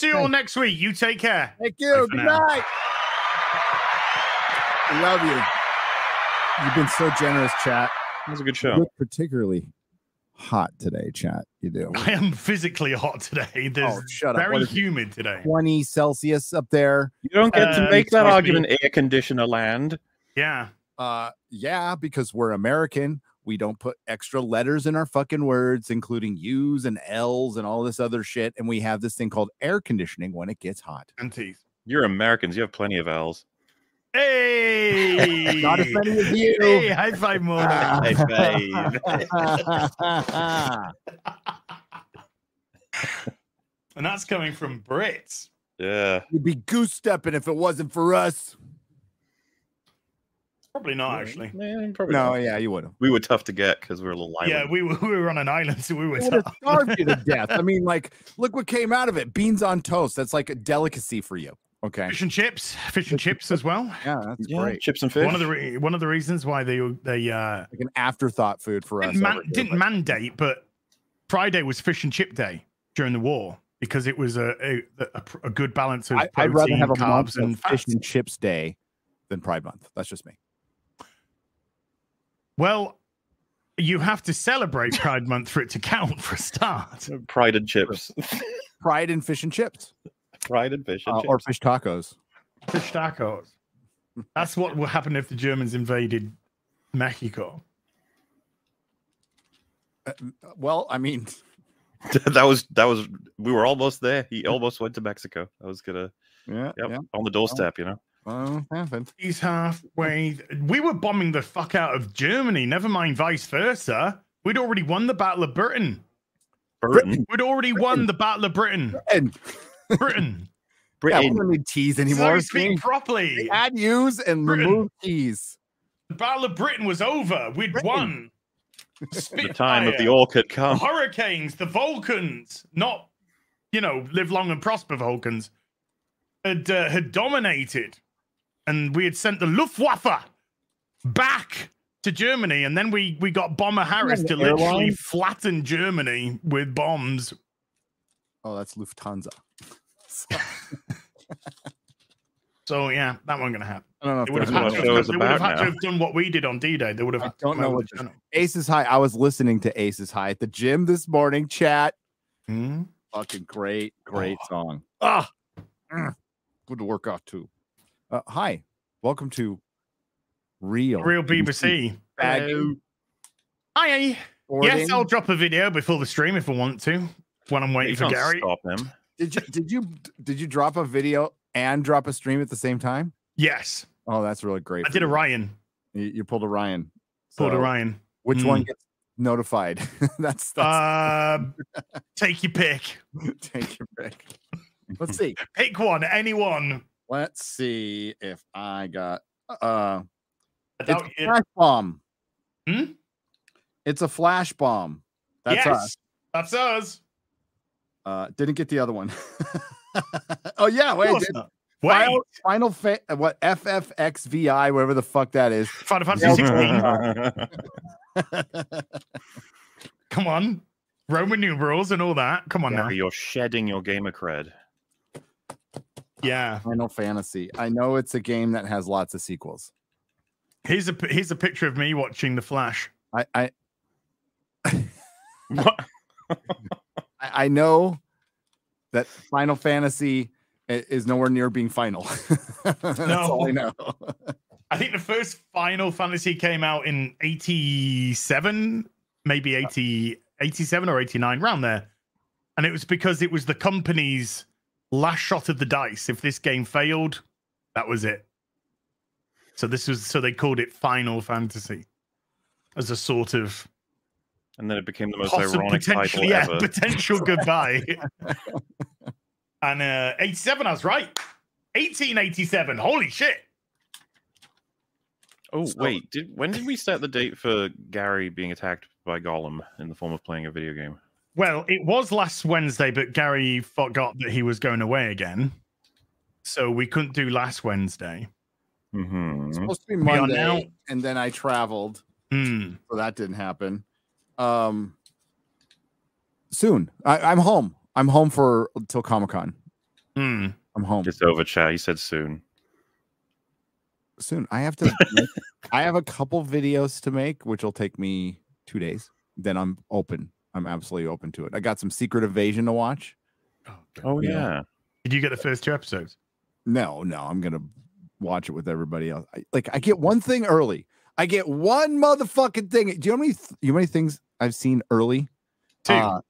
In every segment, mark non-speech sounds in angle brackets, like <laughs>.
See you all next week. You take care. Thank you. for Good now. night. I love you. You've been so generous, chat. That was a good You show. look particularly hot today, chat. You do. <laughs> I am physically hot today. There's Oh, shut up. very What is it? humid today. 20 Celsius up there. You don't get to Uh, make that argument, air conditioner land. Yeah. Uh, yeah, because we're American. We don't put extra letters in our fucking words, including U's and L's and all this other shit. And we have this thing called air conditioning when it gets hot. And teeth. You're Americans. You have plenty of L's. Hey. Not as many as you. Hey, high five, Mona. <laughs> High five. <laughs> and that's coming from Brits. Yeah. You'd be goose stepping if it wasn't for us. Probably not actually. Man, probably No, not. yeah, you would have. We were tough to get because we were a little island. Yeah, we were, we were on an island, so we were. It tough. starved you to <laughs> death. I mean, like, look what came out of it. Beans on toast. That's like a delicacy for you. Okay. Fish and chips, fish and chips as well. Yeah, that's Yeah, great. chips and fish. One of the re- one of the reasons why they they uh Like an afterthought food for us. didn't, man- here, didn't but- mandate, but Friday was fish and chip day during the war because it was a a, a, a good balance of I, protein, I'd rather have a carbs, month and of fish fats. and chips day than Pride Month. That's just me. Well, you have to celebrate Pride Month for it to count for a start. <laughs> Pride and chips. Pride and fish and chips Pride and fish and uh, chips. or fish tacos. Fish tacos. That's what would happen if the Germans invaded Mexico. Uh, well, I mean, <laughs> that was that was we were almost there. He almost went to Mexico. I was gonna yeah, yep, yeah. on the doorstep, you know. Well, happened. He's halfway. We were bombing the fuck out of Germany. Never mind, vice versa. We'd already won the Battle of Britain. Britain. We'd already won the Battle of Britain. And <laughs> Britain. yeah, Britain. we don't need teas Sorry, anymore. speak properly. They add use and Britain. remove teas. The Battle of Britain was over. We'd Britain. won. the time of the Spitfire, orc had the come. hurricanes, the Vulcans, not you know, live long and prosper Vulcans, had uh, had dominated, and we had sent the Luftwaffe back to Germany, and then we we got Bomber Harris to literally airline? flatten Germany with bombs. Oh, that's Lufthansa. <laughs> So yeah, that wasn't gonna happen. I don't know. They If would have there's what had, the to, show have, is they would have about had to have done what we did on D-Day. They would have. I don't know what done. Aces High. I was listening to Aces High at the gym this morning. Chat. Hmm? Fucking great, great Oh. song. Ah, Mm. good to work out too. Uh, hi, welcome to Real Real BBC. Bag Hi. Yes, I'll drop a video before the stream if I want to. When I'm waiting You for can't Gary. stop him. Did you did you did you drop a video and drop a stream at the same time? Yes, Oh, that's really great. I did a you. Ryan. You, you pulled a Ryan. Pulled a Ryan. Which one Mm. gets notified? <laughs> that's that's Uh, take your pick. <laughs> take your pick. Let's see. Pick one. Anyone. Let's see if I got uh it's doubt a it. flash bomb. Hmm? It's a flash bomb. That's yes, us. that's us. Uh, didn't get the other one. <laughs> oh yeah, wait. course did- Wait, Final, Final Fa- what FFXVI, whatever the fuck that is. Final Fantasy 16. Come on. Roman numerals and all that. Come on now. You're shedding your gamer cred. Yeah. Final Fantasy. I know it's a game that has lots of sequels. Here's a here's a picture of me watching The Flash. I I, <laughs> What? I I know that Final Fantasy is nowhere near being final. <laughs> That's all I know. I think the first Final Fantasy came out in 87, maybe 80, 87 or 89, round there. And it was because it was the company's last shot of the dice. If this game failed, that was it. So this was so they called it Final Fantasy as a sort of And then it became the most possible ironic title yeah, ever. potential <laughs> goodbye. and uh 87, I was right. 1887. Holy shit. Oh So- wait, did when did we set the date for Gary being attacked by Gollum in the form of playing a video game? Well, it was last Wednesday, but Gary forgot that he was going away again. So we couldn't do last Wednesday. Mm-hmm. It's supposed to be Monday, now- and then I traveled, Hmm. so that didn't happen. Um, soon. I, I'm home. I'm home for until Comic Con. Hmm. I'm home It's over, chat. He said soon. soon. I have to. <laughs> make- I have a couple videos to make, which will take me two days. Then I'm open. I'm absolutely open to it. I got some Secret Invasion to watch. Oh Yeah. yeah. Did you get the first two episodes? No, no, I'm gonna watch it with everybody else. I, like I get one thing early. I get one motherfucking thing. Do you know how many? th- you know how many things I've seen early? Two. Uh,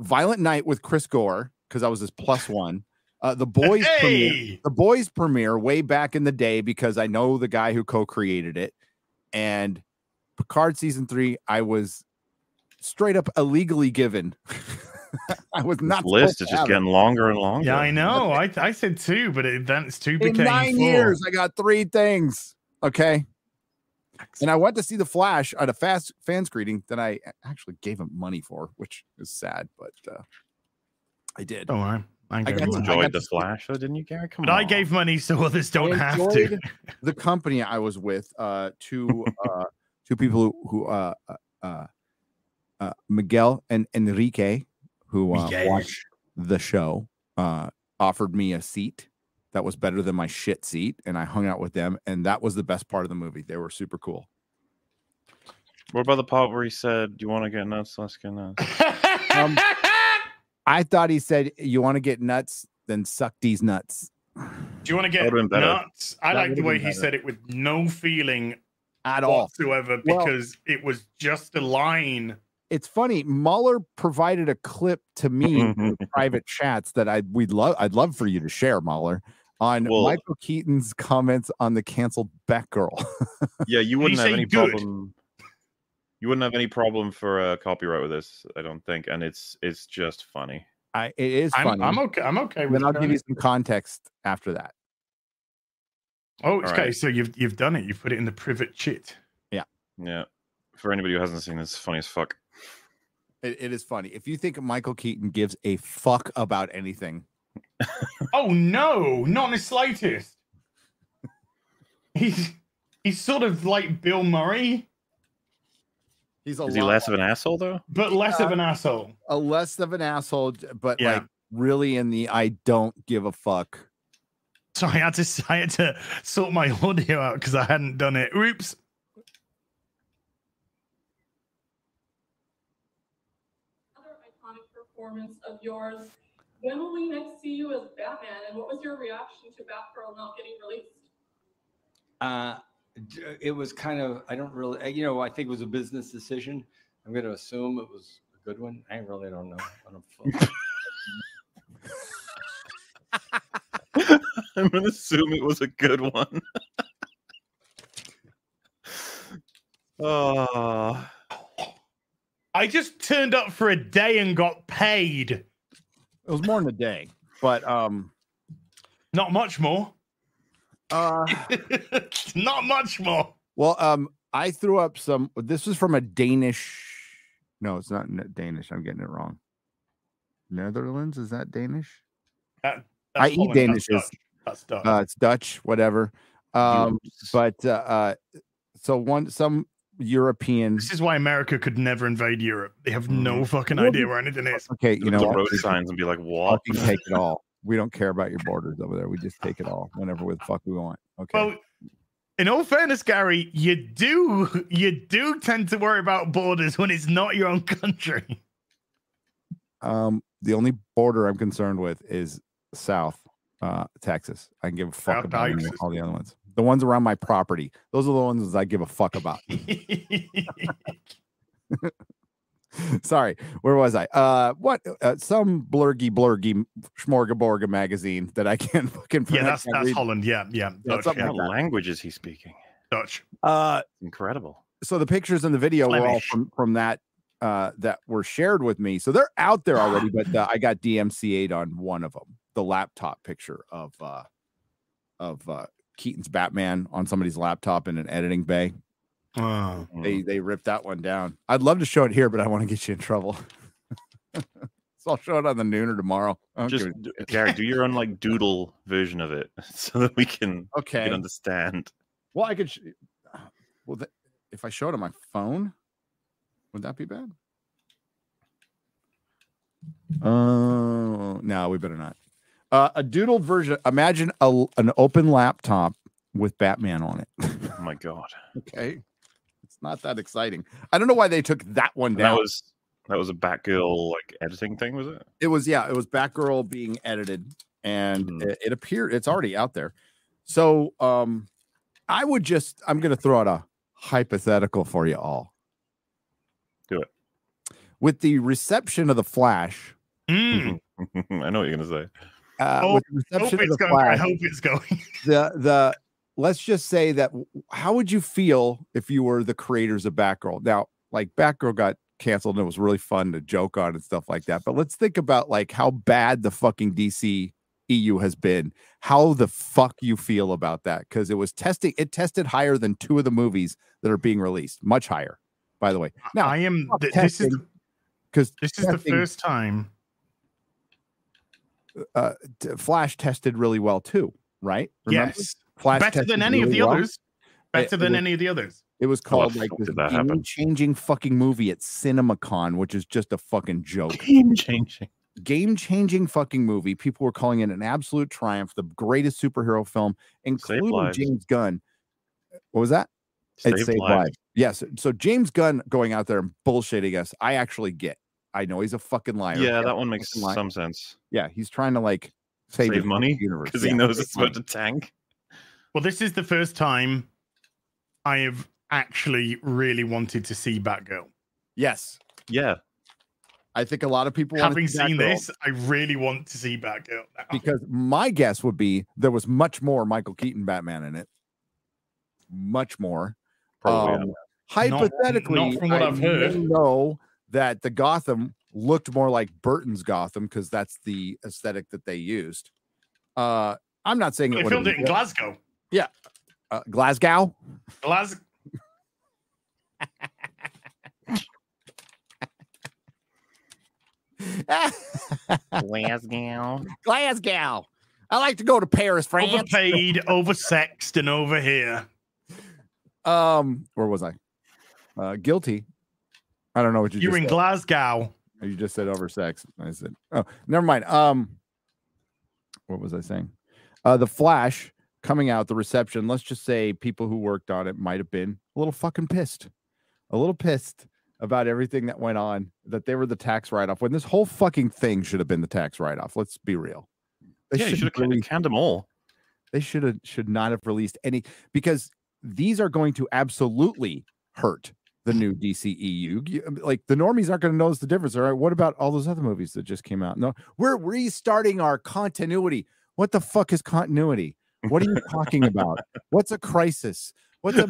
Violent Night with Chris Gore because I was his plus one. Uh, the <laughs> boys premiere, the boys premiere way back in the day because I know the guy who co-created it, and Picard season three. I was straight up illegally given. <laughs> I was This not list is just have it. getting longer and longer. Yeah, I <laughs> know. I I said two, but it, then it's two in became nine four. years i got three things okay and i went to see the flash at a fast fans greeting that I actually gave him money for which is sad but uh i did Oh, I, I, I got You to- money. I enjoyed got the to- Flash, though, didn't you, Gary? Come but on. I gave money so others don't I have to. the company i was with uh two <laughs> uh two people who, who uh uh, uh miguel and enrique who uh, Miguel. watch the show uh offered me a seat that was better than my shit seat and i hung out with them and that was the best part of the movie they were super cool What about the part where he said, "Do you want to get nuts? Let's get nuts." <laughs> Um, I thought he said, "You want to get nuts? Then suck these nuts." Do you want to get Would've been better. nuts? I That like the way he said it with no feeling At all. whatsoever Well- because it was just a line. It's funny. Mueller provided a clip to me in <laughs> private chats that I we'd love. I'd love for you to share, Mueller, on Well- Michael Keaton's comments on the canceled Batgirl. <laughs> Yeah, you wouldn't have any good? problem. You wouldn't have any problem for uh, copyright with this, I don't think, and it's it's just funny. I, it is I'm, funny. I'm okay. I'm okay with then I'll give you some context after that. Oh, okay. Alright. So you've you've done it. You've put it in the private chit. Yeah. Yeah, for anybody who hasn't seen this, funny as fuck. It, it is funny. If you think Michael Keaton gives a fuck about anything, <laughs> Oh no, not in the slightest. He's he's sort of like Bill Murray, he's a Is he lot- less of an asshole though? but less of an asshole. a less of an asshole, but Yeah. like really in the I don't give a fuck. So I had to I had to sort my <laughs> audio out because I hadn't done it. Oops. Another iconic performance of yours. When will we next see you as Batman? And what was your reaction to Batgirl not getting released? Uh, it was kind of, I don't really, uh, you know, I think it was a business decision. I'm going to assume it was a good one. I really don't know. I don't fu- <laughs> I'm gonna assume it was a good one. oh, <laughs> I just turned up for a day and got paid. It was more than a day, but um, Not much more. uh, <laughs> Not much more. well, um, I threw up some. This was from a Danish. No, it's not Danish. I'm getting it wrong. Netherlands is that Danish? That- I eat Holland, that's Danishes. Dutch. That's Dutch. Uh, it's Dutch, whatever. Um, but uh, uh, so one some European. this is why America could never invade Europe. They have no fucking Well, idea where anything is. Okay, you know the road signs and be like, what? fucking take it <laughs> all. We don't care about your borders over there. We just take it all whenever the fuck we want. Okay. Well, in all fairness, Gary, you do you do tend to worry about borders when it's not your own country. Um, the only border I'm concerned with is South uh, Texas. I can give a fuck South about Texas. all the other ones. The ones around my property. Those are the ones I give a fuck about. <laughs> <laughs> Sorry, where was I? Uh, what? Uh, some blurgy blurgy smorgasborga magazine that I can't <laughs> fucking. yeah, that's that's read. Holland. Yeah, yeah, Yeah, Dutch. yeah, like What that. language is he speaking? Dutch. Uh, Incredible. so the pictures and the video were all from from that uh that were shared with me so they're out there already but uh, i got dmca'd on one of them the laptop picture of uh of uh keaton's batman on somebody's laptop in an editing bay. Oh. they they ripped that one down. I'd love to show it here but i want to get you in trouble. <laughs> So i'll show it on the noon or tomorrow. I don't Just give Gary, do your own like doodle version of it <laughs> so that we can, we okay. can understand. well i could sh- well th- if i show it on my phone would that be bad? Oh no, we better not. Uh, a doodled version. Imagine a, an open laptop with Batman on it. Oh my god. <laughs> okay, it's not that exciting. I don't know why they took that one And down. that was that was a Batgirl like editing thing, was it? it was yeah, it was Batgirl being edited, and Hmm. it, it appeared it's already out there. So um, I would just I'm going to throw out a hypothetical for you all. Do it. With the reception of the Flash, Mm. <laughs> I know what you're gonna say. Uh, Oh, with the Hope reception of the going. I hope it's going. <laughs> the the let's just say that how would you feel if you were the creators of Batgirl? Now, like Batgirl got canceled and it was really fun to joke on and stuff like that. But let's think about like how bad the fucking DC EU has been. How the fuck you feel about that? Because it was testing, it tested higher than two of the movies that are being released, much higher, by the way. Now, I am. th- this is testing, because this is the first time. Uh, Flash tested really well too, right? Remember? Yes, Flash better than any of the well. others. Better it than was- any of the others. It was How the called like fuck this did that game-changing fucking movie at CinemaCon, which is just a fucking joke. Game changing. Game-changing fucking movie. People were calling it an absolute triumph, the greatest superhero film, including. James Gunn. What was that? It Saved saved lives. lives. Yes. So James Gunn going out there and bullshitting us, I actually get. I know he's a fucking liar. Yeah, He's that one makes fucking liar. some sense. Yeah, he's trying to like save, Save his money fucking universe because Yeah, he knows it's money. about to tank. Well, this is the first time I have actually really wanted to see Batgirl. Yes. Yeah, I think a lot of people Having see seen Batgirl. this, I really want to see Batgirl. now. because my guess would be there was much more Michael Keaton Batman in it. Much more. probably. Um, hypothetically, not from what I I've heard. may know that the Gotham looked more like Burton's Gotham because that's the aesthetic that they used. Uh, I'm not saying they it would filmed it in Glasgow. uh, Glasgow. Glasgow. Glasgow. Glasgow. I like to go to Paris, France. Overpaid, oversexed, and over here. Um, where was I? Uh, guilty. I don't know what you. You're just in said. Glasgow. You just said over sex. I said, oh, never mind. Um, what was I saying? Uh, the Flash coming out, the reception. Let's just say people who worked on it might have been a little fucking pissed, a little pissed about everything that went on. That they were the tax write off when this whole fucking thing should have been the tax write off. Let's be real. They yeah, you should have really- canned them all. they should have should not have released any because these are going to absolutely hurt the new DCEU. Like the normies aren't going to notice the difference. All right, what about all those other movies that just came out? No, we're restarting our continuity. What the fuck is continuity? What are you talking about? <laughs> What's a crisis? What's a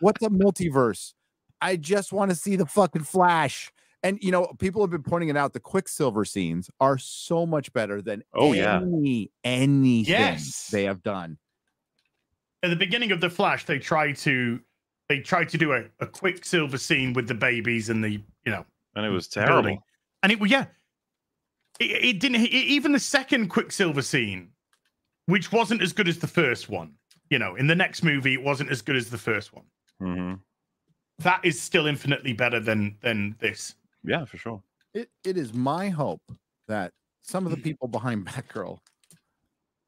what's a multiverse? I just want to see the fucking Flash. And you know, people have been pointing it out. The Quicksilver scenes are so much better than Oh, yeah. any anything Yes. they have done. At the beginning of the Flash, they try to they tried to do a, a quick silver scene with the babies and the you know And it was building. terrible. and it was yeah, it, it didn't. It, even the second Quicksilver scene which wasn't as good as the first one. You know, in the next movie, it wasn't as good as the first one. hmm That is still infinitely better than than this. Yeah, for sure. It it is my hope that some of the people behind Batgirl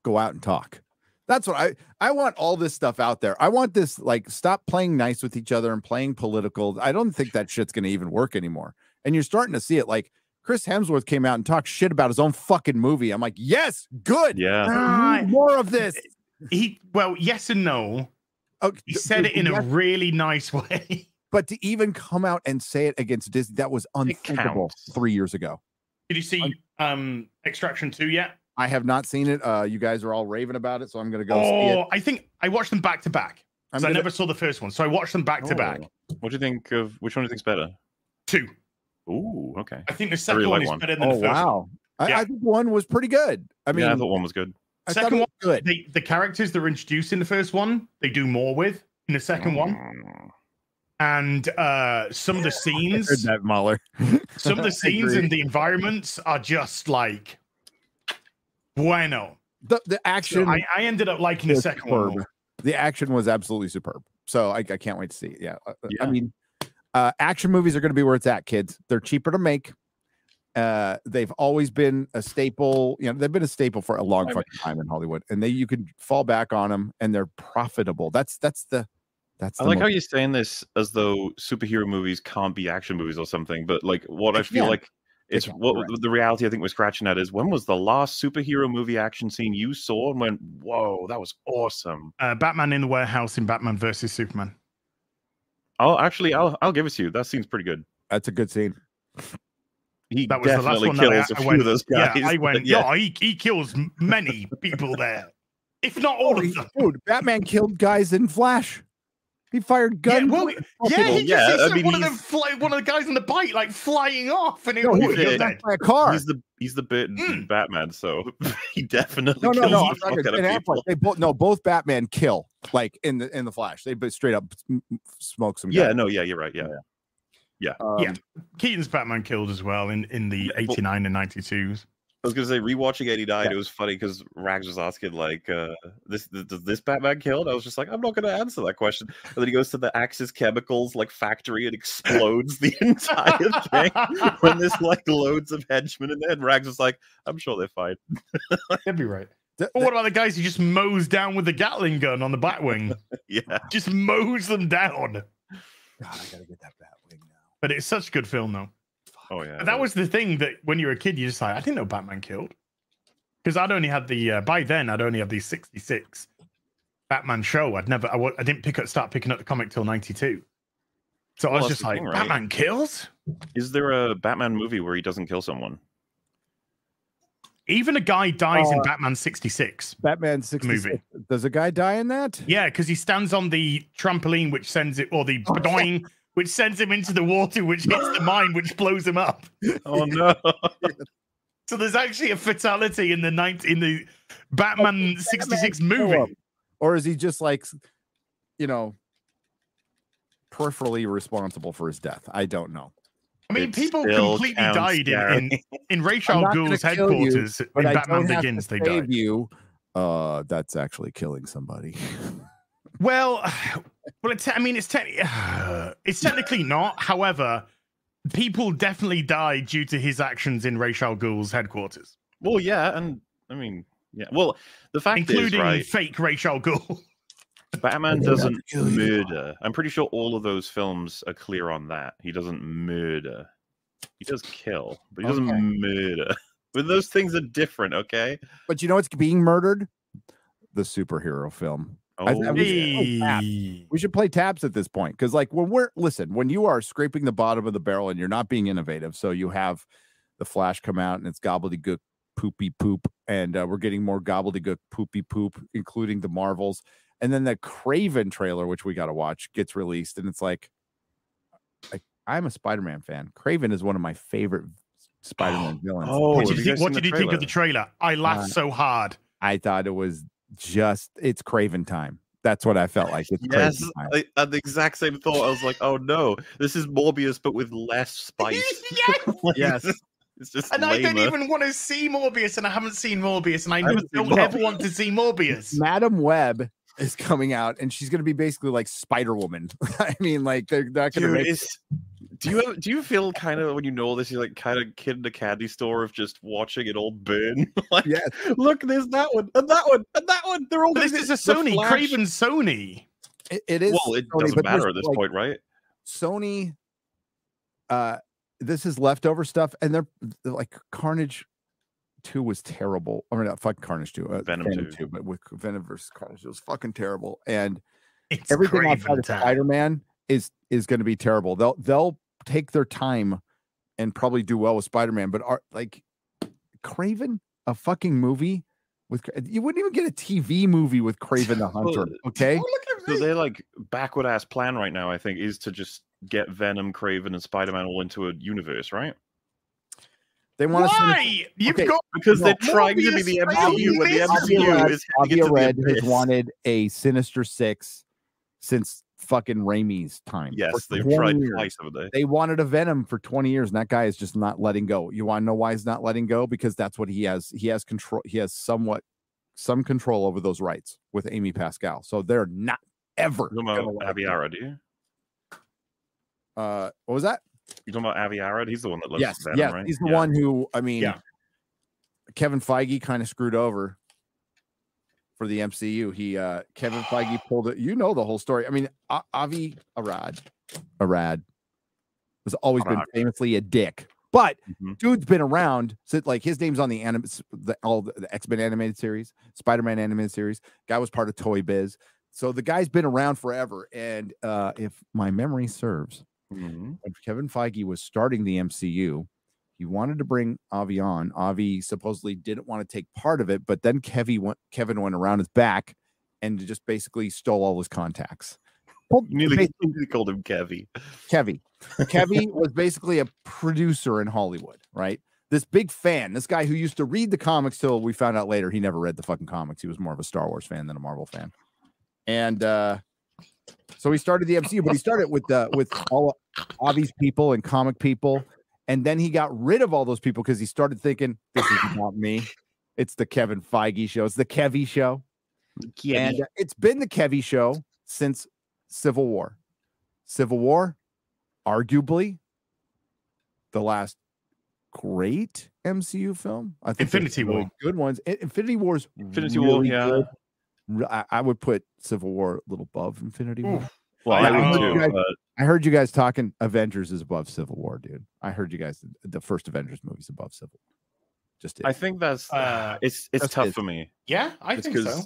go out and talk. That's what I I want all this stuff out there. I want this like stop playing nice with each other and playing political. I don't think that shit's going to even work anymore. And you're starting to see it like Chris Hemsworth came out and talked shit about his own fucking movie. I'm like, "Yes, good. Yeah. Ah, More of this." He well, yes and no. Oh, He said it in a really nice <laughs> way. but to even come out and say it against Disney, that was unthinkable 3 years ago. Did you see um Extraction 2 yet? I have not seen it. Uh, you guys are all raving about it, so I'm going to go see it. Oh, I think I watched them back to back. I'm 'cause I gonna- never saw the first one, so I watched them back to back. Oh. What do you think of which one do you think's better? Two. Ooh, okay. I think the second really one like is one. better than Oh the first one. wow! I, Yeah. I think one was pretty good. I mean, yeah, I thought one was good. I Second was one- good. They, the characters that were introduced in the first one, they do more with in the second one, Mm. and uh some of the <laughs> I scenes, heard that Mahler. some of the <laughs> scenes agree. and the environments are just like bueno. the the So action. I, I ended up liking the was second one. superb. more. The action was absolutely superb. So I, I can't wait to see it. Yeah, uh, uh, I mean, uh, action movies are going to be where it's at, kids. They're cheaper to make. Uh, they've always been a staple. You know, they've been a staple for a long I mean- fucking time in Hollywood, and they you can fall back on them, and they're profitable. That's that's the that's. I the like how you're saying this as though superhero movies can't be action movies or something, but like what I feel can. like They it's can, what correct. the reality I think we're scratching at is when was the last superhero movie action scene you saw and went, whoa, that was awesome. Uh, Batman in the warehouse in Batman versus Superman. I'll actually I'll I'll give it to you. That seems pretty good. That's a good scene. He That was the last definitely one that I, kills a I few went. of those guys. Yeah, I <laughs> went. yeah. Yeah, he, he kills many people there, if not all of them. Dude, Batman killed guys in Flash. He fired Yeah, guns. well, yeah, people. he just Yeah, he I sent mean, one of the fly, one of the guys on the bike like flying off, and it No, he was was by a car. He's the he's the bit Mm. Batman, so <laughs> he definitely No, no, kills no. the I'm fuck out of people. They both no, both Batman kill like in the in the Flash. They but straight up m- m- smoke some. Yeah, guys. no, yeah, you're right. Yeah. Um, Yeah. Keaton's Batman killed as well in in the Yeah, '89 and '92s. I was gonna say rewatching '89. Yeah. It was funny because Rags was asking like, uh, "This does this Batman killed?" I was just like, "I'm not gonna answer that question." And then he goes to the Axis Chemicals like factory and explodes the <laughs> entire thing <laughs> when there's like loads of henchmen in there. And Rags was like, "I'm sure they're fine." <laughs> That'd be right. what about the guys who just mows down with the Gatling gun on the Batwing? Yeah, just mows them down. God, I gotta get that Batwing now. But it's such a good film, though. Oh yeah. And that was the thing that when you were a kid, you just like, I didn't know Batman killed. Because I'd only had the, uh, by then, I'd only had the 66 Batman show. I'd never, I w- I didn't pick up, start picking up the comic till 92. So I was just like, thing, right? Batman kills? Is there a Batman movie where he doesn't kill someone? Even a guy dies in Uh, Batman 66. Batman 66. Does a guy die in that? Yeah, because he stands on the trampoline, which sends it, or the Oh, doing, which sends him into the water, which hits the mine, which blows him up. Oh <laughs> no! So there's actually a fatality in the night in the Batman 66 movie. Or is he just like, you know, peripherally responsible for his death? I don't know. I mean, It people completely counts, died in, in, Gary. in <laughs> Ra's I'm al Ghul's you, headquarters in I Batman don't have Begins. to They save died. you. Uh, that's actually killing somebody. <laughs> Well, well, it's, I mean, it's te- <sighs> it's technically <laughs> not. However, people definitely died due to his actions in Ra's al Ghul's headquarters, well, yeah, and I mean, yeah. Well, the fact including is, right? fake Ra's al Ghul. <laughs> Batman They have to doesn't murder. I'm pretty sure all of those films are clear on that. He doesn't murder. He does kill, but he doesn't Okay. murder. <laughs> But those things are different, okay? But you know what's being murdered? The superhero film. Oh, I- I was- Hey. tap. We should play taps at this point because, like, when we're listen, when you are scraping the bottom of the barrel and you're not being innovative, so you have the Flash come out and it's gobbledygook, poopy poop, and uh, we're getting more gobbledygook, poopy poop, including the Marvels, and then the Kraven trailer, which we got to watch, gets released, and it's like, like I'm a Spider-Man fan. Kraven is one of my favorite <gasps> Spider-Man villains. Oh, What did you you, think, what did you think of the trailer? I laughed Uh, so hard. I thought it was just it's Kraven time. That's what I felt like. It's Yes, Kraven time. I had the exact same thought. I was like, "Oh no, this is Morbius, but with less spice." <laughs> yes. <laughs> Yes. It's just And I don't even want to see Morbius, and I haven't seen Morbius, and I haven't don't ever want to see Morbius. Madame Web is coming out, and she's going to be basically like Spider Woman. <laughs> I mean, like they're not going to make. it's, do you ever, do you feel kind of when you know this, you're like kind of kid in a candy store of just watching it all burn? like, Yes. look, there's that one and that one and that one. They're all But this is a Sony, Flash- Kraven Sony. It, it is. Well, it Sony, doesn't matter at this like, point, right? Sony. Uh, this is leftover stuff, and they're, they're like Carnage. Two was terrible. I mean, not fucking Carnage two, uh, Venom 2. but with Venom versus Carnage, it was fucking terrible. And It's everything Kraven outside of. Spider Man is is going to be terrible. They'll they'll take their time and probably do well with Spider Man, but are like Kraven a fucking movie with you wouldn't even get a TV movie with Kraven the Hunter. Okay, look at So me. their like backward ass plan right now, I think, is to just get Venom, Kraven, and Spider Man all into a universe, right? They want to. Why? You've Okay, got Because No, they're trying to be the MCU when the. MCU is Avi Arad has wanted a Sinister Six since fucking Raimi's time. Yes, they've tried years. twice, haven't they? They wanted a Venom for 20 years, and that guy is just not letting go. You want to know why he's not letting go? Because that's what he has. He has control. He has somewhat some control over those rights with Amy Pascal. So they're not ever. You gonna talking about let Avi it go. Arad, do you? Uh, what was that? You talking about Avi Arad? He's the one that loves yes, Venom, yes. right? He's the Yeah. one who. I mean, Yeah. Kevin Feige kind of screwed over for the MCU. He uh Kevin Feige <gasps> pulled it. You know the whole story. I mean, A- Avi Arad, Arad has always been famously a dick. But Mhm. dude's been around since like his name's on the anim the all the, the X-Men animated series, Spider-Man animated series. Guy was part of Toy Biz. So the guy's been around forever. And uh if my memory serves, Mhm. when Kevin Feige was starting the MCU, he wanted to bring Avi on. Avi supposedly didn't want to take part of it, but then Kevin went Kevin went around his back and just basically stole all his contacts. <laughs> You <laughs> nearly, called him Kevy. Kevy. <laughs> Kevy was basically a producer in Hollywood, right? This big fan, this guy who used to read the comics till we found out later he never read the fucking comics. He was more of a Star Wars fan than a Marvel fan. And uh so he started the MCU, but he started with the with all Avi's people and comic people. And then he got rid of all those people because he started thinking, this is <coughs> not me. It's the Kevin Feige show. It's the Kevy show. And uh, it's been the Kevy show since Civil War. Civil War, arguably the last great MCU film. I think Infinity some really War. good ones. In- Infinity War's Infinity War, really yeah. good. I, I would put Civil War a little above Infinity War. Oof. Well, I I heard too. you But I heard you guys talking. Avengers is above Civil War, dude. I heard you guys. The first Avengers movie is above Civil. War. Just I think that's Uh, it's it's just tough is. for me. Yeah, I It's think so.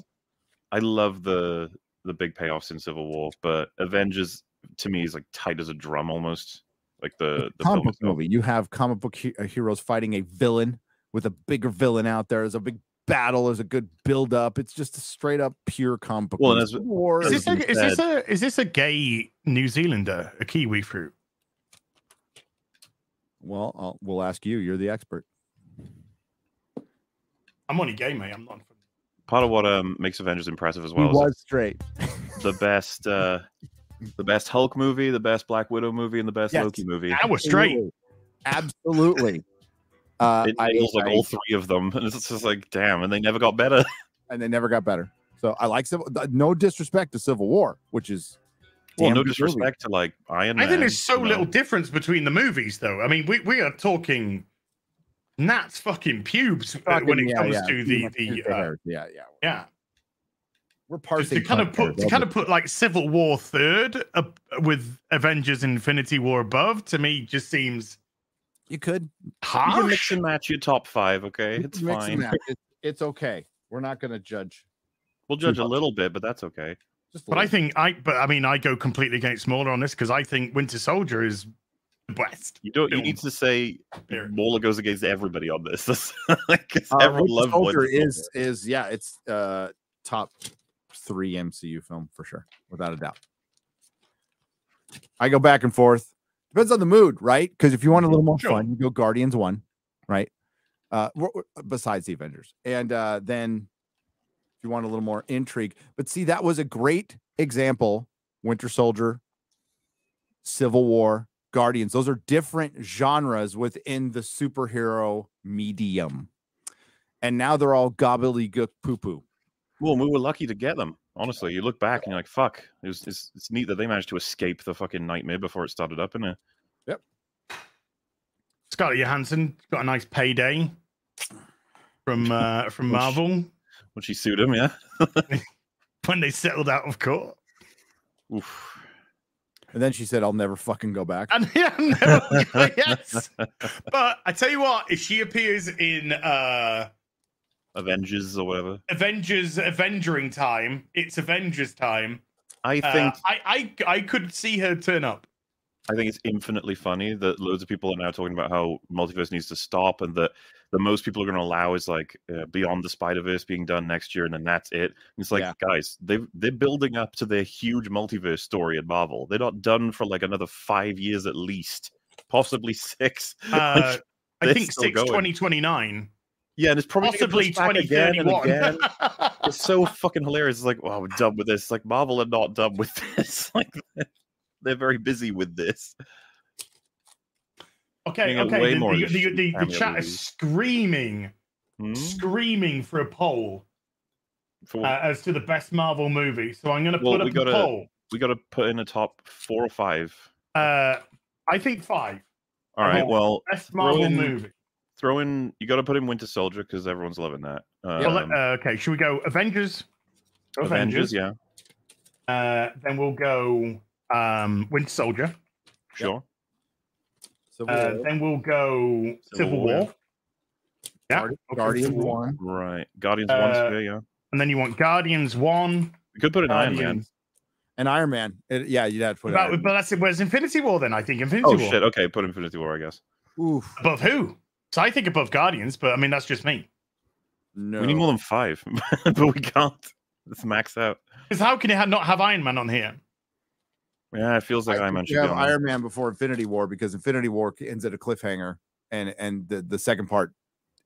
I love the the big payoffs in Civil War, but Avengers to me is like tight as a drum almost. Like the the comic book movie. You have comic book he- uh, heroes fighting a villain with a bigger villain out there. There's a big battle. is a good build up. It's just a straight up pure comic book. Well, movie. and as- Civil War Is this, a, is this a is this a gay New Zealander, a Kiwi fruit? well, I'll, we'll ask you. You're the expert. I'm only gay, mate. I'm not. Part of what um makes Avengers impressive as he well is was straight. <laughs> the best uh the best Hulk movie, the best Black Widow movie, and the best Yes. Loki movie. I was straight. Absolutely. Absolutely. Uh, It I- nails like I- all three of them, <laughs> and it's just like, damn, and they never got better. <laughs> and they never got better. So I like Civil. No disrespect to Civil War, which is Well, no good movie. disrespect to like Iron Man, I think there's so you know. little difference between the movies, though. I mean, we, we are talking Nat's fucking pubes uh, when it yeah, comes yeah, to the the uh, yeah, yeah. yeah. We're To, parsing to kind of put to kind of put like Civil War third up with Avengers Infinity War above to me just seems You could. You can mix and match your top five, okay? It's mix fine. It's, it's okay. We're not going to judge. We'll judge a little bit, but that's okay. Just But I think I but I mean I go completely against Smaller on this because I think Winter Soldier is the best. You don't. You need to say Period. Mola goes against everybody on this. <laughs> That's Uh, everyone Winter loves Soldier Winter is is yeah, it's uh top three MCU film for sure, without a doubt. I go back and forth. Depends on the mood, right? Because if you want a little more Sure. fun, you go Guardians one, right? Uh, besides the Avengers, and uh, then if you want a little more intrigue, but see, that was a great example. Winter Soldier, Civil War, Guardians. Those are different genres within the superhero medium. And now they're all gobbledygook poo poo. Well, we were lucky to get them. Honestly, you look back and you're like, "Fuck!" It was, it's, it's neat that they managed to escape the fucking nightmare before it started up in there. Scarlett Johansson got a nice payday from <laughs> uh, from Which- Marvel When she sued him, yeah. <laughs> <laughs> when they settled out of court. Oof. And then she said, I'll never fucking go back. And yeah, no, yes. But I tell you what, if she appears in uh Avengers or whatever. Avengers Avengering time, it's Avengers time. I Uh, think I, I I could see her turn up. I think it's infinitely funny that loads of people are now talking about how multiverse needs to stop, and that the most people are going to allow is like uh, Beyond the Spider Verse being done next year, and then that's it. And it's like, Yeah. guys, they they're building up to their huge multiverse story at Marvel. They're not done for like another five years at least, possibly six. <laughs> Uh, I think still 6 going. 2029, yeah, and it's probably possibly push back again 2031. again. <laughs> It's so fucking hilarious. It's like, wow, we're done with this. Like Marvel are not done with <laughs> this. Like they're very busy with this. okay, okay. The, the, the, the, chat is screaming, Hmm? screaming for a poll For uh, as to the best Marvel movie. So I'm going to Well, put up gotta- a poll. we got to put in a top four or five. Uh, I think five. All right. Oh, Well, Best Marvel in- movie. Throw in. You got to put in Winter Soldier because everyone's loving that. Um, Well, uh, okay, should we go Avengers? Avengers, yeah, Uh, then we'll go um, Winter Soldier. sure. So Uh, then we'll go Civil Civil War. War. Yeah. okay, Guardian one. Right. Guardians one, Uh, yeah, yeah. And then you want Guardians one. We could put in Iron Man. Guardians. And Iron Man. It- yeah, you'd have to put But, Iron but that's it. Where's Infinity War then? I think Infinity Oh War. shit. Okay, put Infinity War, I guess. Oof. Above who? So I think above Guardians, but I mean that's just me. No. We need more than five, <laughs> but we can't. It's maxed out. Because how can you ha- not have Iron Man on here? Yeah, it feels like I Iron Man should you be have on there. Iron Man before Infinity War because Infinity War ends at a cliffhanger and and the, the second part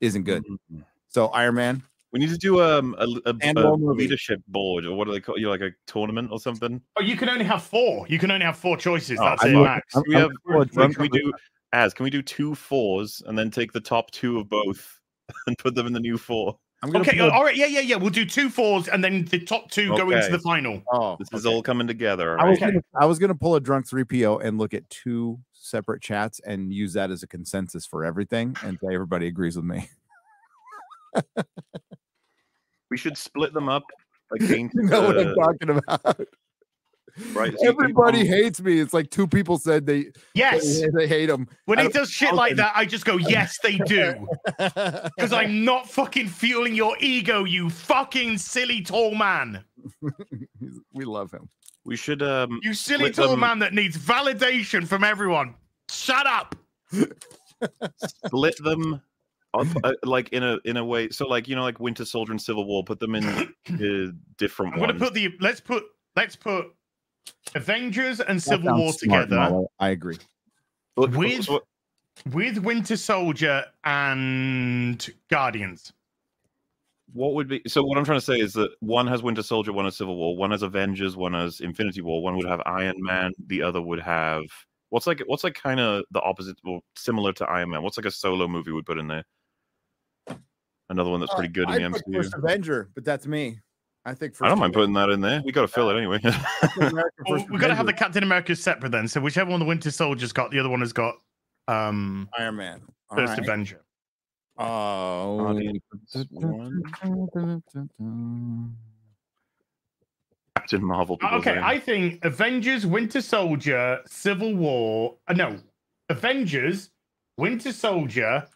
isn't good. Mhm. So Iron Man. We need to do um, a, a, And a leadership board, or what do they call you? Like a tournament or something? Oh, you can only have four. You can only have four choices. Oh, That's I'm it, not- max. I'm- we have? gonna pull Can we do? As can we do two fours and then take the top two of both <laughs> and put them in the new four? I'm gonna Okay, pull a- all right, yeah, yeah, yeah. We'll do two fours, and then the top two go into the final. oh, This is all coming together. I was, gonna, I was gonna pull a drunk 3PO and look at two separate chats and use that as a consensus for everything and say everybody agrees with me. <laughs> We should split them up against. You <laughs> know what I'm talking about. Right, so Everybody come- hates me. It's like two people said they Yes. they, they hate him. When I he does shit like that, I just go, yes, they do. <laughs> Because I'm not fucking fueling your ego, you fucking silly tall man. we love him. We should um You silly tall them- man that needs validation from everyone. Shut up. <laughs> split them up, uh, like in a in a way. So like you know like Winter Soldier and Civil War, put them in <coughs> uh, different I'm gonna ones. put the let's put let's put Avengers and That Civil War smart, together Marlo. I agree. Look, with- so- with Winter Soldier and Guardians. what would be so what i'm trying to say is that one has winter soldier one has civil war one has avengers one has infinity war one would have iron man the other would have what's like what's like kind of the opposite or similar to iron man what's like a solo movie we'd put in there another one that's uh, pretty good in I the put mcu First Avenger, but that's me. I think first i don't mind putting that in there we got to fill it anyway Captain America, <laughs> First we've got to have the Captain America separate then. So whichever one the Winter Soldier's got, the other one has got um Iron Man. All First right. Avenger. Oh. Captain marvel Okay, say. I think Avengers, Winter Soldier, Civil War. Uh, no, Avengers, Winter Soldier,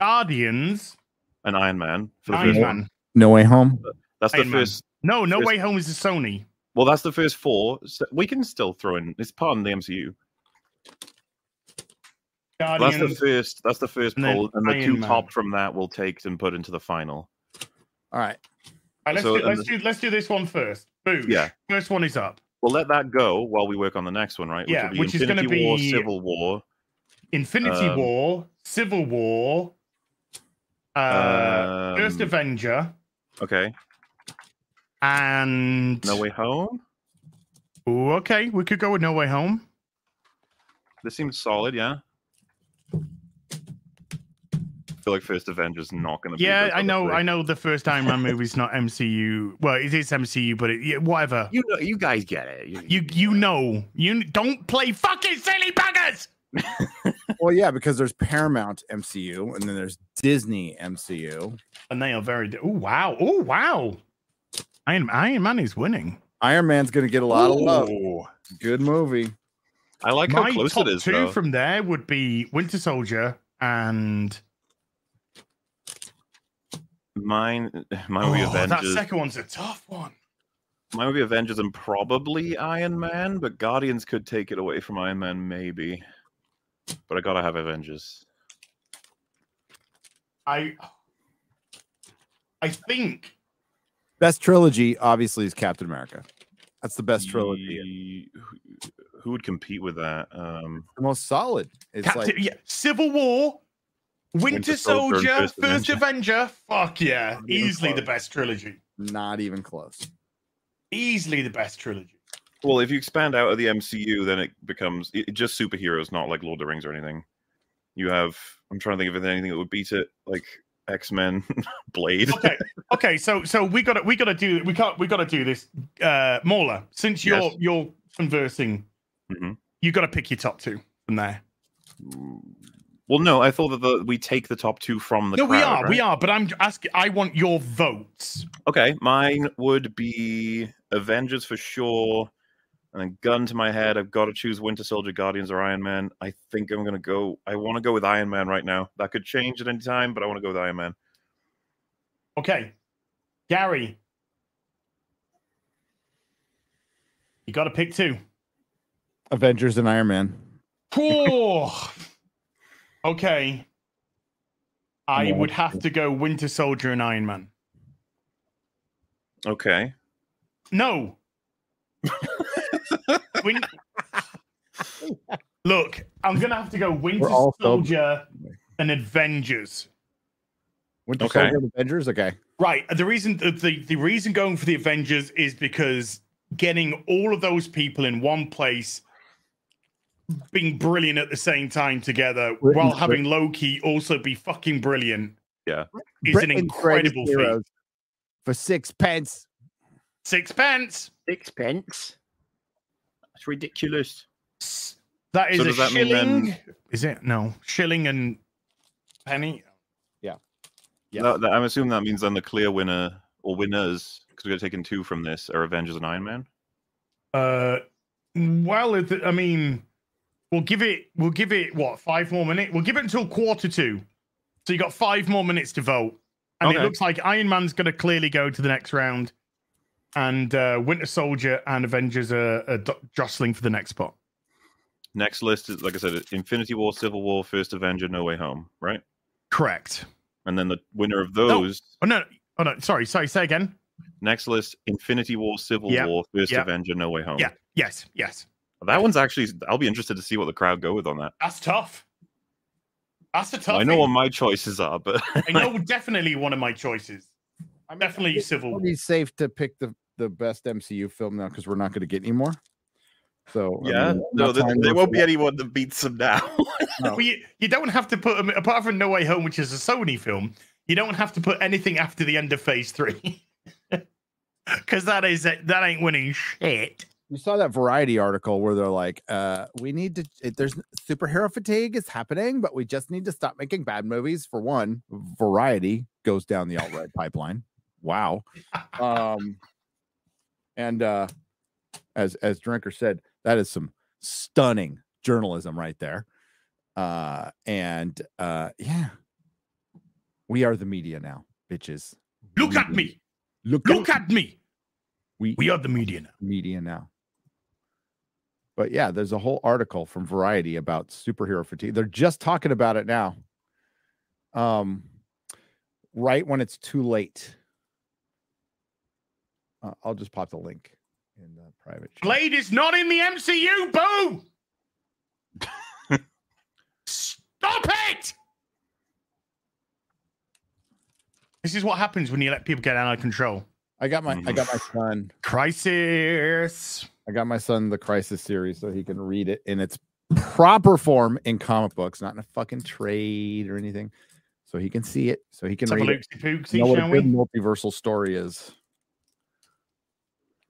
Guardians, and iron man for the Iron first Man. one No Way Home. that's the Iron Man. first No, No First- Way Home is a Sony. well that's the first four so we can still throw in it's part of the mcu That's the first. That's the first and poll, and the Iron two Man. top from that we'll take and put into the final. All right. All right, let's so- do, let's do let's do this one first. Boom. Yeah. First one is up. We'll let that go while we work on the next one, right? Yeah, will be which is gonna Infinity War, be- Civil War. Infinity Um, War, Civil War, uh, First um, Avenger, Okay. And No Way Home. Ooh, okay, we could go with No Way Home. This seems solid, yeah. I feel like First Avengers not going to be. Yeah, I know. three. I know the first Iron Man movie's not MCU. Well, it is MCU, but it, yeah, whatever. You know, you guys get it. You, You you know you don't play fucking silly buggers. <laughs> Well, yeah, because there's Paramount MCU and then there's Disney MCU. And they are very. Oh wow! Oh wow! Iron Iron Man is winning. Iron Man's gonna get a lot of love. Good movie. I like how My close top it is. two Though. from there would be Winter Soldier and Mine, mine would be oh, that second one's a tough one. Mine would be Avengers and probably Iron Man, but Guardians could take it away from Iron Man, maybe. But I gotta have Avengers. I I think Best trilogy, obviously, is Captain America. That's the best trilogy. Ye- who- Who would compete with that? Um, The most solid. It's Captain, like yeah, Civil War, Winter, Winter Soldier Soldier, First First, Avenger. Avenger. Fuck yeah, Not even easily the best trilogy. not even close. Easily the best trilogy. well, if you expand out of the MCU, then it becomes it, it just superheroes, not like Lord of the Rings or anything. You have. I'm trying to think of anything that would beat it, like X Men, <laughs> Blade. Okay, okay. So so we got to we got to do we can't we got to do this. Uh, Mauler, since you're Yes. you're conversing, Mhm. you got to pick your top two from there. Well, no, I thought that the, we take the top two from the. no, we crowd, are, we are. But I'm asking. I want your votes. Okay, mine would be Avengers for sure. And then gun to my head, I've got to choose Winter Soldier, Guardians, or Iron Man. I think I'm gonna go. I want to go with Iron Man right now. That could change at any time, but I want to go with Iron Man. Okay, Gary, you got to pick two. Avengers and Iron Man. Oh, <laughs> okay. I Yeah. would have to go Winter Soldier and Iron Man. Okay. No. <laughs> Win- Look, I'm gonna have to go Winter all so- Soldier and Avengers. Winter Okay. Soldier and Avengers. Okay. Right. The reason the, the the reason going for the Avengers is because getting all of those people in one place, being brilliant at the same time together, Britain's while great. having Loki also be fucking brilliant, Yeah. is an Britain's greatest incredible feat. For six pence. Sixpence. Sixpence. That's ridiculous. That is So a that mean shilling. then- Is it no shilling and penny? Yeah. That- that- I'm assuming that means then the clear winner or winners, because we're taking two from this, are Avengers and Iron Man. Uh, well, it, I mean, we'll give it. We'll give it what five more minutes. We'll give it until quarter two. So you got five more minutes to vote, and it looks like Iron Man's going to clearly go to the next round, and uh, Winter Soldier and Avengers are, are jostling for the next spot. Next list is, like I said, Infinity War, Civil War, First Avenger, No Way Home, right? Correct. And then the winner of those. Oh no. Oh no. Sorry. Sorry. Say again. Next list: Infinity War, Civil Yep, War, First yep. Avenger, No Way Home. Yeah. Yes. Yes. that one's actually. I'll be interested to see what the crowd go with on that. That's tough. That's a tough. I know what my choices are, but I know definitely one of my choices. I'm Definitely it's Civil War. Pretty safe to pick the the best MCU film now because we're not going to get any more. So I yeah, mean, no, not there, there won't be anyone that beats them now. <laughs> No. Well, you, you don't have to put them apart from No Way Home, which is a Sony film. You don't have to put anything after the end of Phase Three, <laughs> because that is that ain't winning shit. You saw that Variety article where they're like, uh, "We need to. It, there's superhero fatigue is happening, but we just need to stop making bad movies." For one, Variety goes down the alt right <laughs> pipeline. Wow. Um, and uh, as as Drinker said, that is some stunning journalism right there. Uh, and uh, yeah, we are the media now, bitches. Look at me, Look, look at me. we We are the media now. media now. But yeah, there's a whole article from Variety about superhero fatigue. They're just talking about it now. Um, right when it's too late. Uh, I'll just pop the link in the private. chat. Blade is not in the MCU. Boo! Stop it! This is what happens when you let people get out of control. I got my I got my son. Crisis. I got my son the Crisis series so he can read it in its proper form in comic books, not in a fucking trade or anything. So he can see it, so he can Let's have a read it. loopsy pooksy, Know what a shall we? good multiversal story is.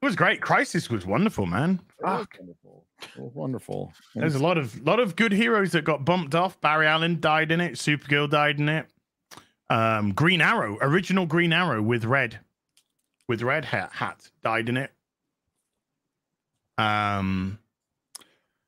It was great. Crisis was wonderful, man. Fuck. wonderful. Wonderful. There's a lot of lot of good heroes that got bumped off. Barry Allen died in it. Supergirl died in it. Um, Green Arrow, original Green Arrow with red, with red hat, hat died in it. Um,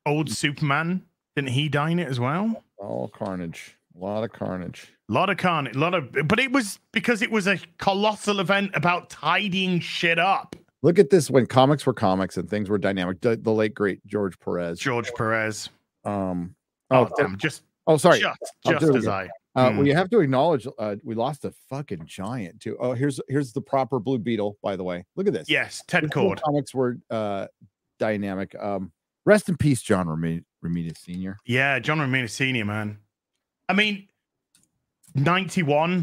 old Superman didn't he die in it as well? all carnage. A lot of carnage. A lot of carnage, a lot of, but it was because it was a colossal event about tidying shit up. Look at this when comics were comics and things were dynamic. The, the late great George Perez. George Perez. Um. Oh, Oh, damn, just oh, sorry. just, just as. I. Uh, Hmm. Well, you have to acknowledge uh, we lost a fucking giant too. Oh, here's here's the proper Blue Beetle. By the way, look at this. Yes, Ted Kord. Comics were uh, dynamic. Um, rest in peace, John Romita Senior. Yeah, John Romita Senior, man. I mean, ninety-one,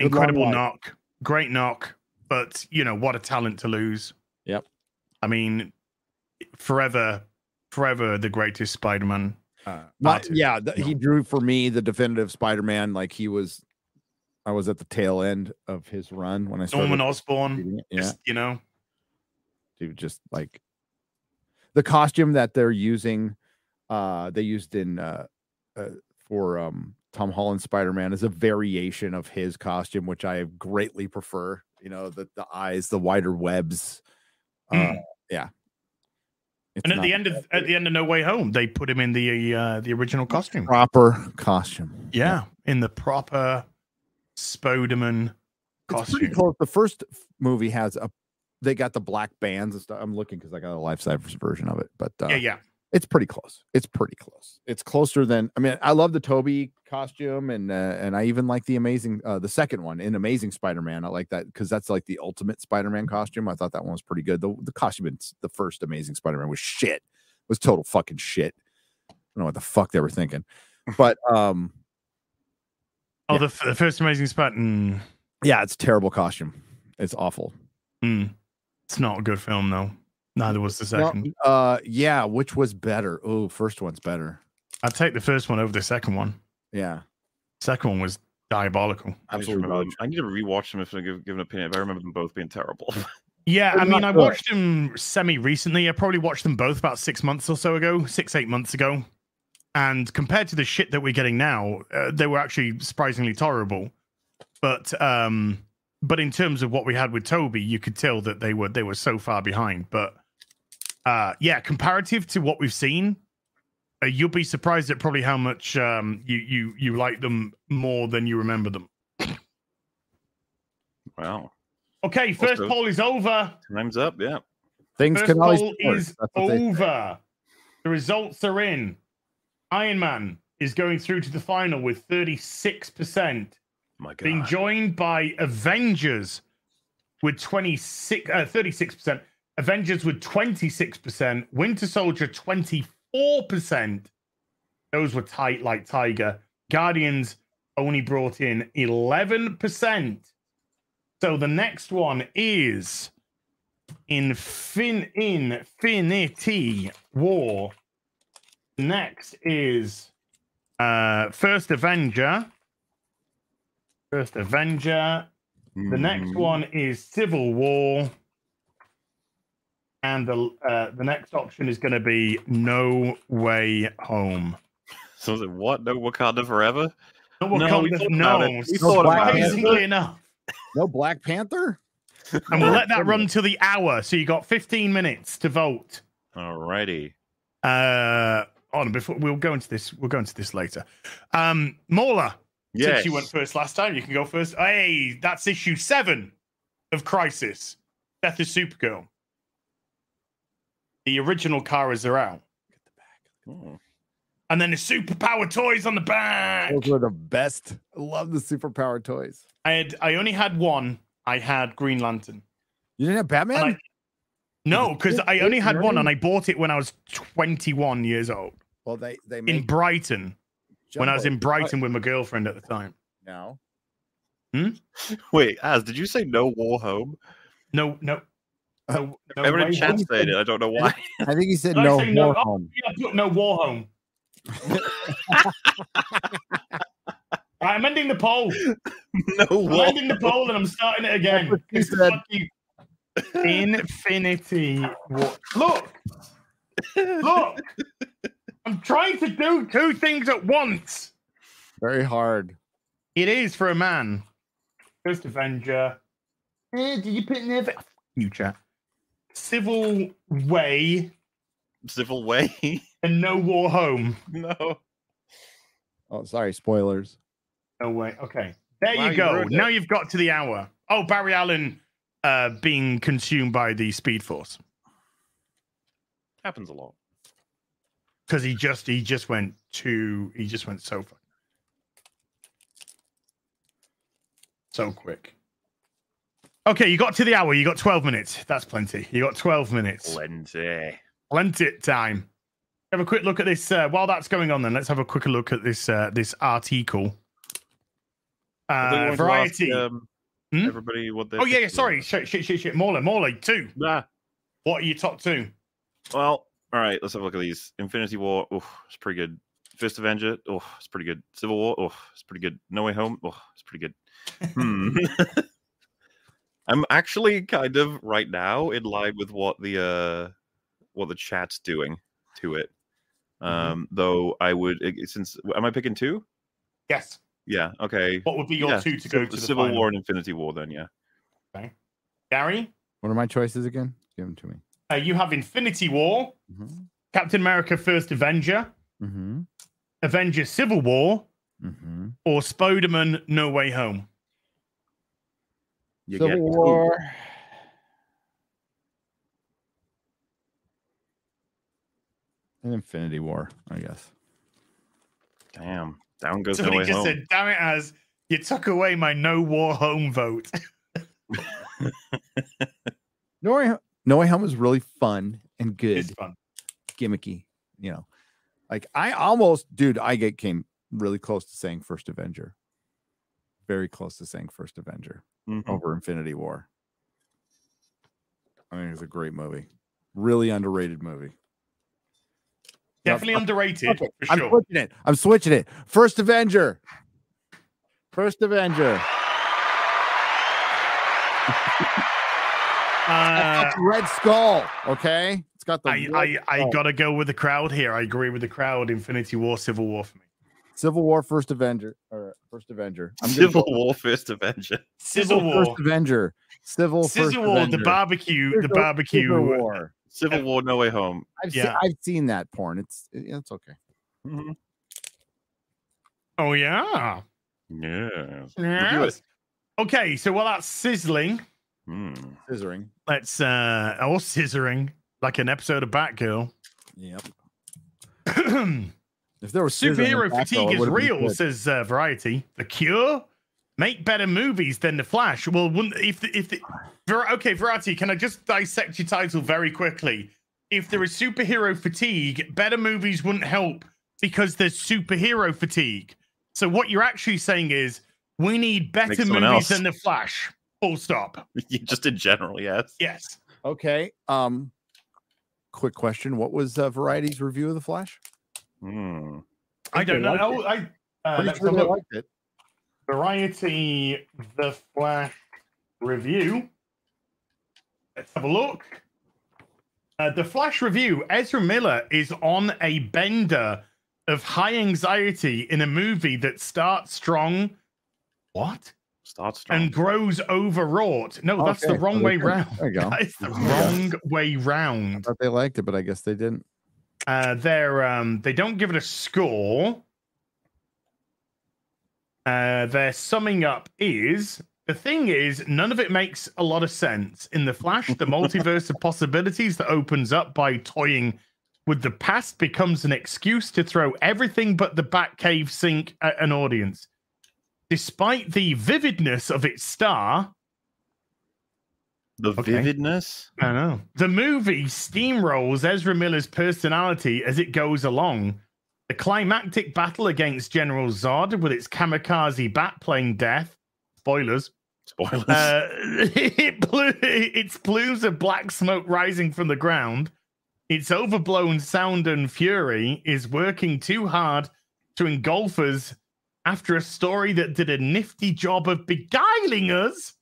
Good incredible knock, great knock, but you know what a talent to lose. Yep. I mean, forever, forever the greatest Spider-Man. Uh, yeah, th- he drew for me the definitive Spider-Man. Like he was, I was at the tail end of his run when I started. Norman Osborn. Yeah, Just, you know, dude, just like the costume that they're using, uh, they used in uh, uh for um Tom Holland Spider-Man is a variation of his costume, which I greatly prefer. You know, the the eyes, the wider webs. Uh, Mm. yeah. It's and at the end of at the end of No Way Home, they put him in the uh, the original costume. proper costume. Yeah, in the proper Spoderman It's pretty costume. close. The first movie has a they got the black bands and stuff. I'm looking because I got a life size version of it, but uh, Yeah, yeah. It's pretty close. It's pretty close. It's closer than I mean, I love the Tobey costume and uh, and I even like the amazing uh the second one in Amazing Spider-Man. I like that because that's like the ultimate Spider-Man costume. I thought that one was pretty good. The the costume in the first Amazing Spider-Man was shit. Was total fucking shit. I don't know what the fuck they were thinking. <laughs> But um Oh, Yeah. the, f- the first Amazing Spider. Mm, yeah, it's a terrible costume. It's awful. mm. It's not a good film, though. Neither was the No, second. uh yeah, which was better? Oh, first one's better. I'd take the first one over the second one. Yeah. Second one was diabolical. I need, to Absolutely remember I need to rewatch them if I give, give an opinion. But I remember them both being terrible. <laughs> Yeah, I mean, I watched them semi recently. I probably watched them both about six months or so ago, six, eight months ago. And compared to the shit that we're getting now, uh, they were actually surprisingly tolerable. But um, but in terms of what we had with Tobey, you could tell that they were they were so far behind. But uh, yeah, comparative to what we've seen, uh, you'll be surprised at probably how much um, you you you like them more than you remember them. wow, Okay, first Also- poll is over. time's up. Yeah, Things First can always poll be is That's what they say. over. The results are in. Iron Man is going through to the final with 36%, my God. being joined by Avengers with 26, uh, 36%, Avengers with 26%, Winter Soldier 24%. Those were tight like Tiger. Guardians only brought in 11%. So the next one is Infin Infinity War. Next is uh First Avenger. First Avenger. The next Mhm. one is Civil War. And the uh, the next option is going to be No Way Home. So is it what? No Wakanda forever? No, No, we Wakanda- thought no, about it. We No thought Black about it. Panther? surprisingly enough. No Black Panther? And we'll let that run till the hour. So you got 15 minutes to vote. Alrighty. Uh, on before we'll go into this. We'll go into this later. Um, Mauler, Yes. since you went first last time, you can go first. Hey, that's issue seven of Crisis. Death is Supergirl. The original Karas are out, Oh. and then the superpower toys on the back. Those were the best. I love the superpower toys. I had. I only had one. I had Green Lantern. You didn't have Batman? I- No, because I only had one, and I bought it when I was 21 years old well, they they in made Brighton. When I was in Brighton with my girlfriend at the time. now. Hmm? Wait, As, did you say no war home? No, no. No, no Everyone in way said it. I don't know why. I think he said Did no say no? war Oh, yeah, no war home. <laughs> Right, I'm ending the poll. no I'm wall. ending the poll and I'm starting it again. he said. Infinity War. Look, look. I'm trying to do two things at once. Very hard. It is for a man. First Avenger. Eh, did you put in there? F- You chat. Civil Way Civil Way. <laughs> and No War Home. no. Oh, sorry, spoilers. No way. Okay. There Wow, you you go. ruined now it. you've got to the hour. Oh, Barry Allen uh, being consumed by the Speed Force Happens a lot. because he just he just went too he just went so far. so quick. Okay, you got to the hour. You got twelve minutes. That's plenty. You got twelve minutes. Plenty. Plenty time. Have a quick look at this. Uh, while that's going on, then let's have a quick look at this uh, this article. I think we Uh, wanted to ask, variety. um, Hmm? Everybody, what they oh yeah, yeah. Sorry. Shit, shit, shit, shit. Morley, Morley, two. Nah. What are your top two? Well, all right. Let's have a look at these. Infinity War. Oh, it's pretty good. First Avenger. Oh, it's pretty good. Civil War. Oh, it's pretty good. No Way Home. Oh, it's pretty good. Hmm. <laughs> <laughs> I'm actually kind of right now in line with what the uh what the chat's doing to it. Um, though I would eh, since am I picking two? Yes. Yeah. Okay. What would be your yeah, two to go to the Civil final? War and Infinity War. Then yeah. Okay. Gary, What are my choices again? Give them to me. uh, you have Infinity War, Mm-hmm. Captain America: First Avenger, Mm-hmm. Avengers: Civil War, Mm-hmm. or Spider-Man: No Way Home. You Civil get two. War. And Infinity War, I guess. Damn. Down goes No Somebody Way just Home. said, "Damn it, as you took away my No War Home vote." <laughs> No Way, no Way Home was really fun and good, it's fun. gimmicky. You know, like I almost, dude, I get came really close to saying First Avenger. Very close to saying First Avenger Mhm. over Infinity War. I think it's a great movie. Really underrated movie. Definitely I'm- underrated Okay, for I'm sure. switching it. I'm switching it. First Avenger. First Avenger. Uh, Red Skull. Okay, it's got the I, I, I gotta go with the crowd here. I agree with the crowd. Infinity War, Civil War for me. Civil War. First Avenger. Or First Avenger. I'm Civil go War, First Avenger. Civil War, First Avenger. Civil. First Civil War, the Avenger. barbecue, the Civil- barbecue. Civil War. Civil War, No Way Home. I've Yeah. seen. I've seen that porn. It's it's okay. Mhm. Oh yeah. Yeah. Yes. Okay, so while that's sizzling, Hmm. Scissoring. let's uh or scissoring like an episode of Batgirl. Yep. <clears throat> If there was Superhero fatigue it is would've real, good. says uh, Variety. The Cure make better movies than The Flash. Well, wouldn't if the, if the okay, Variety, can I just dissect your title very quickly? If there is superhero fatigue, better movies wouldn't help because there's superhero fatigue. So what you're actually saying is we need better movies else. than The Flash. Full stop. <laughs> Just in general, yes. Yes. Okay. Um. Quick question: What was uh, Variety's review of the Flash? Hmm. I think don't know. liked Oh, I uh, Pretty let's sure have a they look. liked it. Variety The Flash review. Let's have a look. Uh, the Flash review Ezra Miller is on a bender of high anxiety in a movie that starts strong. What? Starts strong. And grows overwrought. No, that's the wrong so way they- round. There you go. <laughs> That is the wrong way I round. thought they liked it, but I guess they didn't. Uh, they're um, they don't give it a score. Uh, their summing up is the thing is none of it makes a lot of sense. In the Flash, the <laughs> multiverse of possibilities that opens up by toying with the past becomes an excuse to throw everything but the Batcave sink at an audience. Despite the vividness of its star, the Okay. vividness. I know. The movie steamrolls Ezra Miller's personality as it goes along. The climactic battle against General Zod with its kamikaze bat plane death. Spoilers. Spoilers. Uh, <laughs> it blew, its plumes of black smoke rising from the ground. Its overblown sound and fury is working too hard to engulf us after a story that did a nifty job of beguiling us.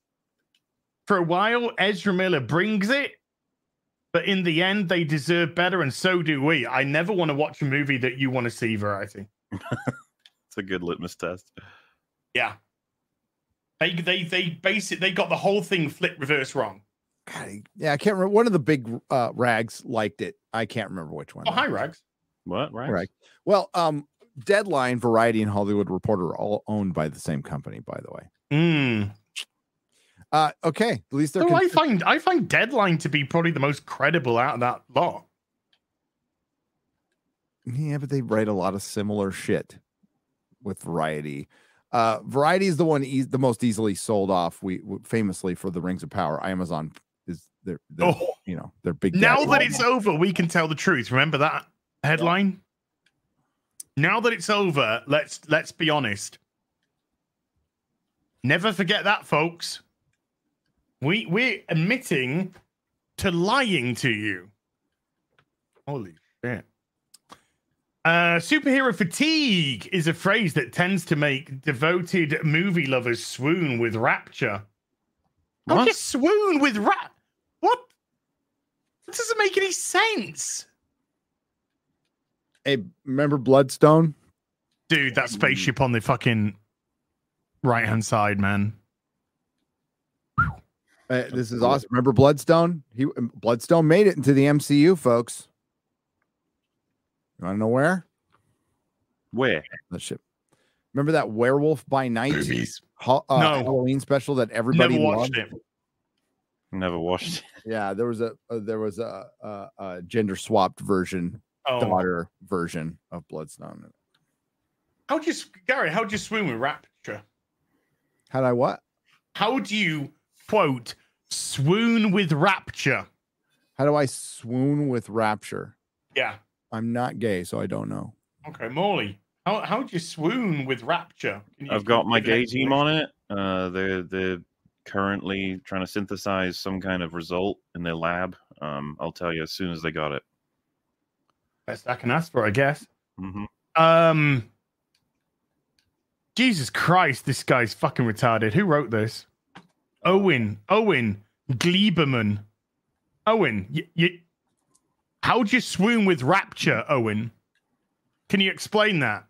For a while, Ezra Miller brings it, but in the end, they deserve better, and so do we. I never want to watch a movie that you want to see, Variety. <laughs> it's a good litmus test. Yeah. They they they base it, they got the whole thing flip reverse wrong. God, yeah, I can't remember. One of the big uh, rags liked it. I can't remember which one. Oh, hi, Rags. What? Right. Right. Well, um, Deadline, Variety, and Hollywood Reporter are all owned by the same company, by the way. Mm. Uh, okay. At least they're. So I find I find Deadline to be probably the most credible out of that lot. yeah, but they write a lot of similar shit with Variety. Uh, Variety is the one eas the most easily sold off. We w- famously for the Rings of Power. Amazon is their, their Oh. you know, their big. Now that it's over, we can tell the truth. Remember that headline? Now that it's over, let's let's be honest. Never forget that, folks. We we're admitting to lying to you. Holy shit. Uh, superhero fatigue is a phrase that tends to make devoted movie lovers swoon with rapture. What? you swoon with rap? What? That doesn't make any sense. Hey, remember Bloodstone? Dude, that spaceship on the fucking right hand side, man. Uh, this is awesome. Remember Bloodstone? He Bloodstone made it into the MCU, folks. You want to know where? Where? That ship. Remember that Werewolf by Night ho- uh, No. Halloween special that everybody Never watched loved? it. Never watched. it. <laughs> Yeah, there was a uh, there was a, a, a gender swapped version, Oh, daughter version of Bloodstone. how'd you, Gary? How'd you swoon with rapture? How did I what? How do you quote swoon with rapture? How do I swoon with rapture? Yeah. I'm not gay, so I don't know. Okay, Morley. How how'd you swoon with rapture? You I've got my give gay team on it. Uh, they're they're currently trying to synthesize some kind of result in their lab. Um, I'll tell you as soon as they got it. Best I can ask for, I guess. hmm Um, Jesus Christ, this guy's fucking retarded. Who wrote this? Owen. Owen Gleiberman. Owen, you, you, how'd you swoon with rapture, Owen? Can you explain that?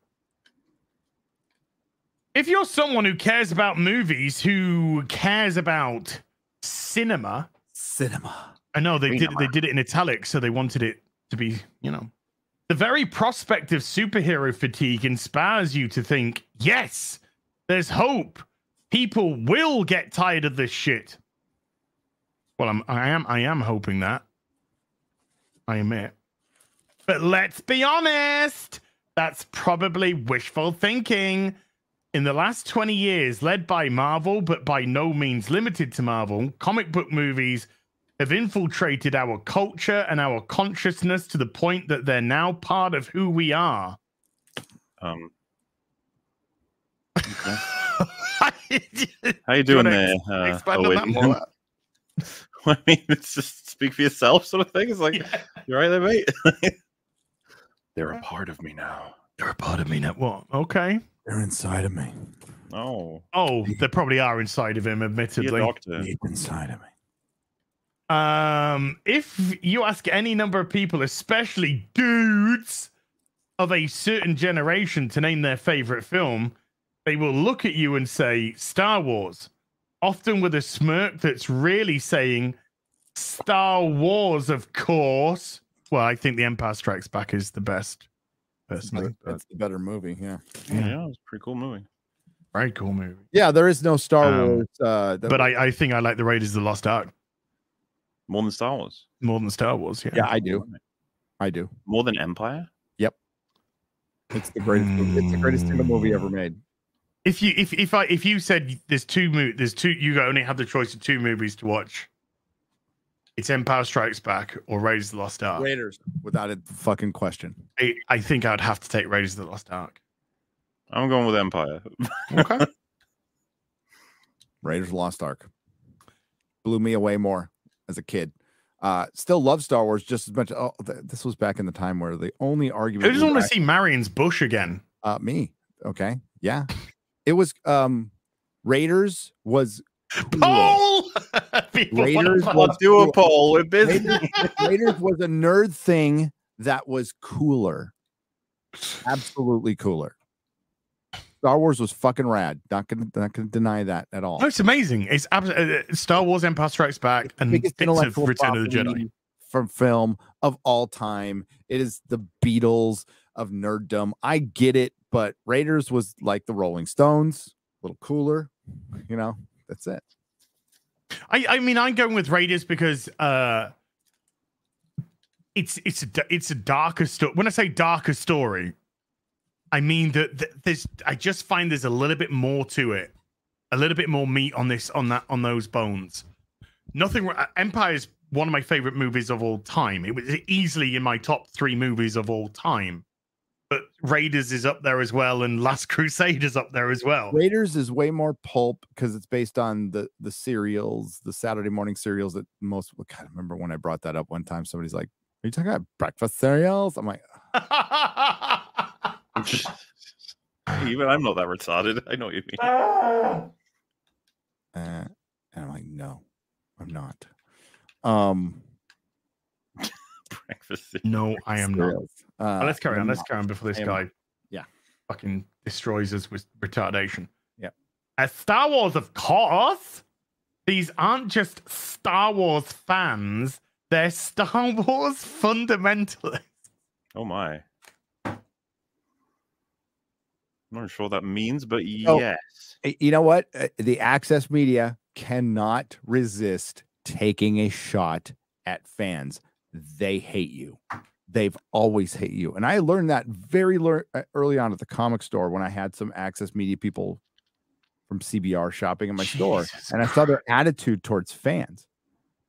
If you're someone who cares about movies, who cares about cinema, Cinema. I know they did they did it in italics, so they wanted it to be, you know. The very prospect of superhero fatigue inspires you to think, yes, there's hope. People will get tired of this shit. Well, I'm I am I am hoping that. I admit. But let's be honest, that's probably wishful thinking. In the last 20 years, led by Marvel, but by no means limited to Marvel, comic book movies have infiltrated our culture and our consciousness to the point that they're now part of who we are. Um, <laughs> okay. <laughs> How you doing wanna there? ex- Uh, Expand on that Owen? more. <laughs> I mean, it's just speak for yourself, sort of thing. It's like Yeah. you're right there, mate. <laughs> They're a part of me now. They're a part of me now. What? Okay. They're inside of me. Oh, Oh, they probably are inside of him, admittedly. doctor. Deep inside of me. Um, if you ask any number of people, especially dudes of a certain generation, to name their favorite film, they will look at you and say Star Wars, often with a smirk that's really saying Star Wars, of course. Well, I think The Empire Strikes Back is the best, personally. But That's the better movie. Yeah. Yeah, yeah, it's a pretty cool movie. very cool movie. Yeah, there is no Star Um, Wars. Uh, But I, I think I like The Raiders of the Lost Ark More than Star Wars. more than Star Wars. Yeah. yeah, I do. I do. More than Empire. Yep. It's the greatest. movie- It's the greatest single movie ever made. If you if if I if you said there's two mo- there's two you only have the choice of two movies to watch. It's Empire Strikes Back or Raiders of the Lost Ark. Raiders, without a fucking question. I, I think I'd have to take Raiders of the Lost Ark. I'm going with Empire. Okay. <laughs> Raiders of the Lost Ark blew me away more as a kid. Uh, still love Star Wars just as much. Oh, th- this was back in the time where the only argument. Who doesn't want to see Marion's bush again? uh me okay yeah it was um raiders was <laughs> cool. Paul! Raiders was do a poll. We're busy. raiders, raiders was a nerd thing that was cooler absolutely cooler star wars was fucking rad not gonna not gonna deny that at all No, it's amazing. It's absolutely uh, uh, Star Wars Empire Strikes Back and bits of Return of the Jedi. from film of all time. It is the Beatles of nerddom. I get it, but Raiders was like the Rolling Stones, a little cooler. You know, that's it. I, I mean, I'm going with Raiders because uh, it's it's a it's a darker story. When I say darker story, I mean that there's. I just find there's a little bit more to it, a little bit more meat on this on that on those bones. Nothing. uh, Empire is one of my favorite movies of all time. It was easily in my top three movies of all time. But Raiders is up there as well, and Last <laughs> Crusade is up there as well. Raiders is way more pulp because it's based on the the serials, the Saturday morning serials that most. God, I remember when I brought that up one time. Somebody's like, "Are you talking about breakfast cereals?" I'm like, <laughs> Even I'm not that retarded. I know what you mean. uh, and I'm like, "No, I'm not." Um, <laughs> Breakfast. no, I am not. Cereals. Uh, Well, let's carry on. Let's carry on before this guy, yeah. fucking destroys us with retardation. Yeah, As Star Wars, of course, these aren't just Star Wars fans; they're Star <laughs> Wars fundamentalists. Oh my. I'm not sure what that means, but yes. You know what? Uh, The access media cannot resist taking a shot at fans. They hate you. They've always hate you. And I learned that very lear- uh, early on at the comic store when I had some access media people from CBR shopping in my store and I saw their attitude towards fans.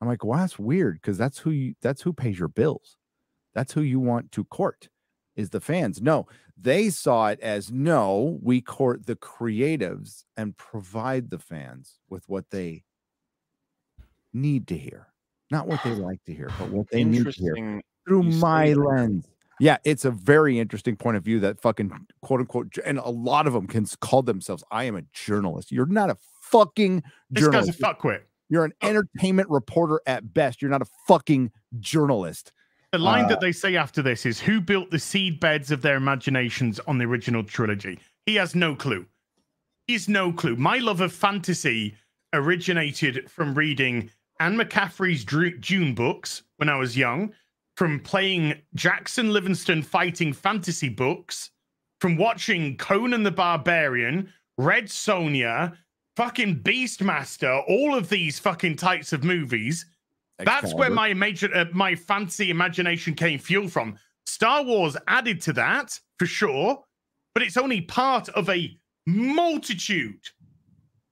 I'm like, wow, that's weird because that's who you that's who pays your bills. That's who you want to court is the fans. No, they saw it as no, we court the creatives and provide the fans with what they need to hear. Not what they <sighs> like to hear, but what they need to hear. Through my lens. Yeah, it's a very interesting point of view that fucking quote unquote, and a lot of them can call themselves, I am a journalist. You're not a fucking This guy's a fuckwit. You're an entertainment reporter at best. You're not a fucking journalist. The line Uh, that they say after this is Who built the seed beds of their imaginations on the original trilogy? He has no clue. He has no clue. My love of fantasy originated from reading Anne McCaffrey's June books when I was young, from playing Jackson Livingstone fighting fantasy books, from watching Conan the Barbarian, Red Sonja, fucking Beastmaster, all of these fucking types of movies. That's where my major, uh, my fancy imagination came fuel from. Star Wars added to that for sure, but it's only part of a multitude,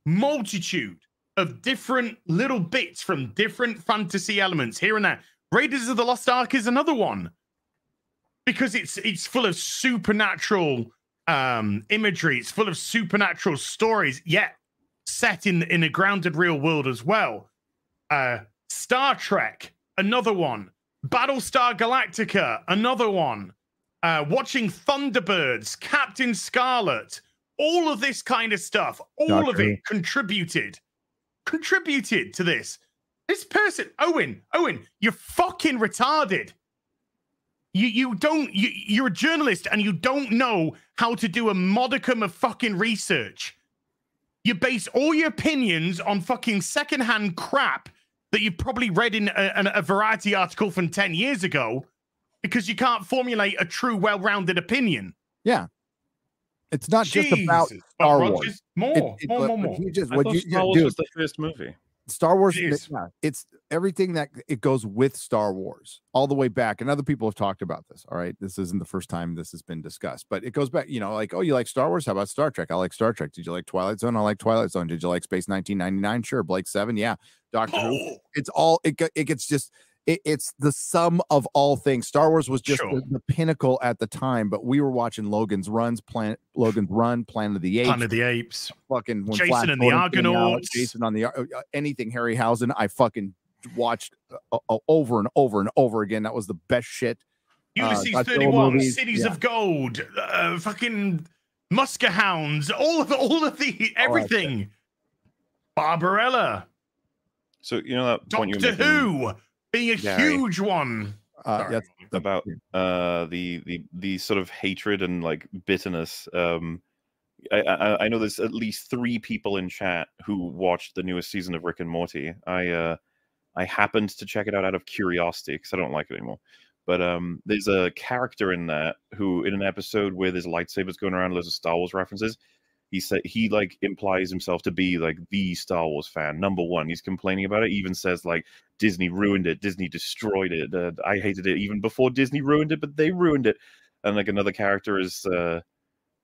multitude of different little bits from different fantasy elements here and there. Raiders of the Lost Ark is another one because it's it's full of supernatural um imagery. It's full of supernatural stories, yet set in in a grounded real world as well. Uh, Star Trek, another one. Battlestar Galactica, another one. Uh, watching Thunderbirds, Captain Scarlet, all of this kind of stuff, all of Doctor Who. it contributed, contributed to this. This person, Owen, Owen, you're fucking retarded. You you don't you you're a journalist and you don't know how to do a modicum of fucking research. You base all your opinions on fucking secondhand crap that you've probably read in a, a- a variety article from 10 years ago because you can't formulate a true, well rounded opinion. Yeah. It's not just about Star Wars. Rogers- More, It- it- more, what- more, what more. you just- I what thought you- Star Wars dude, was the first movie. Star Wars, is. it's everything that it goes with Star Wars all the way back. And other people have talked about this. All right. This isn't the first time this has been discussed, but it goes back, you know, like, oh, you like Star Wars? How about Star Trek? I like Star Trek. Did you like Twilight Zone? I like Twilight Zone. Did you like Space 1999? Sure. Blake Seven. Yeah. Doctor Who. Oh, It's all, it, it gets just, it, it's the sum of all things. Star Wars was just Sure. the, the pinnacle at the time, but we were watching Logan's runs, Planet Logan's Run, Planet of the Apes, Planet of the Apes. fucking when Jason Flash and the Gordon out, Argonauts. Jason on the Ar- uh, anything Harryhausen. I fucking watched uh, uh, over and over and over again. That was the best shit. Ulysses Godzilla 31, movies, Cities yeah. of Gold, uh, fucking Musker Hounds, all of all of the everything. Barbarella, So you know that point you Doctor making Who being a Gary. huge one. Uh, Sorry. that's about uh the the the sort of hatred and like bitterness. Um, I, I I know there's at least three people in chat who watched the newest season of Rick and Morty. I uh I happened to check it out out of curiosity because I don't like it anymore. But um, there's a character in that who, in an episode where there's lightsabers going around, loads of Star Wars references, he said he like implies himself to be like the Star Wars fan, number one. He's complaining about it. He even says like Disney ruined it, Disney destroyed it. Uh, I hated it even before Disney ruined it, but they ruined it. And like another character is uh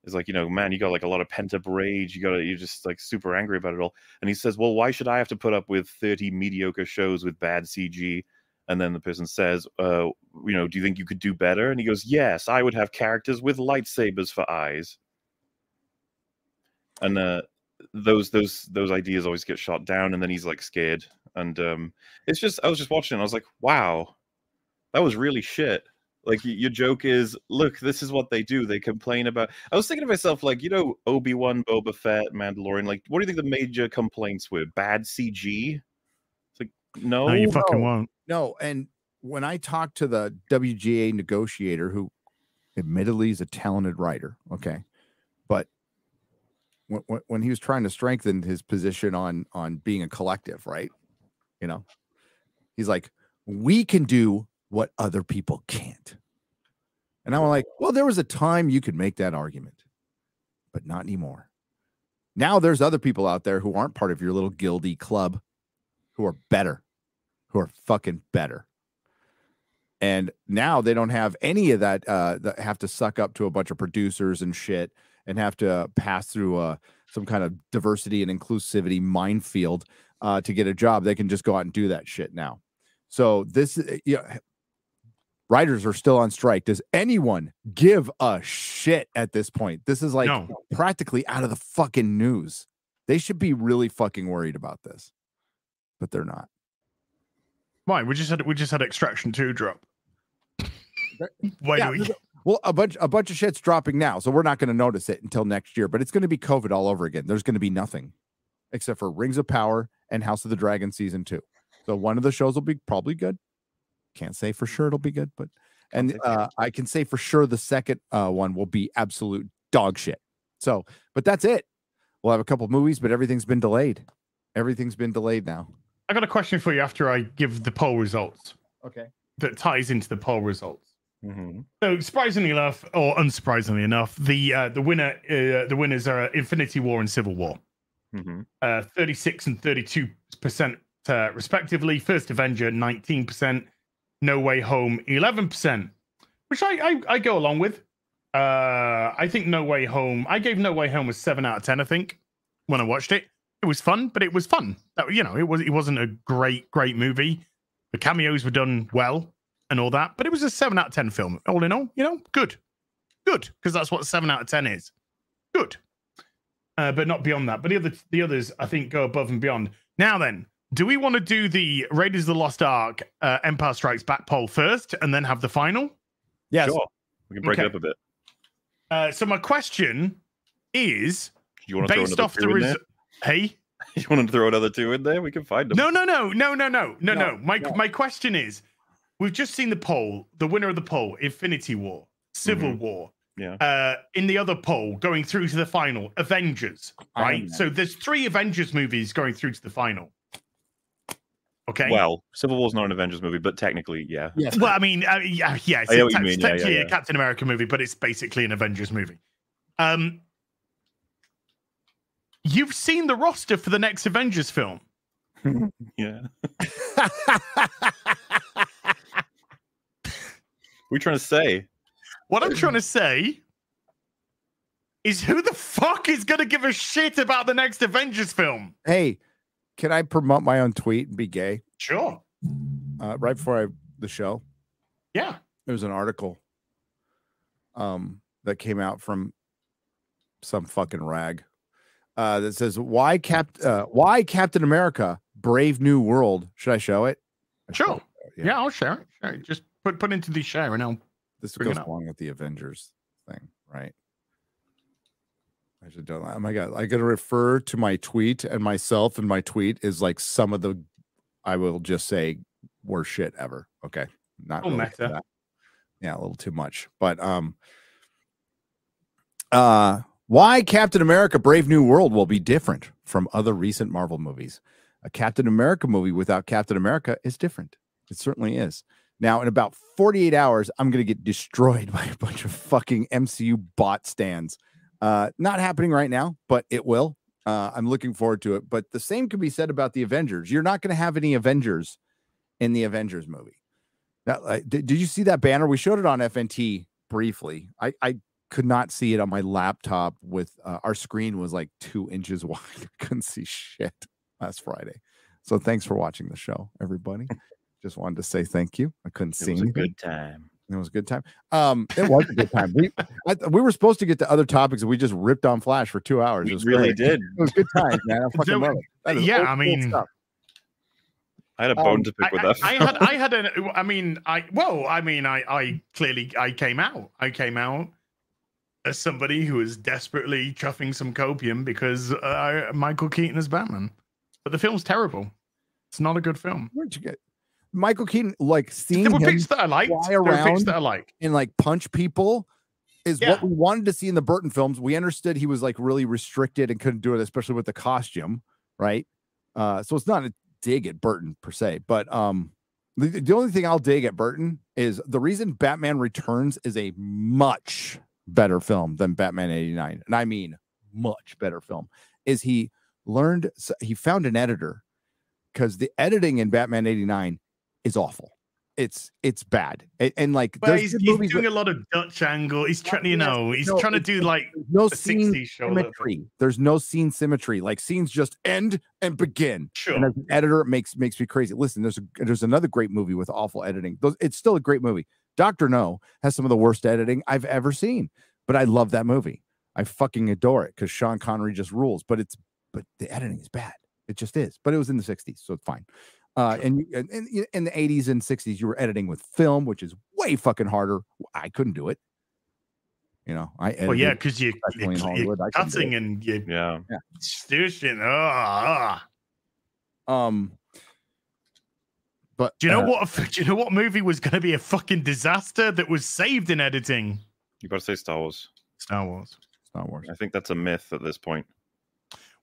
is like, you know, man, you got like a lot of pent up rage. You got you're just like super angry about it all. And he says, well, why should I have to put up with 30 mediocre shows with bad CG? And then the person says, uh, you know, do you think you could do better? And he goes, yes, I would have characters with lightsabers for eyes. And uh, those those those ideas always get shot down, and then he's like scared. And um, it's just, I was just watching, and I was like, wow, that was really shit. Like your joke is, look, this is what they do. They complain about. I was thinking to myself, like, you know, Obi Wan, Boba Fett, Mandalorian. Like, what do you think the major complaints were? Bad CG. It's like, no, No, you fucking no. won't. No, and when I talked to the WGA negotiator, who admittedly is a talented writer, okay, but when, when- he was trying to strengthen his position on on being a collective, right? You know, he's like, we can do what other people can't, and I'm like, well, there was a time you could make that argument, but not anymore. Now there's other people out there who aren't part of your little guildy club, who are better who are fucking better. And now they don't have any of that uh that have to suck up to a bunch of producers and shit and have to pass through uh some kind of diversity and inclusivity minefield uh to get a job. They can just go out and do that shit now. So this uh, yeah writers are still on strike. Does anyone give a shit at this point? This is like No. practically out of the fucking news. They should be really fucking worried about this. But they're not. Why? We just had we just had Extraction 2 drop. Why Yeah, do we? Well, a bunch a bunch of shit's dropping now, so we're not going to notice it until next year. But it's going to be COVID all over again. There's going to be nothing except for Rings of Power and House of the Dragon season two. So one of the shows will be probably good. Can't say for sure it'll be good, but and uh, I can say for sure the second uh, one will be absolute dog shit. So, but that's it. We'll have a couple movies, but everything's been delayed. Everything's been delayed now. I got a question for you after I give the poll results Okay. that ties into the poll results. Mhm. So surprisingly enough, or unsurprisingly enough, the uh, the winner uh, the winners are Infinity War and Civil War. Mhm. uh, 36 and 32 percent uh, respectively. First Avenger 19 percent, No Way Home 11 percent, which I, I I go along with. Uh, I think No Way Home. I gave No Way Home a seven out of ten. I think when I watched it, it was fun, but it was fun. You know, it was it wasn't a great great movie. The cameos were done well and all that, but it was a seven out of ten film. All in all, you know, good, good, because that's what seven out of ten is. Good uh, but not beyond that. But the other the others, I think, go above and beyond. Now then, do we want to do the Raiders of the Lost Ark, uh, Empire Strikes Back poll first, and then have the final? Yes. Sure. We can break Okay. it up a bit. Uh, so my question is, you want to based off the two in there? res- hey, <laughs> You want to throw another two in there? We can find them. no, no, no, no, no, no, no, No, no. My no. my question is, we've just seen the poll. The winner of the poll, Infinity War, Civil Mhm. War. Yeah. Uh, in the other poll, going through to the final, Avengers. Right. So there's three Avengers movies going through to the final. Okay. Well, Civil War's not an Avengers movie, but technically, yeah. Yes. Well, I mean, uh, yeah, yeah, it's, I know what you it's mean, yeah, yeah, technically yeah. a Captain America movie, but it's basically an Avengers movie. Um, you've seen the roster for the next Avengers film. <laughs> Yeah. <laughs> We're trying to say. What I'm trying to say is, who the fuck is going to give a shit about the next Avengers film? hey, can I promote my own tweet and be gay? Sure. uh, right before I the show, Yeah. there was an article um that came out from some fucking rag uh that says why cap uh, why Captain America Brave New World. Should I show it? I Sure. show it, Yeah, Yeah. I'll share it. Share it. Just put put into the share and I'll This goes along with the Avengers thing, right? I should don't. Oh my god! I got to refer to my tweet and myself, and my tweet is like some of the, I will just say, worst shit ever. Okay, not Oh, really that. Yeah, a little too much, but um, uh, why Captain America: Brave New World will be different from other recent Marvel movies. A Captain America movie without Captain America is different. It certainly is. Now, in about 48 hours, I'm going to get destroyed <laughs> by a bunch of fucking MCU bot stands. Uh, not happening right now, but it will. Uh, I'm looking forward to it. But the same can be said about the Avengers. You're not going to have any Avengers in the Avengers movie. Now, uh, did, did you see that banner? We showed it on FNT briefly. I, I could not see it on my laptop with uh, our screen was like two inches <laughs> wide. I couldn't see shit last Friday. So thanks for watching the show, everybody. <laughs> Just wanted to say thank you. I couldn't It see was a good time. It was a good time. Um, it was a good time. We I, we were supposed to get to other topics, and we just ripped on Flash for two hours. We it was really great. did. It was good time, man. I <laughs> fucking love it. Yeah, old I mean, stuff. I had a Um, bone to pick I, with I, us. I had I <laughs> had an I mean I well I mean I I clearly I came out I came out as somebody who was desperately chuffing some copium because uh, Michael Keaton is Batman, but the film's terrible. It's not a good film. Where'd you get Michael Keaton? Like seeing him that I liked. fly around. that I like. and like punch people is Yeah. what we wanted to see in the Burton films. We understood he was like really restricted and couldn't do it, especially with the costume, right? Uh, so it's not a dig at Burton per se, but um, the, the only thing I'll dig at Burton is the reason Batman Returns is a much better film than Batman 89, and I mean much better film, is he learned he found an editor because the editing in Batman 89 is awful. It's it's bad. And, and like But there's he's, good he's doing with- a lot of Dutch angle. He's trying, you know, he's no, trying to do like there's no scene 60s show. a little symmetry. There's no scene symmetry. Like scenes just end and begin. Sure. And as an editor, it makes makes me crazy. Listen, there's a there's another great movie with awful editing. Those it's still a great movie. Doctor No has some of the worst editing I've ever seen, but I love that movie. I fucking adore it because Sean Connery just rules. But it's but the editing is bad. It just is. But it was in the 60s, so it's fine. Uh, and, you- and, and in the 80s and 60s, you were editing with film, which is way fucking harder. I couldn't do it. You know, I edited. Well, yeah, because you, professionally in you're, Hollywood, I cutting and you yeah. station. Ah, ah. Um, but Do you know uh, what? Do you know what movie was going to be a fucking disaster that was saved in editing? You got to say Star Wars. Star Wars. Star Wars. I think that's a myth at this point.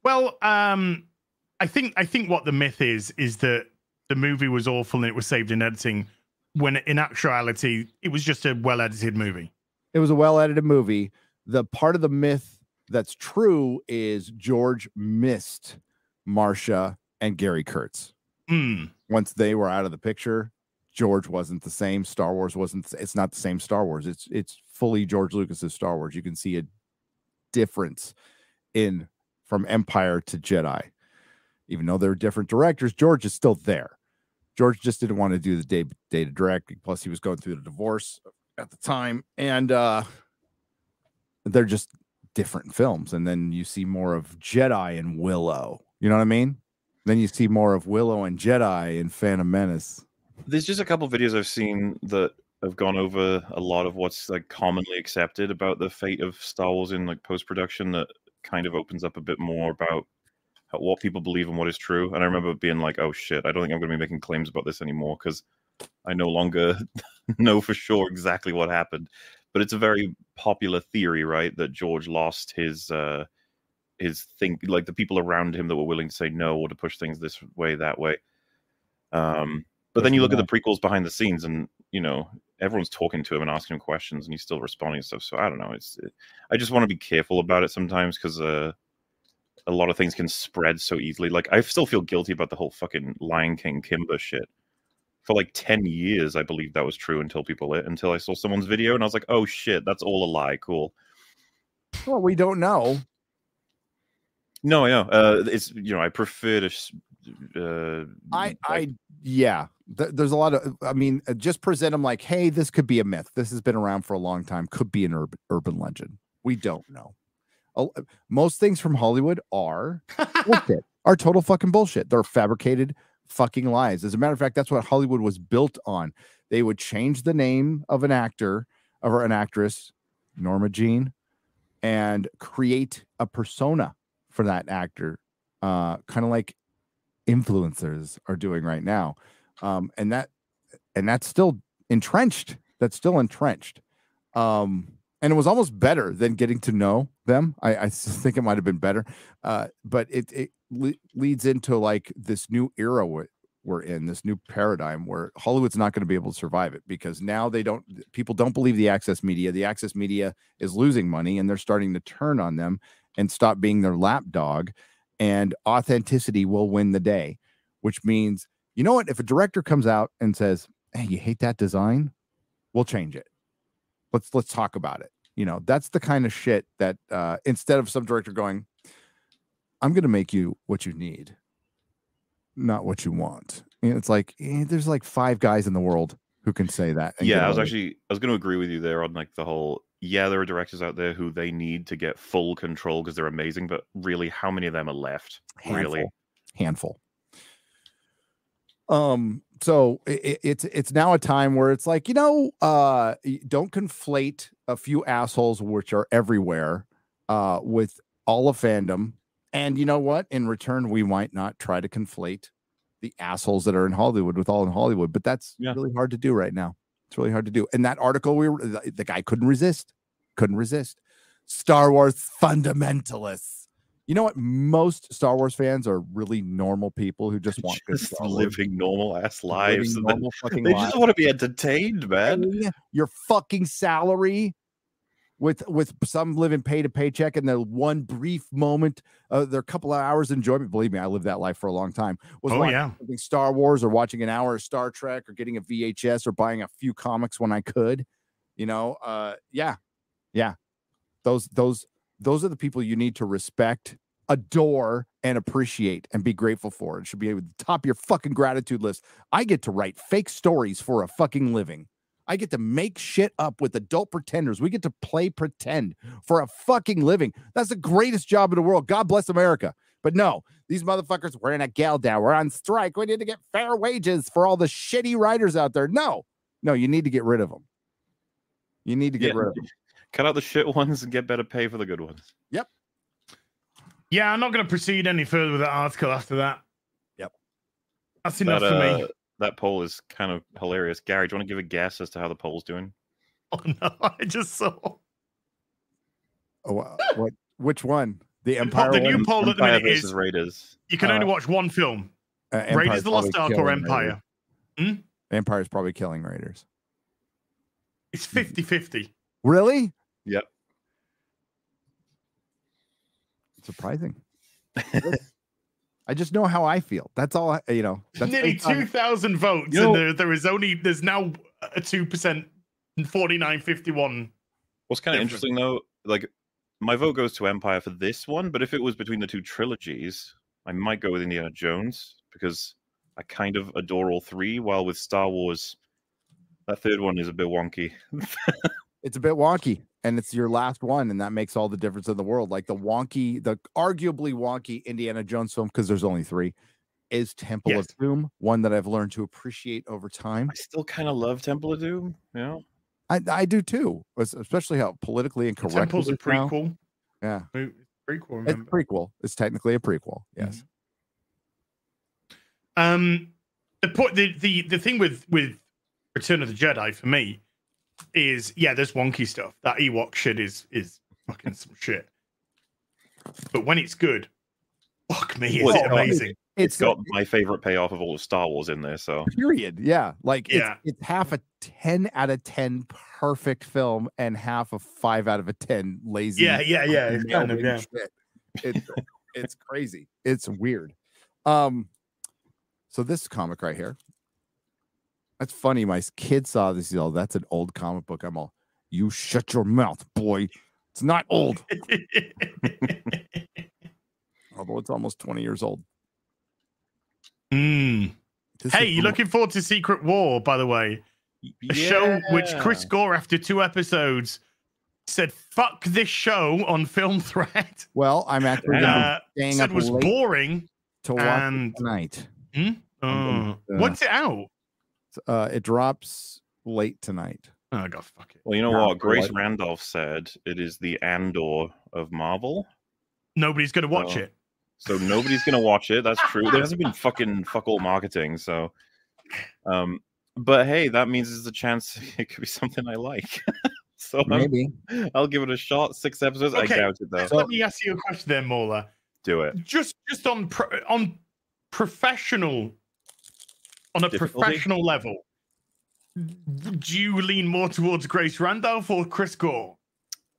Well, um, I think I think what the myth is is that the movie was awful and it was saved in editing, when in actuality it was just a well edited movie. It was a well edited movie. The part of the myth that's true is George missed Marsha and Gary Kurtz. Hmm. Once they were out of the picture, George wasn't the same. Star Wars wasn't. It's not the same Star Wars. It's it's fully George Lucas's Star Wars. You can see a difference in from Empire to Jedi. Even though they're different directors, George is still there. George just didn't want to do the day day to direct. Plus, he was going through the divorce at the time, and uh they're just different films. And then you see more of Jedi and Willow. You know what I mean? Then you see more of Willow and Jedi in Phantom Menace. There's just a couple videos I've seen that have gone over a lot of what's like commonly accepted about the fate of Star Wars in like post production that kind of opens up a bit more about what people believe and what is true. And I remember being like, "Oh shit, I don't think I'm going to be making claims about this anymore because I no longer <laughs> know for sure exactly what happened." But it's a very popular theory, right? That George lost his uh his think like the people around him that were willing to say no or to push things this way that way. Um, but then you look at the prequels behind the scenes, and you know everyone's talking to him and asking him questions, and he's still responding and stuff. So I don't know. It's I just want to be careful about it sometimes because uh, a lot of things can spread so easily. Like I still feel guilty about the whole fucking Lion King Kimba shit. For like ten years, I believed that was true until people until I saw someone's video, and I was like, "Oh shit, that's all a lie." Cool. Well, we don't know. No, yeah, uh, it's you know I prefer to. Uh, I like- I yeah, th- there's a lot of. I mean, uh, just present them like, hey, this could be a myth. This has been around for a long time. Could be an urban urban legend. We don't know. A- Most things from Hollywood are <laughs> bullshit. Are total fucking bullshit. They're fabricated fucking lies. As a matter of fact, that's what Hollywood was built on. They would change the name of an actor or an actress, Norma Jean, and create a persona for that actor, uh, kind of like influencers are doing right now. Um, and that and that's still entrenched. That's still entrenched. Um, and it was almost better than getting to know them. I think it might have been better. Uh, but it it le- leads into like this new era we're, we're in, this new paradigm where Hollywood's not going to be able to survive it because now they don't people don't believe the access media. The access media is losing money and they're starting to turn on them and stop being their lapdog. And authenticity will win the day, which means, you know what? If a director comes out and says, Hey, you hate that design, we'll change it. Let's let's talk about it. You know, that's the kind of shit that uh instead of some director going, I'm gonna make you what you need, not what you want. And it's like eh, there's like five guys in the world who can say that. yeah, I was actually I was going to agree with you there on like the whole. Yeah, there are directors out there who they need to get full control because they're amazing, but really, how many of them are left? Really? handful handful um so i i- it's it's now a time where it's like you know uh don't conflate a few assholes which are everywhere uh with all of fandom and you know what in return we might not try to conflate the assholes that are in hollywood with all in hollywood but that's Yeah. really hard to do right now it's really hard to do and that article we were the, the guy couldn't resist couldn't resist star wars fundamentalists you know what? Most Star Wars fans are really normal people who just want Just living normal ass lives. <laughs> normal They lives. just want to be entertained, man. Yeah, Your fucking salary with with some living pay to paycheck and the one brief moment, uh, their couple of hours enjoyment. Believe me, I lived that life for a long time. Was Oh, yeah. Star Wars or watching an hour of Star Trek or getting a VHS or buying a few comics when I could. You know, uh, yeah, yeah. Those those those are the people you need to respect, adore, and appreciate and be grateful for. It should be at the top of your fucking gratitude list. I get to write fake stories for a fucking living. I get to make shit up with adult pretenders. We get to play pretend for a fucking living. That's the greatest job in the world. God bless America. But no, these motherfuckers, we're in a gal down. We're on strike. We need to get fair wages for all the shitty writers out there. No, no, you need to get rid of them. You need to get Yeah. rid of them. <laughs> Cut out the shit ones and get better pay for the good ones. Yep. Yeah, I'm not going to proceed any further with that article after that. Yep. That's enough That, for me. Uh, uh, that poll is kind of hilarious. Gary, do you want to give a guess as to how the poll's doing? <laughs> Oh no, <laughs> I just saw Oh, uh, what? Which one? The the, Empire. the new one? poll at the Empire minute is Raiders. you can uh, only watch one film: Uh, Raiders the Lost probably Ark or Empire. Raiders. Empire. Empire's probably killing Raiders. It's 50 50. Really? Yep. Surprising. <laughs> I just know how I feel. That's all. I, you know. That's Nearly 2,000 votes, You know- and there, there is only, there's now a 2% and 49 51. What's kind of interesting though, like my vote goes to Empire for this one, but if it was between the two trilogies, I might go with Indiana Jones because I kind of adore all three. While with Star Wars, that third one is a bit wonky. <laughs> it's a bit wonky and it's your last one and that makes all the difference in the world like the wonky the arguably wonky indiana jones film because there's only three is temple Yes. of doom one that i've learned to appreciate over time I still kind of love Temple of Doom. yeah i, I do too especially how politically incorrect Temple's a is now. prequel. yeah Prequel, it's remember? prequel it's technically a prequel yes Um, the point, the, the the thing with with Return of the Jedi for me is yeah, there's wonky stuff. That Ewok shit is is fucking some shit. But when it's good, fuck me, is Well, it it's- amazing? it's it's got my favorite payoff of all of Star Wars in there. So period yeah like it's, Yeah. it's half a 10 out of 10 perfect film and half a 5 out of a 10 lazy Yeah, yeah, yeah. It's kind of, yeah. shit. It's it's crazy. It's weird. Um, so this comic right here. That's funny. My kid saw this. He's all, that's an old comic book. I'm all, you shut your mouth, boy. It's not old, <laughs> although it's almost 20 years old. mm. Hey, you looking forward to Secret War, by the way? A show which Chris Gore, after two episodes, said "fuck this show" on Film Threat. Well, I'm actually Uh, staying said up was late boring. to watch and- tonight. Uh, uh, what's it out? Uh, it drops late tonight. Oh god, fuck it. Well, you know Yeah, what? Grace like- Randolph said it is the Andor of Marvel. Nobody's gonna watch Oh. it. So nobody's gonna watch it. That's true. There hasn't been <laughs> fucking fuck all marketing. So, um, but hey, that means there's a chance <laughs> it could be something I like. <laughs> so I'm- Maybe. I'll give it a shot. Six episodes. Okay. I doubt it though. So, Let me ask you a question, then, Mauler. Do it. Just, just on pro- on professional, on a Difficulty? professional level, do you lean more towards Grace Randolph or Chris Gore?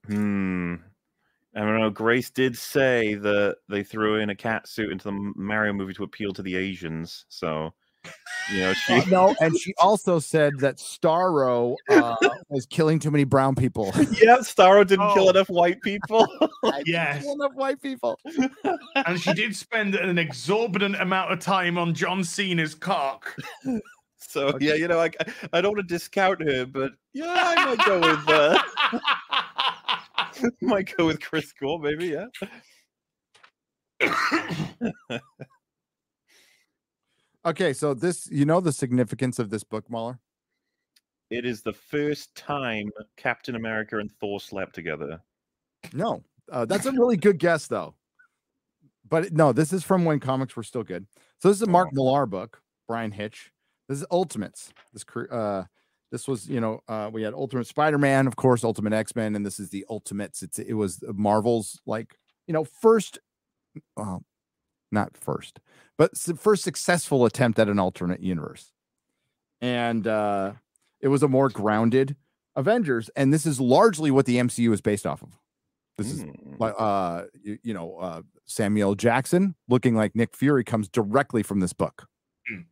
Hmm. I don't know. Grace did say that they threw in a cat suit into the Mario movie to appeal to the Asians. So, you know, she. <laughs> No, and she also said that Starro uh, <laughs> was killing too many brown people. <laughs> yeah, Starro didn't kill Oh. enough white people. Yes, enough white people. and she did spend an exorbitant amount of time on John Cena's cock. So yeah, you know, I I don't want to discount her, but yeah, I might go with uh, might go with Chris Gore, maybe. Yeah. <coughs> Okay, so this, you know, the significance of this book, Mauler? It is the first time Captain America and Thor slept together. No, uh, that's a <laughs> really good guess, though. But no, this is from when comics were still good. So this is a Mark Millar book, Bryan Hitch. This is Ultimates. This uh, this was you know uh, we had Ultimate Spider-Man, of course, Ultimate X-Men, and this is the Ultimates. It's it was Marvel's like you know first, well, not first, but first successful attempt at an alternate universe, and uh, it was a more grounded Avengers, and this is largely what the MCU is based off of. This is Mm. like uh you, you know uh Samuel Jackson looking like Nick Fury comes directly from this book. Mm.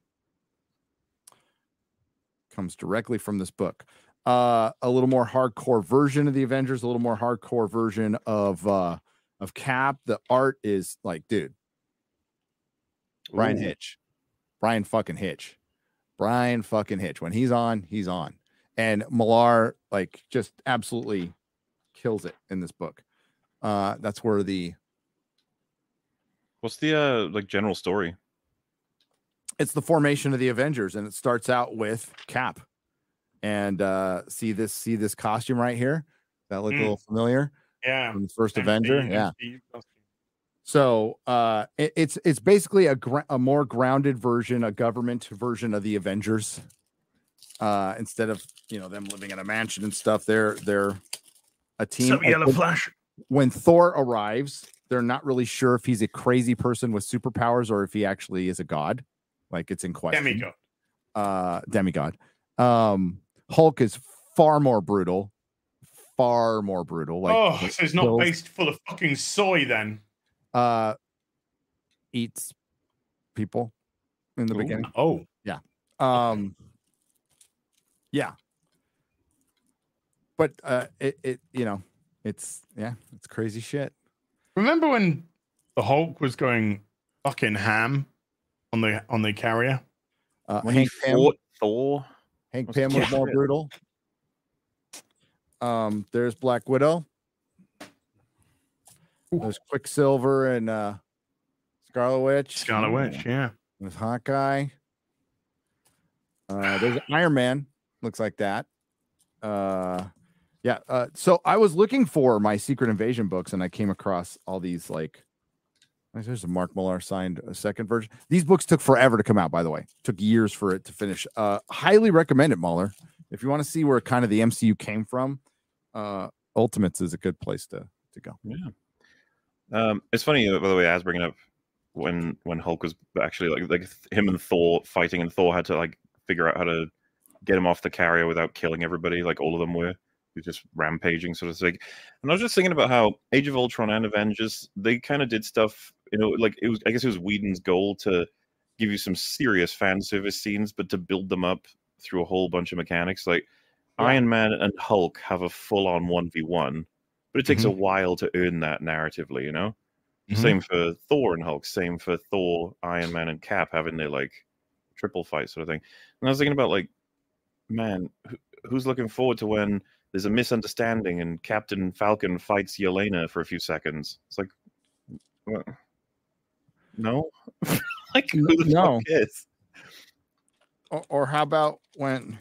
Comes directly from this book. Uh a little more hardcore version of the Avengers, a little more hardcore version of uh of Cap. The art is like, dude, Bryan Ooh. Hitch. Bryan fucking Hitch. Bryan fucking Hitch. When he's on, he's on. And Millar like just absolutely kills it in this book. Uh that's where the What's the uh like general story? it's the formation of the Avengers, and it starts out with Cap. And uh see this see this costume right here? That look a Mm. little familiar Yeah. from the first Avenger. MCU, Yeah. So uh it, it's it's basically a gra- a more grounded version, a government version of the Avengers. Uh instead of you know them living in a mansion and stuff, they're they're a team. Some yellow when- flash. when Thor arrives, they're not really sure if he's a crazy person with superpowers or if he actually is a god. Like it's in question. Demigod. Uh demigod. Um Hulk is far more brutal. Far more brutal. Like oh, so it's not kills- based full of fucking soy then. Uh eats people in the Ooh. beginning. Oh. Yeah. Um yeah. But uh it, it you know, it's yeah, it's crazy shit. Remember when the Hulk was going fucking ham on the on the carrier? Uh When he Hank Pym, fought Thor. Hank was Pym was more brutal. Um there's Black Widow. There's Quicksilver and uh Scarlet Witch. Scarlet Witch, yeah. There's Hawkeye. Uh, there's Iron Man. Looks like that. Uh, yeah. Uh, so I was looking for my Secret Invasion books, and I came across all these like. There's a Mark Millar signed a second version. These books took forever to come out, by the way. Took years for it to finish. Uh, highly recommend it, Mauler. If you want to see where kind of the MCU came from, uh, Ultimates is a good place to to go. Yeah. Um, it's funny, uh, by the way, as bringing up when when Hulk was actually like like him and Thor fighting, and Thor had to like figure out how to get him off the carrier without killing everybody, like all of them were. Just rampaging, sort of thing. And I was just thinking about how Age of Ultron and Avengers they kind of did stuff. You know, like it was. I guess it was Whedon's goal to give you some serious fan service scenes, but to build them up through a whole bunch of mechanics. Like Yeah. Iron Man and Hulk have a full on one v one, but it takes a while to earn that narratively. You know. Mhm. Same for Thor and Hulk. Same for Thor, Iron Man, and Cap having their like triple fight sort of thing. And I was thinking about like, man, who, who's looking forward to when there's a misunderstanding and Captain Falcon fights Yelena for a few seconds? It's like, what? no, <laughs> like who the No. fuck is? Or, or how about when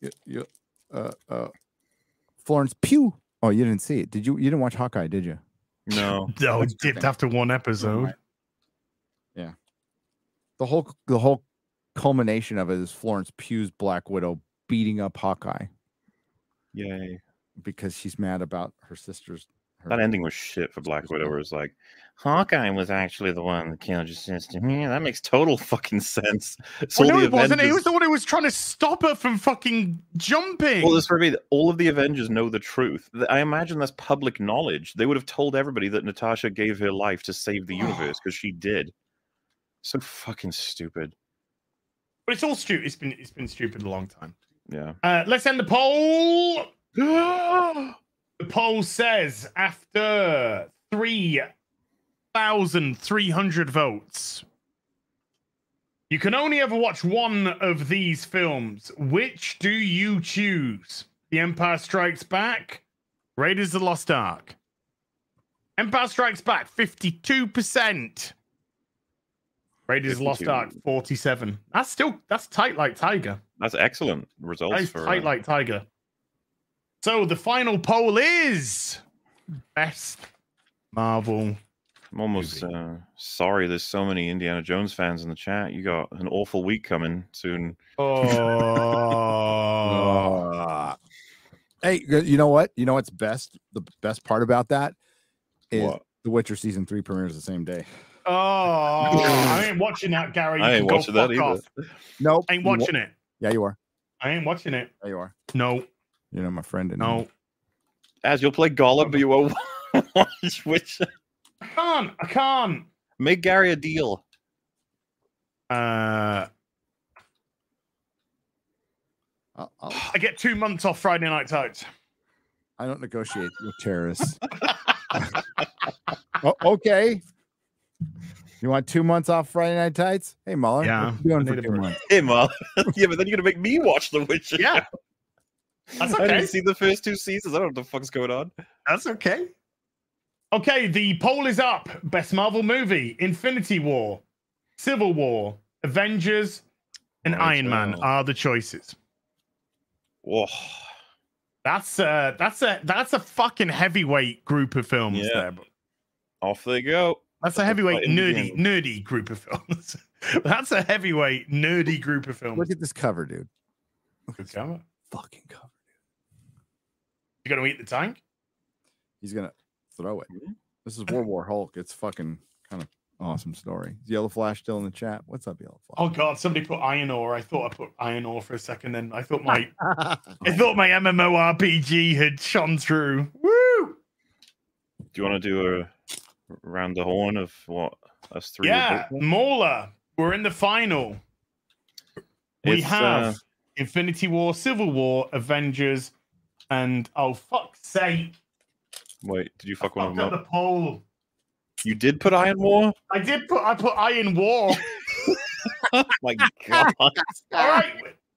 you, you uh, uh, Florence Pugh? Oh, you didn't see it, did you? You didn't watch Hawkeye, did you? No, <laughs> No, What's it dipped after one episode. Yeah. The whole the whole culmination of it is Florence Pugh's Black Widow beating up Hawkeye yay. because she's mad about her sister's. Her, That ending was shit for Black Widow. Where it's like, Hawkeye was actually the one that killed your sister. Yeah, that makes total <laughs> fucking sense. So Well, no, the it wasn't. He Avengers- was the one who was trying to stop her from fucking jumping. Well, this for me, all of the Avengers know the truth. I imagine that's public knowledge. They would have told everybody that Natasha gave her life to save the <sighs> universe because she did. So fucking stupid. but it's all stupid. It's been it's been stupid a long time. Yeah. Uh, let's end the poll. <gasps> <gasps> The poll says after 3,300 votes, you can only ever watch one of these films. Which do you choose? The Empire Strikes Back, Raiders of the Lost Ark. Empire Strikes Back, 52%. Raiders of the Lost Ark, 47. That's still, that's tight like Tiger. That's excellent results is for. tight uh, like Tiger. So the final poll is best Marvel. I'm almost uh, sorry. There's so many Indiana Jones fans in the chat. You got an awful week coming soon. <laughs> Oh, hey, you know what? You know what's best? The best part about that is What? The Witcher season three premieres the same day. oh! <laughs> I ain't watching that, Gary. I ain't watching that fuck either. off. Nope. I ain't watching it. Yeah, you are. I ain't watching it. Yeah, you are. No, You know my friend. And no. As you'll play Gollum, but you won't <laughs> watch which. I can't. I can't. Make Gary a deal. Uh, I'll, I'll, <sighs> I get two months off Friday Night Tights. I don't negotiate with terrorists. <laughs> oh, okay. You want two months off Friday Night Tights? Hey, Mauler. Yeah, you doing I for need a two break. Hey, Mom. <laughs> yeah, but then you're gonna make me watch The Witcher. Yeah, that's I didn't see the first two seasons. I don't know what the fuck's going on. That's okay. Okay, the poll is up. Best Marvel movie: Infinity War, Civil War, Avengers, and Right, Iron Man well. are the choices. Whoa. That's uh that's a that's a fucking heavyweight group of films Yeah. there. But Off they go. that's a heavyweight nerdy begins. nerdy group of films. <laughs> that's a heavyweight nerdy group of films. Look at this cover, dude. Good cover. Fucking cover. You gonna eat the tank? He's gonna throw it. Mhm. This is World War Hulk. It's fucking kind of awesome story. Is Yellow Flash still in the chat? What's up, Yellow Flash? Oh god, somebody put iron ore. I thought I put iron ore for a second, then I thought my <laughs> I thought my MMORPG had shone through. Woo! Do you want to do a round the horn of what us three? Yeah, vote? Mauler, we're in the final. We It's, have uh, Infinity War, Civil War, Avengers, and oh fuck's sake, Wait, did you I fuck one of them up up? the poll. You did put Iron War? I did put I put Iron War. <laughs> My God, <laughs> All right,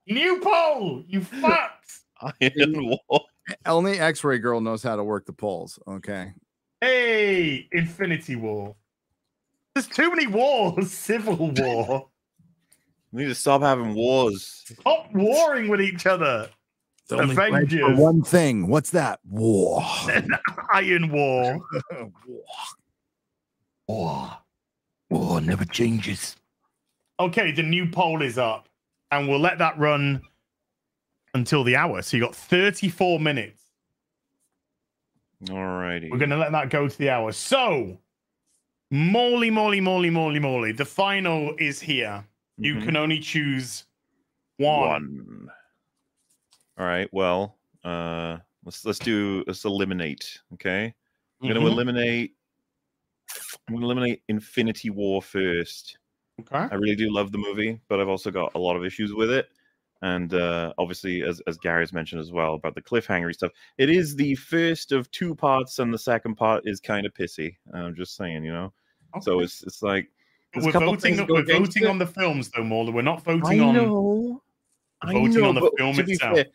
new poll. You fucks. Iron War. Only X-Ray Girl knows how to work the polls. Okay. Hey, Infinity War. There's too many wars. <laughs> Civil War. We need to stop having wars. Stop warring with each other. It's only for Avengers. one thing. What's that? War. Iron War. <laughs> War. War never changes. Okay, the new poll is up, and we'll let that run until the hour. So you got 34 minutes. All righty. We're gonna let that go to the hour. So, moly, moly, moly, moly, moly. The final is here. You Mhm. can only choose one. one. All right. Well, uh, let's let's do let's eliminate. Okay. I'm gonna Mhm. eliminate. I'm gonna eliminate Infinity War first. Okay. I really do love the movie, but I've also got a lot of issues with it. And uh, obviously, as as Gary's mentioned as well about the cliffhangery stuff, it is the first of two parts, and the second part is kind of pissy. I'm just saying, you know. So it's it's like we're voting. things that go We're voting it. on the films, though, Mauler. We're not I voting on. know. I voting know, on the film itself. fair,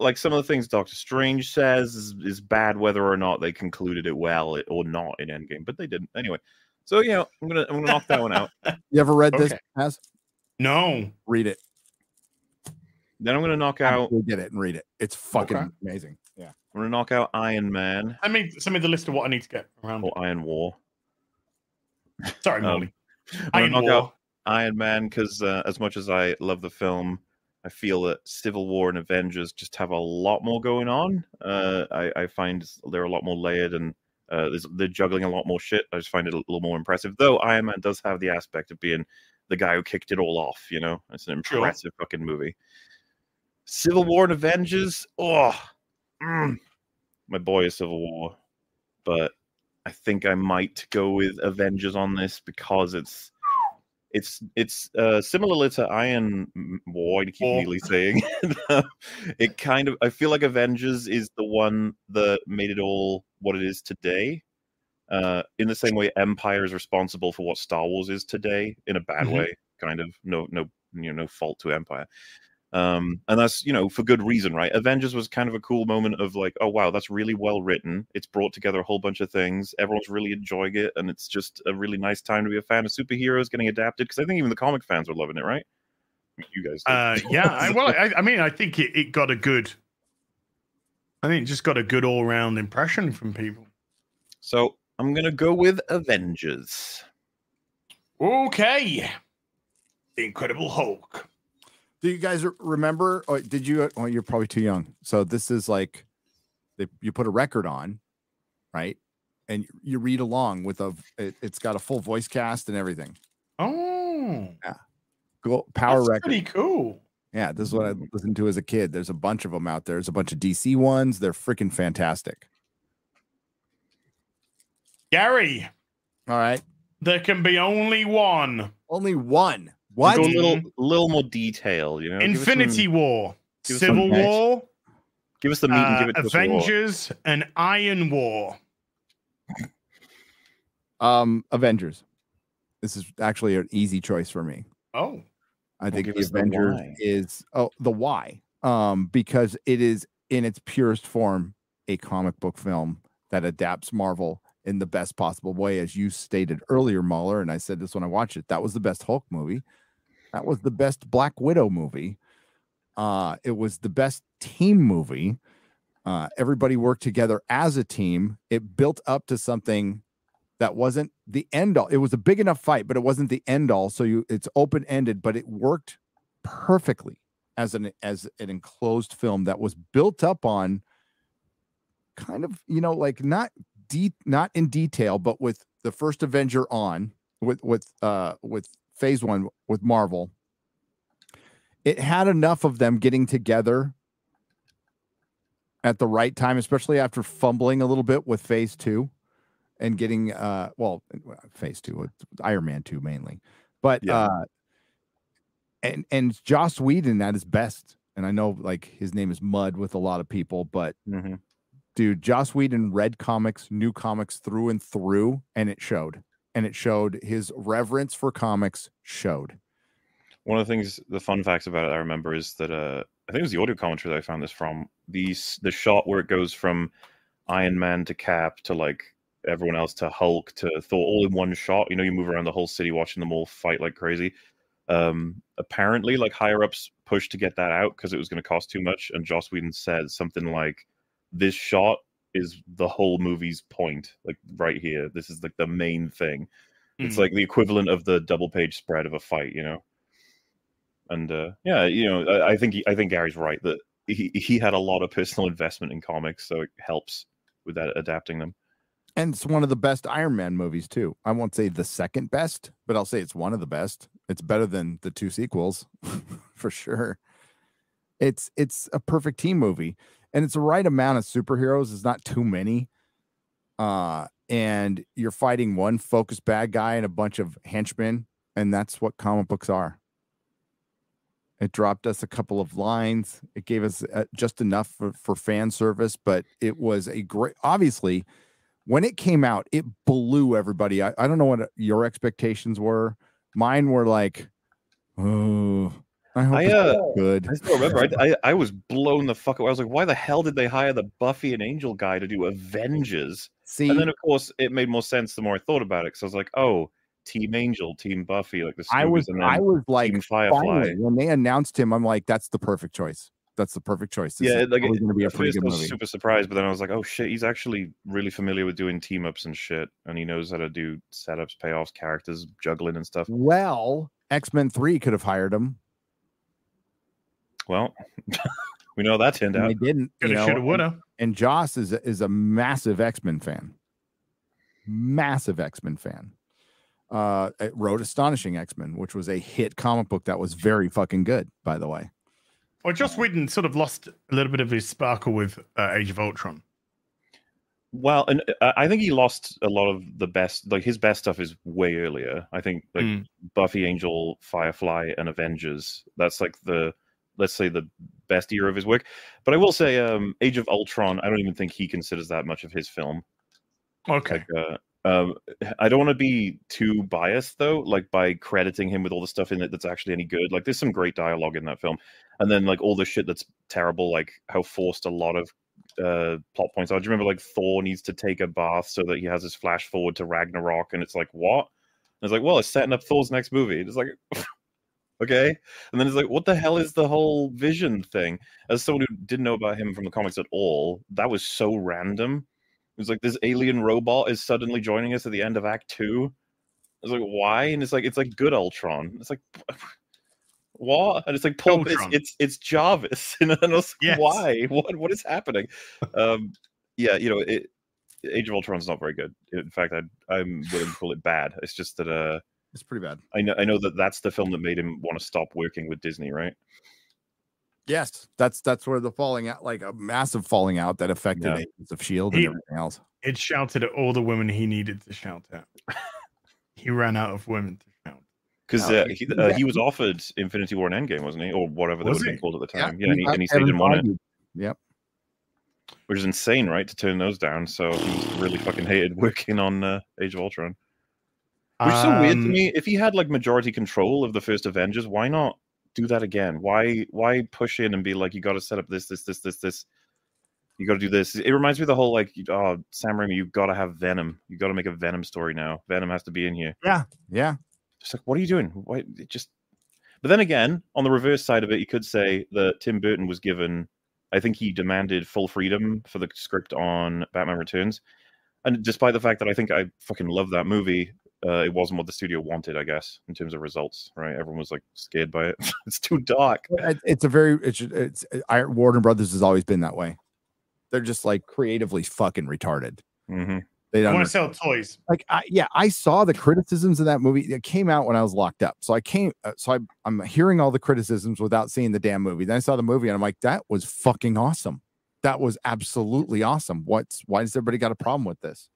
like some of the things Doctor Strange says is, is bad, whether or not they concluded it well or not in Endgame, but they didn't anyway. So yeah, I'm gonna I'm gonna knock that one out. <laughs> You ever read this? Okay. Has No. read it. Then I'm gonna knock out Go get it and read it. It's fucking Okay. amazing. Yeah. I'm gonna knock out Iron Man Send me, send me the list of what I need to get around. or Iron War. Sorry, <laughs> Um, Molly. I'm gonna Iron knock War. out Iron Man because uh, as much as I love the film, I feel that Civil War and Avengers just have a lot more going on. Uh, I, I find they're a lot more layered and uh, there's, they're juggling a lot more shit. I just find it a little more impressive. Though Iron Man does have the aspect of being the guy who kicked it all off. You know, it's an Sure. impressive fucking movie. Civil War and Avengers. Oh, mm, my boy is Civil War, but I think I might go with Avengers on this because it's it's it's uh, similar to Iron War. I keep War. nearly saying <laughs> it. Kind of. I feel like Avengers is the one that made it all what it is today. Uh, in the same way, Empire is responsible for what Star Wars is today, in a bad Mhm. way. Kind of. No, no, you know, no fault to Empire. Um, and that's you know for good reason, right? Avengers was kind of a cool moment of like, oh wow, that's really well written. It's brought together a whole bunch of things. Everyone's really enjoying it, and it's just a really nice time to be a fan of superheroes getting adapted. Because I think even the comic fans were loving it, right? You guys. Uh, yeah. I, well, I, I mean, I think it, it got a good. I think it just got a good all round impression from people. so I'm gonna go with Avengers. Okay. The Incredible Hulk. Do you guys remember? Or did you? Well, you're probably too young. So this is like, they, you put a record on, right? And you read along with a. It, it's got a full voice cast and everything. Oh, Yeah. Go power that's record. pretty cool. Yeah, this is what I listened to as a kid. There's a bunch of them out there. There's a bunch of DC ones. They're freaking fantastic. Gary, All right, there can be only one. only one. What? Go a little, little more detail. You know, Give us some- Infinity War, give us some Civil. War, Give us the meat and uh, give it to us raw. Avengers, and Iron War. Um, Avengers. This is actually an easy choice for me. Oh, I think give the us the Avengers is oh the why. Um, because it is in its purest form a comic book film that adapts Marvel in the best possible way, as you stated earlier, Mauler. And I said this when I watched it. That was the best Hulk movie. That was the best Black Widow movie. Uh, it was the best team movie. Uh, everybody worked together as a team. It built up to something that wasn't the end all. It was a big enough fight, but it wasn't the end all. So you it's open ended, but it worked perfectly as an as an enclosed film that was built up on kind of you know like not deep not in detail, but with the first Avenger on with with uh with Phase One with Marvel. It had enough of them getting together at the right time, especially after fumbling a little bit with Phase Two and getting uh well phase two with iron man 2 mainly but Yeah. uh and and joss whedon at his best and i know like his name is mud with a lot of people but Mhm. dude joss whedon read comics new comics through and through and it showed and it showed his reverence for comics showed One of the things, the fun facts about it I remember is that uh, I think it was the audio commentary that I found this from. These the shot where it goes from Iron Man to Cap to like everyone else to Hulk to Thor all in one shot. You know, you move around the whole city watching them all fight like crazy. Um, apparently, like higher ups pushed to get that out because it was going to cost too much, and Joss Whedon said something like, "This shot is the whole movie's point. Like right here, this is like the main thing. It's Hmm. like the equivalent of the double page spread of a fight, you know." and uh, yeah, you know, I, I think he, I think Gary's right that he he had a lot of personal investment in comics, so it helps with that adapting them. and it's one of the best iron man movies too i won't say the second best but i'll say it's one of the best it's better than the two sequels <laughs> for sure it's it's a perfect team movie and it's the right amount of superheroes it's not too many uh and you're fighting one focused bad guy and a bunch of henchmen and that's what comic books are. It dropped us a couple of lines. It gave us uh, just enough for, for fan service but it was a great obviously when it came out it blew everybody. I, I don't know what your expectations were. Mine were like, oh, I hope I, uh, good. I still remember. I, I, I was blown the fuck away. I was like, why the hell did they hire the Buffy and Angel guy to do Avengers? See, And then, of course, it made more sense the more I thought about it. Because I was like, oh, Team Angel, Team Buffy, like the I was, I was like, Team Firefly. finally, when they announced him, I'm like, that's the perfect choice. That's the perfect choice. This yeah, like going to be a pretty good I was movie. super surprised, but then I was like, oh shit, he's actually really familiar with doing team ups and shit, and he knows how to do setups, payoffs, characters, juggling and stuff. Well, X Men Three could have hired him, Well, <laughs> we know how that turned out. they didn't. you Coulda, know, shoulda, and- woulda. and Joss is a, is a massive X Men fan, massive X Men fan. Uh, it wrote Astonishing X Men, which was a hit comic book that was very fucking good, by the way. Well, Joss Whedon sort of lost a little bit of his sparkle with uh, Age of Ultron. Well, and uh, I think he lost a lot of the best. Like his best stuff is way earlier. I think like Mm. Buffy, Angel, Firefly, and Avengers. That's like the let's say the best year of his work. But I will say, um, Age of Ultron. I don't even think he considers that much of his film. Okay. Like, uh, um, I don't want to be too biased though, like by crediting him with all the stuff in it that's actually any good. Like, there's some great dialogue in that film, and then like all the shit that's terrible, like how forced a lot of uh plot points are. Do you remember like Thor needs to take a bath so that he has his flash forward to Ragnarok, and it's like what? And it's like, well, it's setting up Thor's next movie. It's like. <laughs> Okay, and then it's like, what the hell is the whole Vision thing? As someone who didn't know about him from the comics at all, that was so random. It was like this alien robot is suddenly joining us at the end of Act Two. I was like, why? And it's like it's like good Ultron. It's like <laughs> what? And it's like Paul. It's, it's it's Jarvis. <laughs> And I was like, Yes. why? What what is happening? um, yeah, you know, it, Age of Ultron's not very good. In fact, I I'm willing to call it bad. It's just that uh, It's pretty bad. I know I know that that's the film that made him want to stop working with Disney, right? Yes, that's that's where the falling out, like a massive falling out that affected Yeah. Agents of Shield He- and everything else. It shouted at all the women he needed to shout at. <laughs> he ran out of women to shout. Because No, uh, he- he, he- uh, he was offered Infinity War and Endgame, wasn't he, or whatever that Was would have he? called at the Yeah, time? Yeah, and, he, and he said he didn't want it, Yep. which is insane, right? To turn those down. So he really fucking hated working on uh, Age of Ultron. Which is so weird to Um, me. If he had like majority control of the first Avengers, why not do that again? Why why push in and be like, you got to set up this, this, this, this, this. You got to do this. It reminds me of the whole like, oh, Sam Raimi, you got to have Venom. You got to make a Venom story now. Venom has to be in here. Yeah. Yeah. Just like, what are you doing? Why it just? But then again, on the reverse side of it, you could say that Tim Burton was given. I think he demanded full freedom for the script on Batman Returns, and despite the fact that I think I fucking love that movie, uh, it wasn't what the studio wanted. I guess in terms of results, right? Everyone was like scared by it. <laughs> it's too dark. It's a very it's it's I, Warner Brothers has always been that way. They're just like creatively fucking retarded. hmm They don't want to sell toys. like I, yeah i saw the criticisms of that movie it came out when i was locked up so i came uh, so I, i'm hearing all the criticisms without seeing the damn movie then i saw the movie and i'm like that was fucking awesome that was absolutely awesome what's why does everybody got a problem with this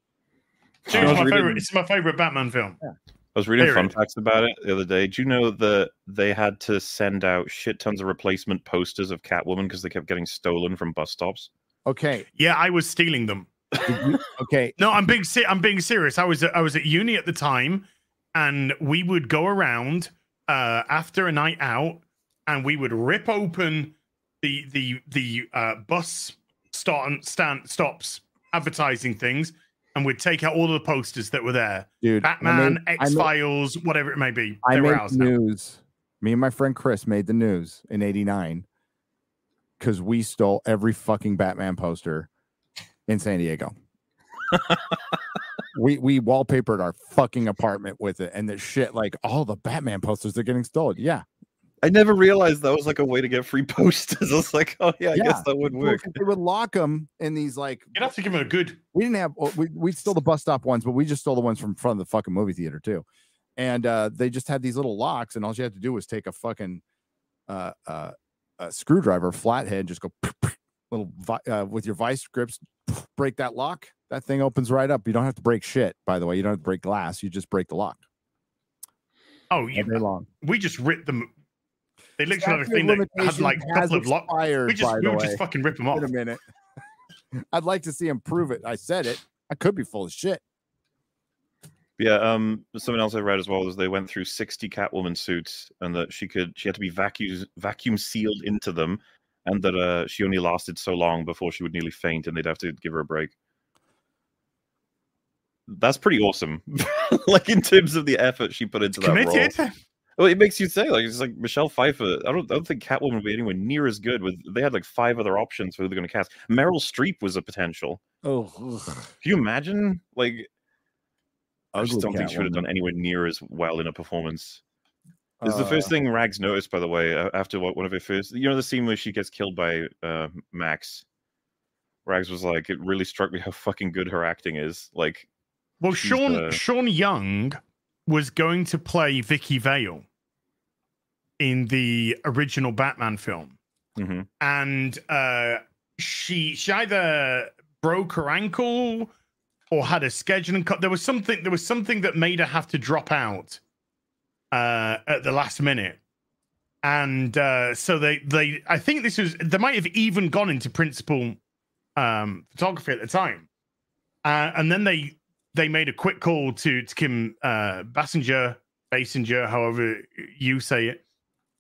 It's my reading- favorite. It's my favorite Batman film. I was reading fun facts about it the other day. Do you know that they had to send out shit tons of replacement posters of Catwoman because they kept getting stolen from bus stops? okay Yeah, I was stealing them. you- <laughs> okay No, I'm being se- I'm being serious. I was at, I was at uni at the time, and we would go around uh, after a night out, and we would rip open the the the uh, bus start stand stops advertising things, and we'd take out all the posters that were there. dude I Batman, X I X made- Files, whatever it may be. I They made ours the now. news. Me and my friend Chris made the news in '89 because we stole every fucking Batman poster in San Diego. <laughs> we we wallpapered our fucking apartment with it, and the shit like all the Batman posters are getting stolen. Yeah, I never realized that was like a way to get free <laughs> posters. I was like, oh yeah, I Yeah. guess that would work. work. 'cause they would lock them in these like You'd have to give them a good. we didn't have we we stole the bus stop ones, but we just stole the ones from front of the fucking movie theater too. And uh they just had these little locks, and all you had to do was take a fucking uh uh a screwdriver, flathead, just go little uh, with your vice grips, break that lock. That thing opens right up. You don't have to break shit, by the way. You don't have to break glass. You just break the lock. Oh, all you, day long. we just ripped them. They literally had a thing that had like a couple of lock. expired, We just by we the would way. just fucking rip them off. Wait a minute. <laughs> I'd like to see him prove it. I said it. I could be full of shit. Yeah, um, something else I read as well is they went through sixty Catwoman suits, and that she could she had to be vacuum vacuum sealed into them, and that uh she only lasted so long before she would nearly faint, and they'd have to give her a break. That's pretty awesome. <laughs> like in terms of the effort she put into that role. Committed. Well, it makes you say like it's like Michelle Pfeiffer. I don't, I don't think Catwoman would be anywhere near as good. With they had like five other options for who they're going to cast. Meryl Streep was a potential. Oh, Can you imagine? Like, I just don't think she would have done anywhere near as well in a performance. It's the first Uh, thing Rags noticed, by the way, after what one of her first. You know the scene where she gets killed by uh, Max. Rags was like, it really struck me how fucking good her acting is. Like, Well, Sean the- Sean Young was going to play Vicki Vale in the original Batman film, mhm. and uh, she she either broke her ankle or had a scheduling cut. There was something. There was something that made her have to drop out uh, at the last minute. And uh, so they, they, I think this was, they might have even gone into principal um, photography at the time. Uh, and then they, they made a quick call to, to Kim uh, Bassinger, Basinger, however you say it,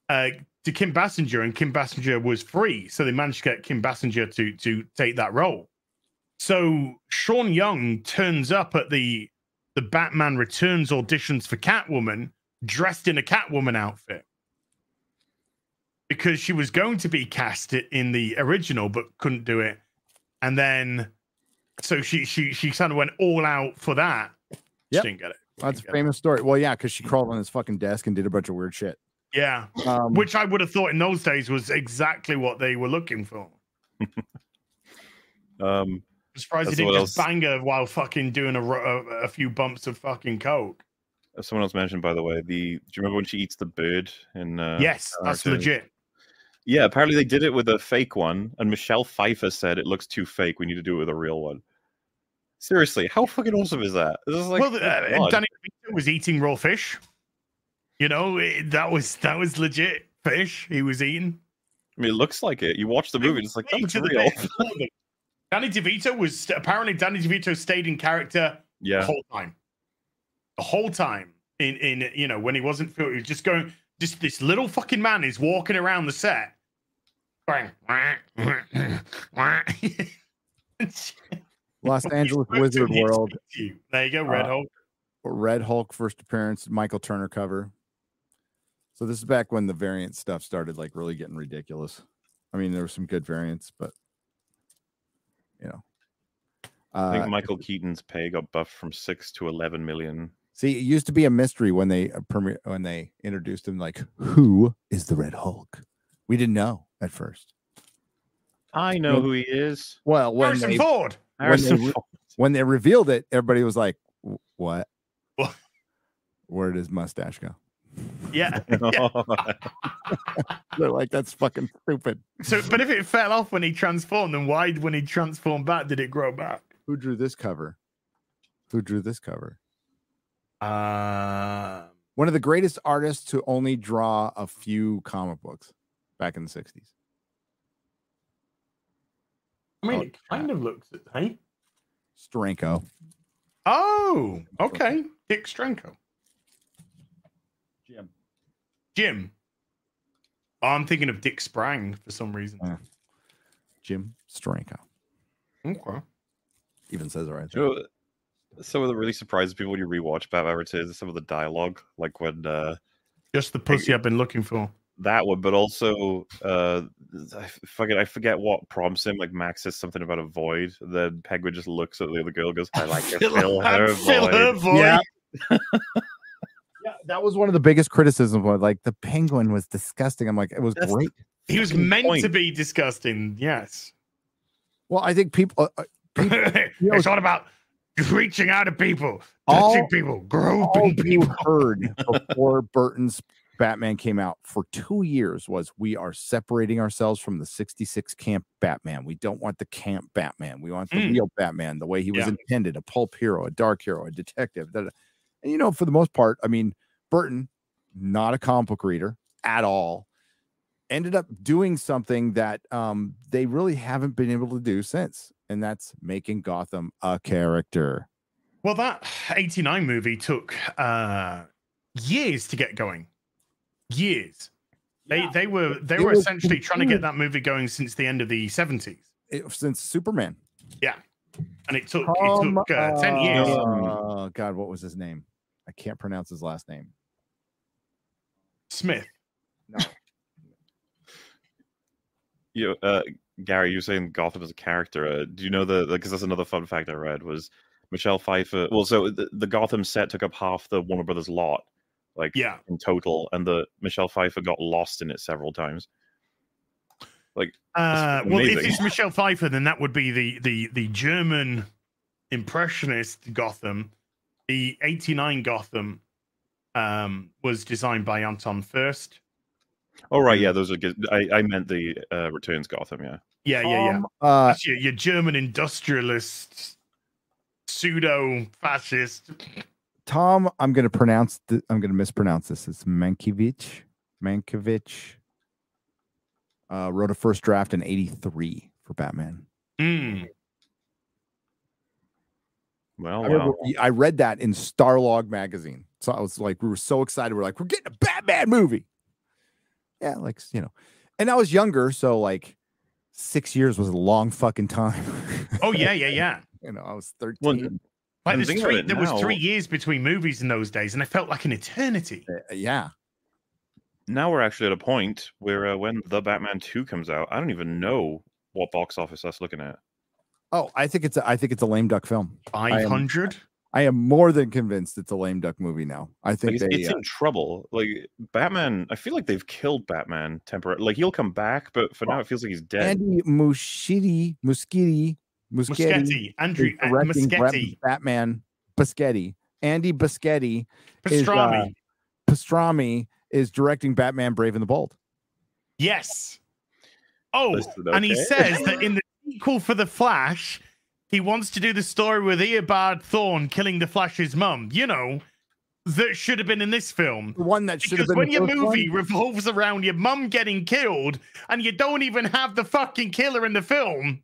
uh, to Kim Bassinger, and Kim Bassinger was free, so they managed to get Kim Bassinger to to take that role. So Sean Young turns up at the the Batman Returns auditions for Catwoman, dressed in a Catwoman outfit, because she was going to be cast in the original but couldn't do it, and then so she she she kind of went all out for that. Yep. didn't get it. That's a get it. famous story. Well, yeah, because she crawled on his fucking desk and did a bunch of weird shit. Yeah. Um, which I would have thought in those days was exactly what they were looking for. <laughs> Um, I'm surprised That's they didn't just else- bang her while fucking doing a, a, a few bumps of fucking coke. as someone else mentioned, by the way, the do you remember when she eats the bird in? Uh, yes, that's Returns? legit. Yeah, apparently they did it with a fake one, and Michelle Pfeiffer said it looks too fake. We need to do it with a real one. Seriously, how fucking awesome is that? This is like, well, uh, Danny was eating raw fish. You know, it- that was that was legit fish he was eating. I mean, it looks like it. You watch the movie, it's like that Wait looks to the real. bit. Danny DeVito was apparently Danny DeVito stayed in character yeah. the whole time. The whole time in in you know when he wasn't fil- he was just going just this little fucking man is walking around the set going <laughs> Los Angeles He spoke to Wizard World, spoke to you. There you go, Red Uh, Hulk. Red Hulk first appearance, Michael Turner cover. So this is back when the variant stuff started like really getting ridiculous. I mean, there were some good variants, but you know. I think Uh, Michael Keaton's pay got buffed from six to eleven million. see, it used to be a mystery when they uh, premier when they introduced him. Like, who is the Red Hulk? We didn't know at first. I know Well, who he is. Well, when Harrison they, Ford. when they Harrison re- Ford. when they revealed it, everybody was like, "What? What? <laughs> Where did his mustache go?" Yeah. <laughs> They're <laughs> like, "That's fucking stupid." So, but if it fell off when he transformed, then why, when he transformed back, did it grow back? Who drew this cover? Who drew this cover? Uh, One of the greatest artists to only draw a few comic books back in the 60s. I mean, Oh, it kind of looks. Hey. Steranko. Oh, okay. Dick Steranko. Jim. Jim. Oh, I'm thinking of Dick Sprang for some reason. Uh, Jim Steranko. Okay. Even says it right. You there. know, some of the really surprises people when you rewatch Batman Returns, is some of the dialogue, like when uh, Just the pussy I've been looking for. that one, but also uh, I f- fucking I forget what prompts him. Like Max says something about a void, then Penguin just looks at the other girl, and goes, "I like to <laughs> fill her Fill void." her void. Yeah. <laughs> Yeah, that was one of the biggest criticisms. Was like the penguin was disgusting. I'm like, it was That's great. He was fucking meant to be disgusting. Yes. Well, I think people, uh, uh, <laughs> know- it's all about reaching out to people, All- touching people, all groping you people. <laughs> heard before Burton's Batman came out for two years was we are separating ourselves from the 66 camp Batman. We don't want the camp Batman. We want the Mm. real Batman, the way he was Yeah. intended a pulp hero, a dark hero, a detective. da- da. And, you know, for the most part, I mean, Burton, not a comic book reader at all, ended up doing something that um, they really haven't been able to do since. And that's making Gotham a character. Well, that 89 movie took uh years to get going. Years. They Yeah. they were they It were was essentially trying to get that movie going since the end of the 70s. It- since Superman. Yeah. And it took Tom, it took uh, 10 years. Oh God, what was his name? I can't pronounce his last name. Smith. No. <laughs> you, uh, Gary, you were saying Gotham as a character. Uh, do you know the? Because that's another fun fact I read was Michelle Pfeiffer. Well, so the, the Gotham set took up half the Warner Brothers lot, like Yeah. in total, and the Michelle Pfeiffer got lost in it several times. Like, uh, well, if it's Michelle Pfeiffer, then that would be the the the German impressionist Gotham. The '89 Gotham um, was designed by Anton Furst. Oh right, yeah, those are good. I, I meant the uh, Returns Gotham. Yeah, Yeah, yeah, yeah. Um, uh, your, your German industrialist, pseudo fascist. Tom, I'm going to pronounce. th- I'm going to mispronounce this. It's Mankiewicz. Mankiewicz. Uh, wrote a first draft in '83 for Batman. Mm. well, I, wow. remember- I read that in Starlog magazine. So I was like, we were so excited. We're like, we're getting a Batman movie. Yeah, like you know, and I was younger, so like six years was a long fucking time. <laughs> Oh yeah, yeah, yeah. you know, I was 13. Well, Like there's three, it there was three years between movies in those days, and I felt like an eternity. Uh, yeah. now we're actually at a point where uh, when the Batman Two comes out, I don't even know what box office that's looking at. Oh, I think it's a, I think it's a lame duck film. Five hundred. I am more than convinced it's a lame duck movie now. I think it's, they, it's uh, in trouble. Like Batman, I feel like they've killed Batman temporarily. Like he'll come back, but for now it feels like he's dead. Andy Muschietti, Muschietti, Muschietti, Muschetti, Andrew is uh, directing Bat- Muschetti, Batman. Buschetti, Andy Buschetti is, uh, pastrami. Pastrami is directing Batman Brave and the Bold. Yes. Oh, Listen, and he says that <laughs> in the sequel for the Flash, he wants to do the story with Eobard Thawne killing the Flash's mum. You know, that should have been in this film. The one that should have Because when your movie one. revolves around your mum getting killed and you don't even have the fucking killer in the film,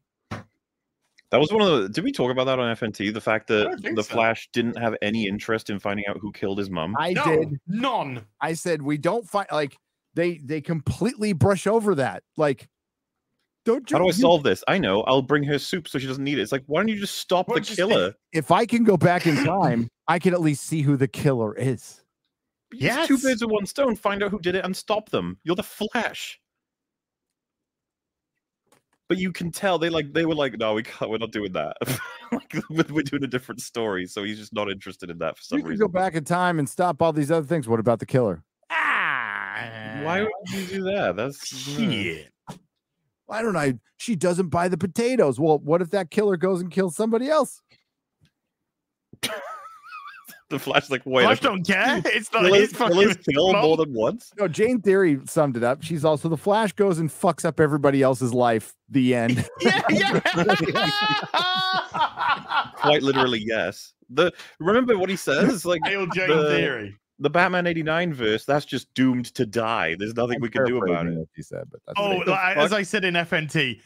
That was one of the. Did we talk about that on FNT? The fact that the so. Flash didn't have any interest in finding out who killed his mum. I no, did. none. I said we don't find like they they completely brush over that. Like, don't you? How do I you- solve this? I know. I'll bring her soup so she doesn't need it. It's like, why don't you just stop the just- killer? If I can go back in <laughs> time, I can at least see who the killer is. Yes. Two birds with one stone. Find out who did it and stop them. You're the Flash. But you can tell they like they were like, no, we can't. We're not doing that. <laughs> like we're we're doing a different story, so he's just not interested in that for some You can reason. go back in time and stop all these other things. What about the killer? Ah, Why would you do that? That's. Shit. Why don't I? She doesn't buy the potatoes. Well, what if that killer goes and kills somebody else? <laughs> the Flash. Like, wait, Flash don't care. It's not kill his his, fucking kill his <laughs> kill more than once. No, Jane Theory summed it up. She's also the Flash goes and fucks up everybody else's life. The end. <laughs> Yeah, yeah. Quite literally, yes. The remember what he says? Like Hail Jane the- Theory. The Batman '89 verse. That's just doomed to die. There's nothing we can do about it. what She said, but that's Oh, like, as? I said in FNT,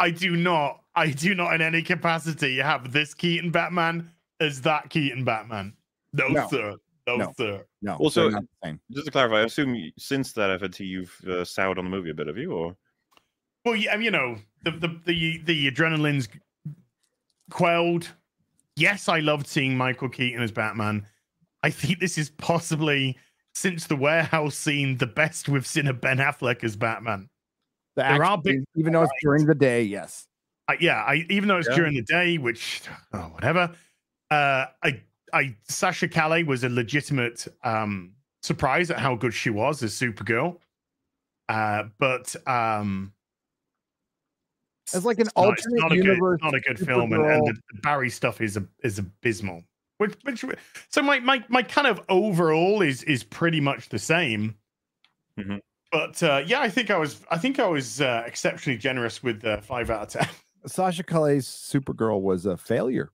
I do not, I do not in any capacity have this Keaton Batman as that Keaton Batman. No, No. sir. No, No. sir. no. Well, they're so- not the same. Just to clarify, I assume you- since that FNT you've uh, soured on the movie a bit, have you? Or Well, yeah, you know, the the the, the adrenaline's quelled. Yes, I loved seeing Michael Keaton as Batman. I think this is possibly since the warehouse scene the best we've seen of Ben Affleck as Batman. The there are big even though it's during the day. Yes. I, yeah, I even though it's Yeah. during the day, which oh, whatever. Uh, I, I Sasha Calle was a legitimate um, surprise at how good she was as Supergirl. Uh, but um, It's like an it's not- it's alternate not a. Good, not a good film, and, and the, the Barry stuff is a, is abysmal. Which, which, so my, my my kind of overall is is pretty much the same. Mhm. But uh, yeah, I think I was I think I was uh, exceptionally generous with uh, five out of ten. <laughs> Sasha Calle's Supergirl was a failure.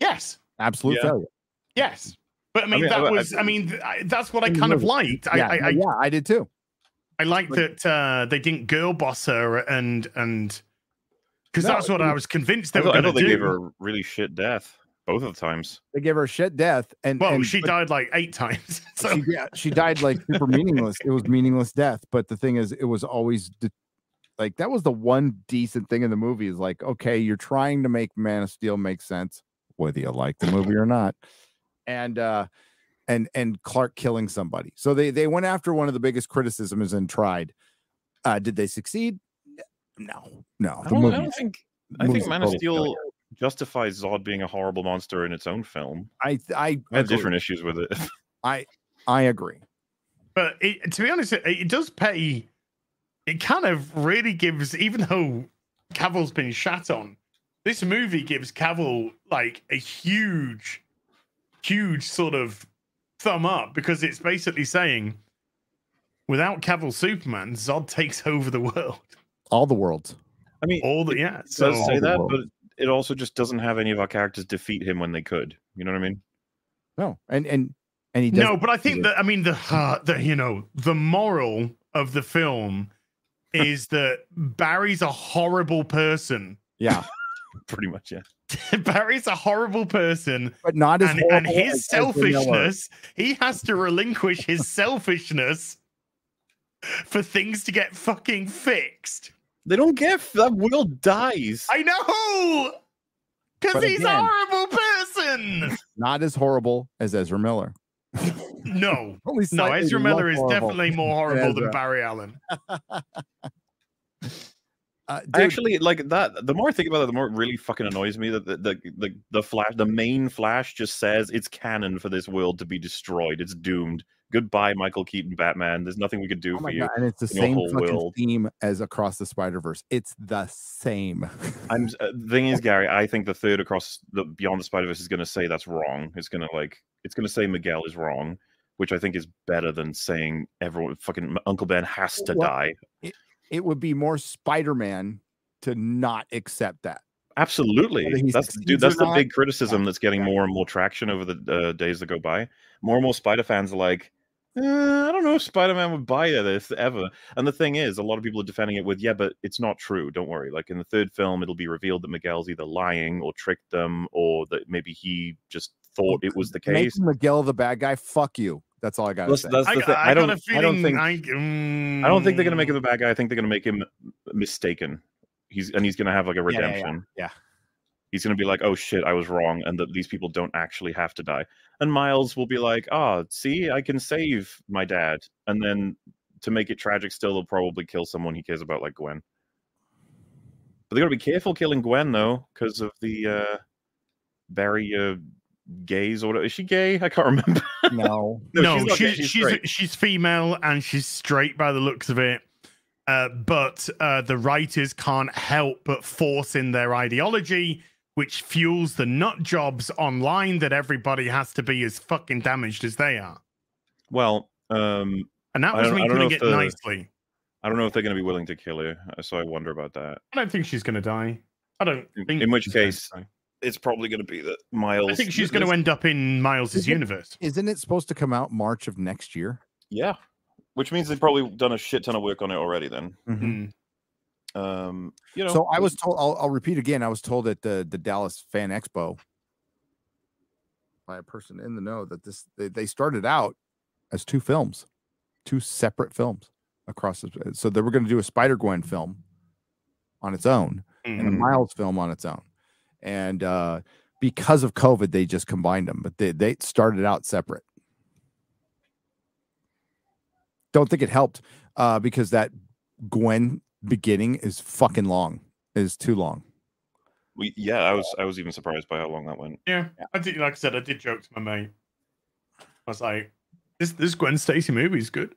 yes, Absolute Yeah. failure. Yes, but I mean, mean, that I- I- was I mean th- I, that's what I In the kind of liked. I yeah, I, I, yeah, I did too. I liked that uh, they didn't girl boss her and and because No, that's what I was- was convinced they were thought, I going thought to they do. gave her a really shit death. Both of the times. They gave her a shit death, and Well, and, she but died like eight times. <laughs> So she, yeah, she died like super <laughs> meaningless. It was meaningless death. But the thing is, it was always de- like that was the one decent thing in the movie. Is like, okay, you're trying to make Man of Steel make sense, whether you like the movie or not, and uh, and and Clark killing somebody. So they they went after one of the biggest criticisms and tried. Uh, did they succeed? No, no. I don't, I don't think. I think Man of Steel failure. Justifies Zod being a horrible monster in its own film. I I I have different issues with it. <laughs> I I agree. But it, to be honest, it, it does pay. It kind of really gives, even though Cavill's been shat on, this movie gives Cavill like a huge, huge sort of thumb up because it's basically saying, without Cavill Superman, Zod takes over the <laughs> world. All the worlds. I mean, All the yeah. it So does say that, world. but it also just doesn't have any of our characters defeat him when they could. You know what I mean? No, and and and he does no, but I think that I mean the uh, the you know the moral of the film <laughs> is that Barry's a horrible person. yeah, <laughs> <laughs> Pretty much, yeah. Barry's a horrible person, but not as and, and his as selfishness, he has to relinquish his selfishness for things to get fucking fixed. They don't get that world dies. I know, because But he's a horrible person. <laughs> Not as horrible as Ezra Miller. <laughs> No, <laughs> no, Ezra Miller is horrible definitely more horrible than Barry Allen. Uh, dude, Actually, like that. The more I think about it, the more it really fucking annoys me that the the, the the flash, the main Flash, just says it's canon for this world to be destroyed. It's doomed. Goodbye, Michael Keaton, Batman. There's nothing we could do oh for you. God, and it's the same fucking world. theme as Across the Spider Verse. It's the same. I'm uh, the thing is, <laughs> Gary. I think the third across the Beyond the Spider Verse is going to say that's wrong. It's going to like it's going to say Miguel is wrong, which I think is better than saying everyone fucking Uncle Ben has to Well, die. it would be more Spider Man to not accept that. Absolutely, that's dude. That's the not, big criticism that's getting more and more traction over the uh, days that go by. More and more Spider fans are like, "Eh, I don't know if Spider Man would buy this ever. And the thing is, a lot of people are defending it with, yeah, but it's not true. Don't worry. Like in the third film, it'll be revealed that Miguel's either lying or tricked them, or that maybe he just thought it was the case. Making Miguel the bad guy. Fuck you. That's all I got to That's, say. that's I, thing. I, I, don't. got a feeling. I don't think. I, I don't think they're gonna make him mm, a bad guy. I think they're gonna make him mistaken. He's and he's gonna have like a Yeah, yeah, yeah. redemption. Yeah. He's gonna be like, "Oh shit, I was wrong," and that these people don't actually have to die. And Miles will be like, "Ah, see, I can save my dad." And then to make it tragic, still, they'll probably kill someone he cares about, like Gwen. But they gotta be careful killing Gwen though, because of the uh Barry uh, gays or whatever. Is she gay? I can't remember. <laughs> No. No, not gay, she's she's straight. she's, female and she's straight by the looks of it. Uh, but uh, the writers can't help but force in their ideology, which fuels the nut jobs online that everybody has to be as fucking damaged as they are. Well, um, And that was don't- me I don't putting know it if the- nicely. I don't know if they're going to be willing to kill her, uh, so I wonder about that. I don't think she's going to die. I don't In- think. in which case. It's probably going to be that Miles. I think she's going to end up in Miles's Is it- universe. Isn't it supposed to come out March of next year? Yeah, which means they've probably done a shit ton of work on it already. Then, Mm. Um, you know. So I was told. I'll, I'll repeat again. I was told at the the Dallas Fan Expo by a person in the know that this they, they started out as two films, two separate films across. The, so they were going to do a Spider Gwen film on its own and a Mhm. Miles film on its own, and uh, because of COVID, they just combined them. But they they started out separate. Don't think it helped uh, because that Gwen beginning is fucking long. Is too long. we, yeah, I was I was even surprised by how long that went. Yeah, I did. Like I said, I did joke to my mate. I was like, "This this Gwen Stacy movie is good.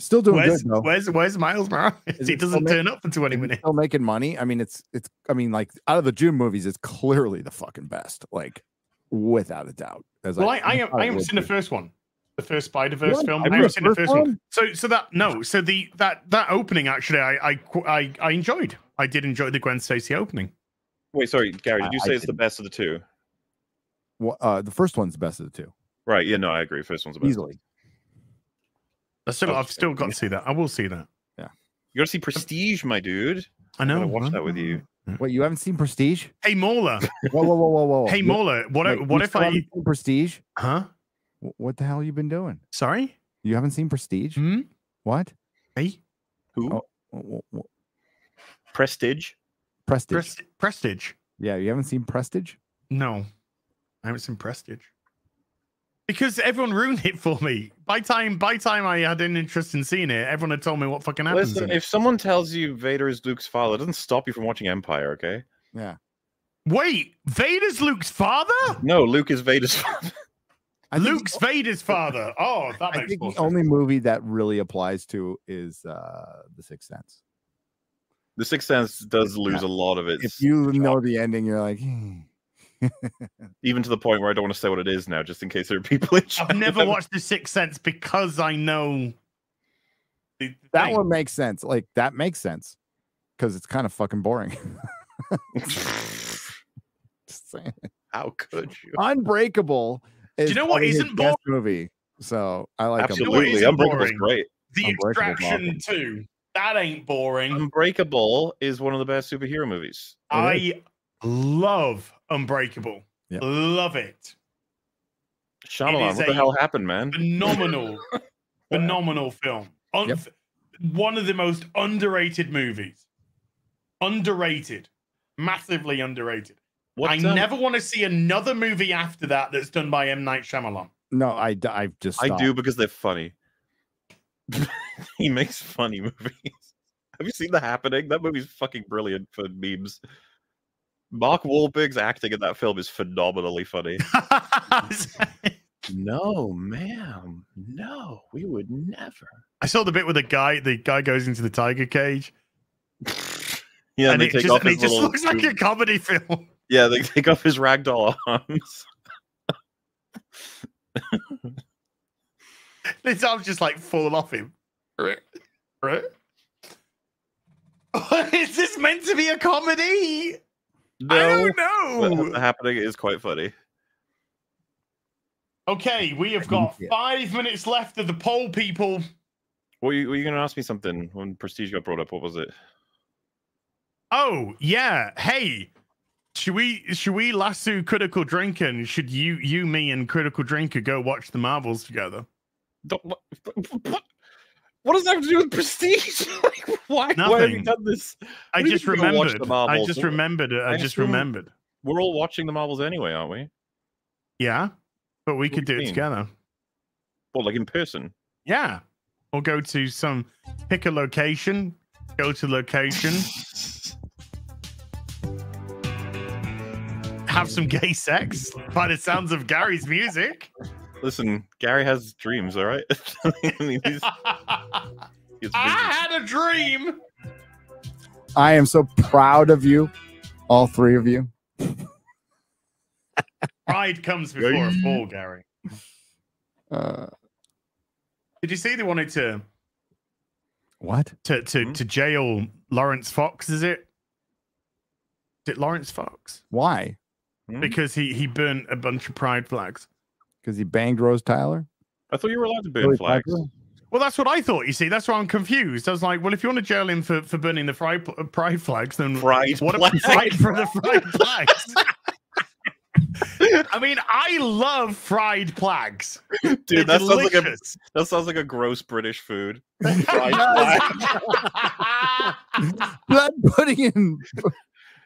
Still doing Where's good though. where's where's Miles Morales? <laughs> He doesn't ma- turn up for twenty Is minutes. Still making money. I mean, it's it's. I mean, like out of the June movies, it's clearly the fucking best. Like without a doubt. As Well, I I, thought I it haven't would seen the first one, the first Spider Verse What? film. I Have you haven't the seen the first first one. one? So so that no, so the that that opening actually, I I I, I enjoyed. I did enjoy the Gwen Stacy opening. Wait, sorry, Gary, did you I say it's the didn't. best of the two? Well, uh, the first one's the best of the two, Right. Yeah. No, I agree. First one's the best. easily. I still, I've still got to see that. I will see that. Yeah. You got to see Prestige, my dude. I I know. gotta watch that with you. What you haven't seen Prestige? Hey Mauler. Whoa, whoa, whoa, whoa, whoa! hey You- Mauler. What wait, if, what you if still I seen Prestige? huh? Wh- What the hell you been doing? Sorry? You haven't seen Prestige? Hmm? What? Hey? Who? Oh. Prestige. Prestige. Prest- Prestige. yeah, you haven't seen Prestige? No. I haven't seen Prestige. Because everyone ruined it for me. By time by time I had an interest in seeing it, everyone had told me what fucking happens. Listen, in it. if someone tells you Vader is Luke's father, it doesn't stop you from watching Empire, okay? Yeah. Wait, Vader's Luke's father? No, Luke is Vader's <laughs> father. I think Luke's Vader's father. Oh, that I think the sense. only movie that really applies to is uh The Sixth Sense. The Sixth Sense does lose Yeah. a lot of its. If you know the ending, you're like, "Hmm." <laughs> even to the point where I don't want to say what it is now, just in case there are people in I've never that- watched The Sixth Sense because I know the, the that one makes sense. Like that makes sense because it's kind of fucking boring. <laughs> <laughs> Just saying. How could you? Unbreakable. Is you know what probably his isn't best movie? So I like You know what Absolutely, isn't Unbreakable's great. The Unbreakable's Extraction 2. That ain't boring. Unbreakable is one of the best superhero movies. I love Unbreakable. Yeah. Love it. Shyamalan, is what the hell happened, man? Phenomenal, <laughs> phenomenal film. Un- Yep. One of the most underrated movies. Underrated. Massively underrated. What, I um, never want to see another movie after that that's done by M. Night Shyamalan. No, I, I've just I do because they're funny. <laughs> he makes funny movies. <laughs> Have you seen The Happening? That movie's fucking brilliant for memes. Mark Wahlberg's acting in that film is phenomenally funny. <laughs> No, ma'am. No, we would never. I saw the bit where the guy, the guy goes into the tiger cage, Yeah, and they it take just, off and his it just little looks like a comedy film. Yeah, they take off his ragdoll <laughs> arms. <laughs> His arms just like fall off him. Right? Right? <laughs> Is this meant to be a comedy? No, I don't know. The Happening is quite funny. Okay, we have got five minutes left of the poll, people. Were you, were you going to ask me something when Prestige got brought up? What was it? Oh yeah. Hey, should we should we lasso critical drinking? Should you you me and critical drinker go watch the Marvels together? What, what, what does that have to do with Prestige? <laughs> Like, why, why have you done this? I just mean go watch the remembered. I just remembered it. I, I just remembered. We're all watching the Marvels anyway, aren't we? Yeah, but we What could do do it together. Well, like in person. Yeah, or go to some pick a location, go to location, <laughs> have some gay sex. By the sounds of Gary's music. Listen, Gary has dreams, all right? <laughs> I mean, he's, he's <laughs> I had a dream. I am so proud of you, all three of you. Pride comes before a fall, Gary. Uh, Did you see they wanted to what? to to, Hmm? to jail Laurence Fox? Is it? Is it Laurence Fox? Why? Hmm? Because he he burnt a bunch of pride flags. Because he banged Rose Tyler? I thought you were allowed to burn Billie flags. Piper? Well, that's what I thought. You see, that's why I'm confused. I was like, well, if you want to jail him for, for burning the pride, uh, pride flags, then Pride what about flag. pride for the <laughs> fried flags? I mean, I love fried flags. Dude, They're that sounds like a that sounds like a gross British food. <laughs> Fried does. Blood pudding in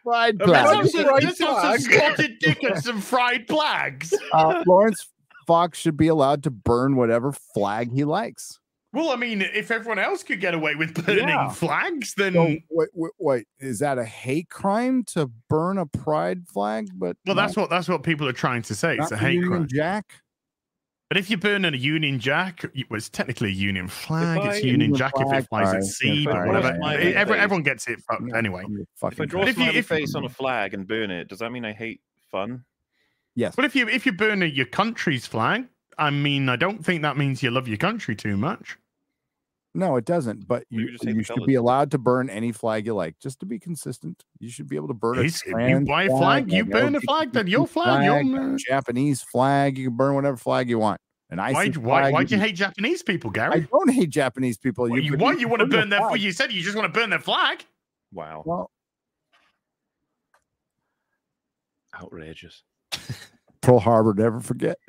fried I mean. Just some, Fried just some flag. spotted dick and <laughs> some fried flags. Uh, Laurence Fox should be allowed to burn whatever flag he likes. Well, I mean, if everyone else could get away with burning Yeah. flags, then So wait, wait, wait, is that a hate crime to burn a pride flag? But well, not- that's what that's what people are trying to say. It's a hate crime. Jack. But if you burn a Union Jack, it was technically a Union flag. I- It's Union Union Jack if flag, it flies alright, at sea, but whatever. alright. Every- everyone gets it fucked anyway. If I draw a But if you- if- face on a flag and burn it, does that mean I hate fun? yes. But if you if you burn a, your country's flag, I mean, I don't think that means you love your country too much. No, it doesn't. But you you you should colours. be allowed to burn any flag you like, just to be consistent. You should be able to burn a It's- you buy a flag, you burn a flag, then your flag, your- uh, Japanese flag. You can burn whatever flag you want. An Why why why do you hate Japanese people, Gary? I don't hate Japanese people. What, you can- what you want to the burn their? flag. You said you just want to burn their flag. Wow. Well, Outrageous. <laughs> Pearl Harbor, never forget. <laughs> <laughs>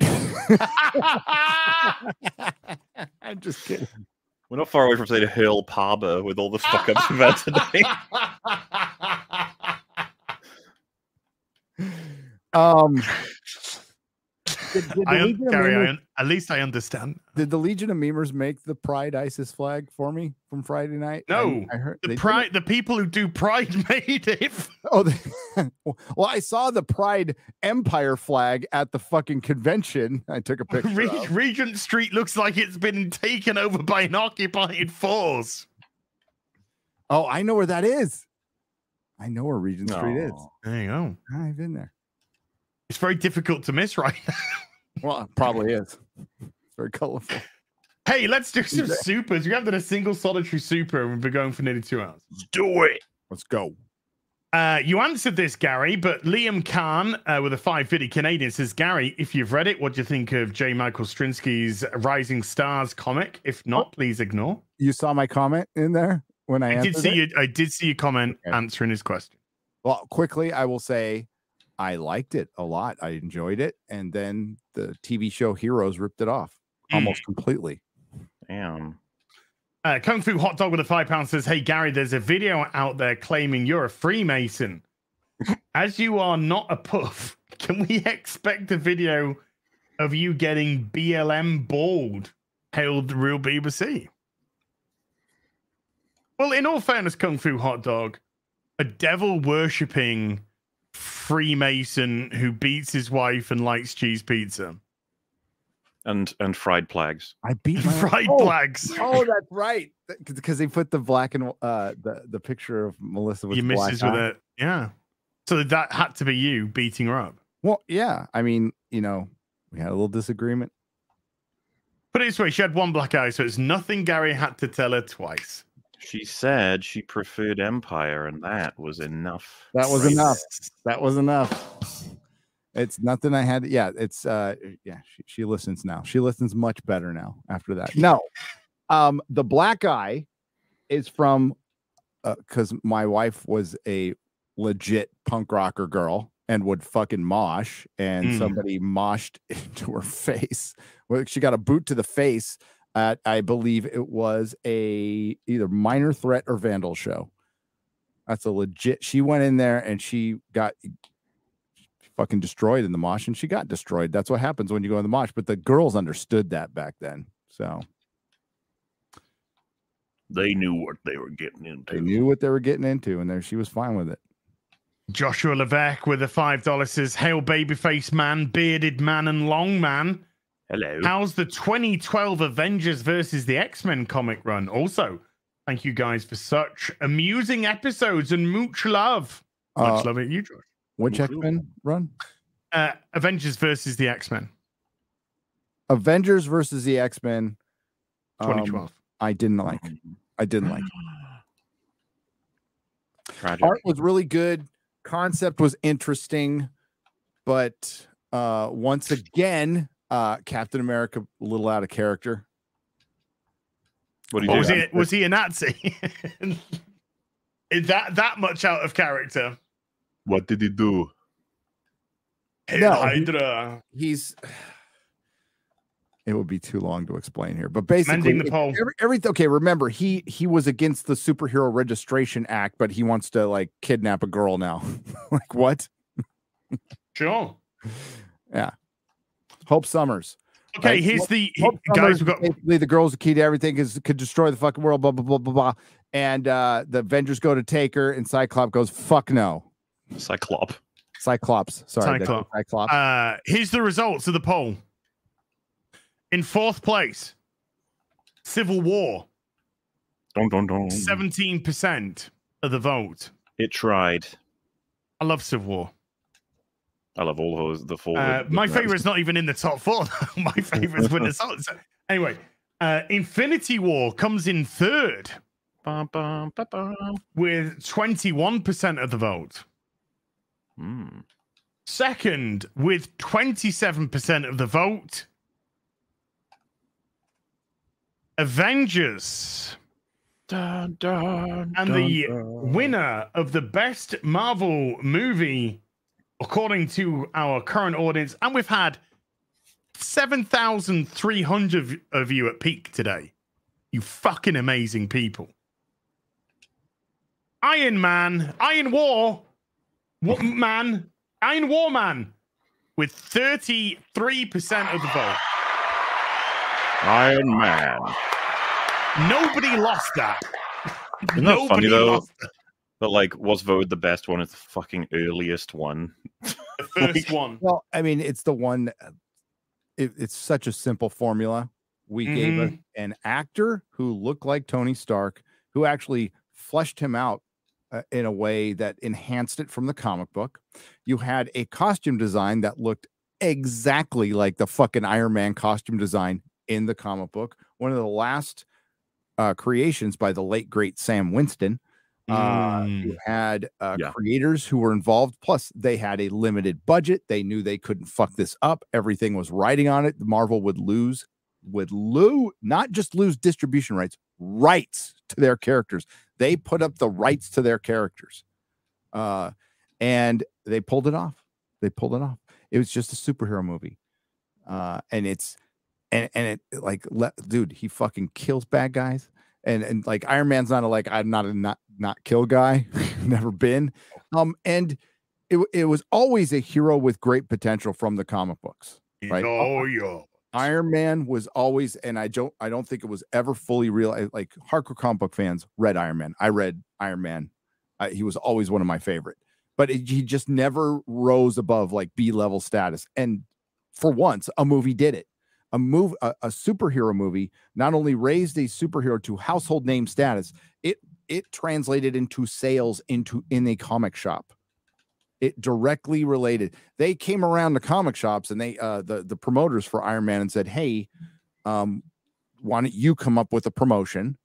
I'm just kidding. We're not far away from saying Hill Harbor with all the fuck ups we've had today. <laughs> Um, <laughs> did, did I un- Gary, I Memers- un- at least I understand. did the Legion of Memers make the Pride ISIS flag for me from Friday night? No, I, heard The pride, the people who do Pride <laughs> made it. Oh, they, <laughs> well, I saw the Pride Empire flag at the fucking convention. I took a <laughs> picture. Re- Regent Street looks like it's been taken over by an occupied force. Oh, I know where that is. I know where Regent Street is. Aw. There you go. I've been there. It's very difficult to miss, right? <laughs> Well, it probably is. It's very colorful. hey, let's do some supers. We haven't done a single solitary super, and we've been going for nearly two hours. Let's Do it. Let's go. Uh, you answered this, Gary, but Liam Kahn uh, with a 550 Canadian says, Gary, if you've read it, what do you think of J. Michael Straczynski's Rising Stars comic? If not, please ignore. You saw my comment in there when I, I did see it? you. I did see your comment Okay. answering his question. Well, quickly, I will say I liked it a lot. I enjoyed it. And then the TV show Heroes ripped it off Mm. almost completely. Damn. Uh, Kung Fu Hot Dog with a five pound says, Hey, Gary, there's a video out there claiming you're a Freemason. As you are not a puff, <laughs> can we expect a video of you getting BLM bald? Hailed the real BBC. Well, in all fairness, Kung Fu Hot Dog, a devil worshipping Freemason who beats his wife and likes cheese pizza, And and fried plagues. I beat my <laughs> fried oh, flags. Oh, that's right. Because they put the black and uh the, the picture of Melissa with Your the black missus with it. Yeah. So that had to be you beating her up. Well, yeah. I mean, you know, we had a little disagreement. Put it this way, she had one black eye, so it's nothing Gary had to tell her twice. She said she preferred Empire, and that was enough. That was enough. That was enough. It's nothing I had. Yeah, it's uh yeah, she, she listens now. She listens much better now after that. <laughs> No. Um the black eye is from uh cuz my wife was a legit punk rocker girl and would fucking mosh and Mm. somebody moshed <laughs> into her face. Well, she got a boot to the face at I believe it was a either minor threat or vandal show. That's a legit. She went in there and she got fucking destroyed in the mosh, and she got destroyed. That's what happens when you go in the mosh. But the girls understood that back then, so They knew what they were getting into. they knew what they were getting into, and there she was fine with it. Joshua Levesque with the five dollars says, Hail babyface man, bearded man, and long man. Hello. How's the 2012 Avengers versus the X-Men comic run? Also, thank you guys for such amusing episodes and much love. Much Uh, love at you, George. which Woohoo. X Men run? Uh, Avengers versus the X-Men, Avengers versus the X Men. 2012. I didn't like. I didn't like. Tragic. Art was really good. Concept was interesting, but uh once again, uh Captain America a little out of character. What do Oh, you was do? he was he a Nazi? <laughs> Is that that much out of character? What did he do? Hail No, he- Hydra. he's it would be too long to explain here but basically Mending the it- pole. every, everything okay remember he he was against the superhero registration act but he wants to like kidnap a girl now <laughs> like what Sure. Hope summers Okay, Right, here's Hope- the Hope guys. Summers got basically the girl's the key to everything is could destroy the fucking world blah blah blah blah blah and uh the avengers go to take her and cyclops goes fuck no Cyclop. cyclops sorry did I say Cyclops. cyclops Uh, here's the results of the poll. In fourth place, Civil War, Dun, dun, dun. 17% of the vote. It tried. I love Civil War. I love all those. The four. Uh, my favorite's not even in the top four. <laughs> my favorite's Winter Soldier. So, Anyway, uh, Infinity War comes in third Bum, bum, bum. with 21% of the vote. Hmm. Second with 27% of the vote. Avengers. Dun, dun, And dun, the winner of the best Marvel movie according to our current audience, and we've had 7,300 of you at peak today. You fucking amazing people. Iron Man, Iron War, what man, Iron War Man, with 33% of the vote. Iron Man. Nobody lost that. Isn't that funny, though? Lost that. But like, was voted the best one It's the fucking earliest one. The first <laughs> one. Well, I mean, it's the one. uh, It, it's such a simple formula. We gave a, an actor who looked like Tony Stark, who actually fleshed him out uh, in a way that enhanced it from the comic book. You had a costume design that looked exactly like the fucking Iron Man costume design in the comic book. One of the last uh, creations by the late great Stan Winston. Uh, you had uh, Yeah. creators who were involved. Plus, they had a limited budget. They knew they couldn't fuck this up. Everything was riding on it. Marvel would lose, would lose, not just lose distribution rights, rights to their characters. They put up the rights to their characters, uh, and they pulled it off. They pulled it off. It was just a superhero movie, uh, and it's and and it like le- dude, he fucking kills bad guys and and like Iron Man's not a like I'm not a not not kill guy, <laughs> never been. Um, and it it was always a hero with great potential from the comic books. Right. Oh, yeah. Iron Man was always, and I don't I don't think it was ever fully real. Like hardcore comic book fans read Iron Man. I read Iron Man. He was always one of my favorite, but it, he just never rose above like B level status. And for once, a movie did it. A move, a, a superhero movie, not only raised a superhero to household name status, it it translated into sales into in a comic shop. It directly related. They came around the comic shops and they uh the the promoters for Iron Man and said, "Hey, um, why don't you come up with a promotion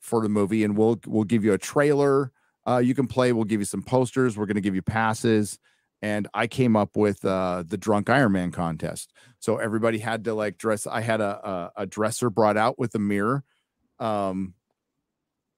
for the movie and we'll we'll give you a trailer uh you can play we'll give you some posters we're going to give you passes and i came up with uh the drunk iron man contest. So everybody had to like dress i had a a, a dresser brought out with a mirror um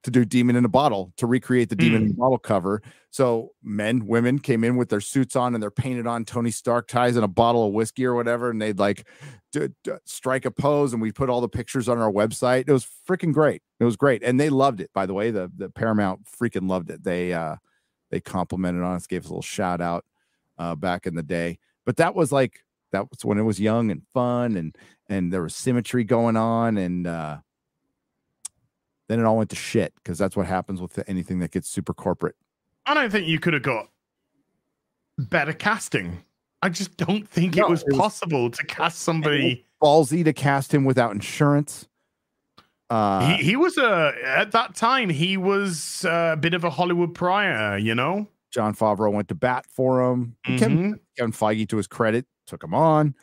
to do demon in a bottle to recreate the demon in a bottle cover. So men women came in with their suits on and they're painted on tony stark ties and a bottle of whiskey or whatever and they'd like d- d- strike a pose and we put all the pictures on our website. It was freaking great. It was great and they loved it by the way. The the paramount freaking loved it. They uh they complimented on us gave us a little shout out uh back in the day but that was like that was when it was young and fun and and there was symmetry going on and uh then it all went to shit because that's what happens with anything that gets super corporate I don't think you could have got better casting. I just don't think No, it was it was- possible to cast somebody. ballsy to cast him without insurance uh he, he was a at that time he was a bit of a Hollywood prior, you know. Jon Favreau went to bat for him. Kevin, Mhm. Kevin Feige, to his credit, took him on.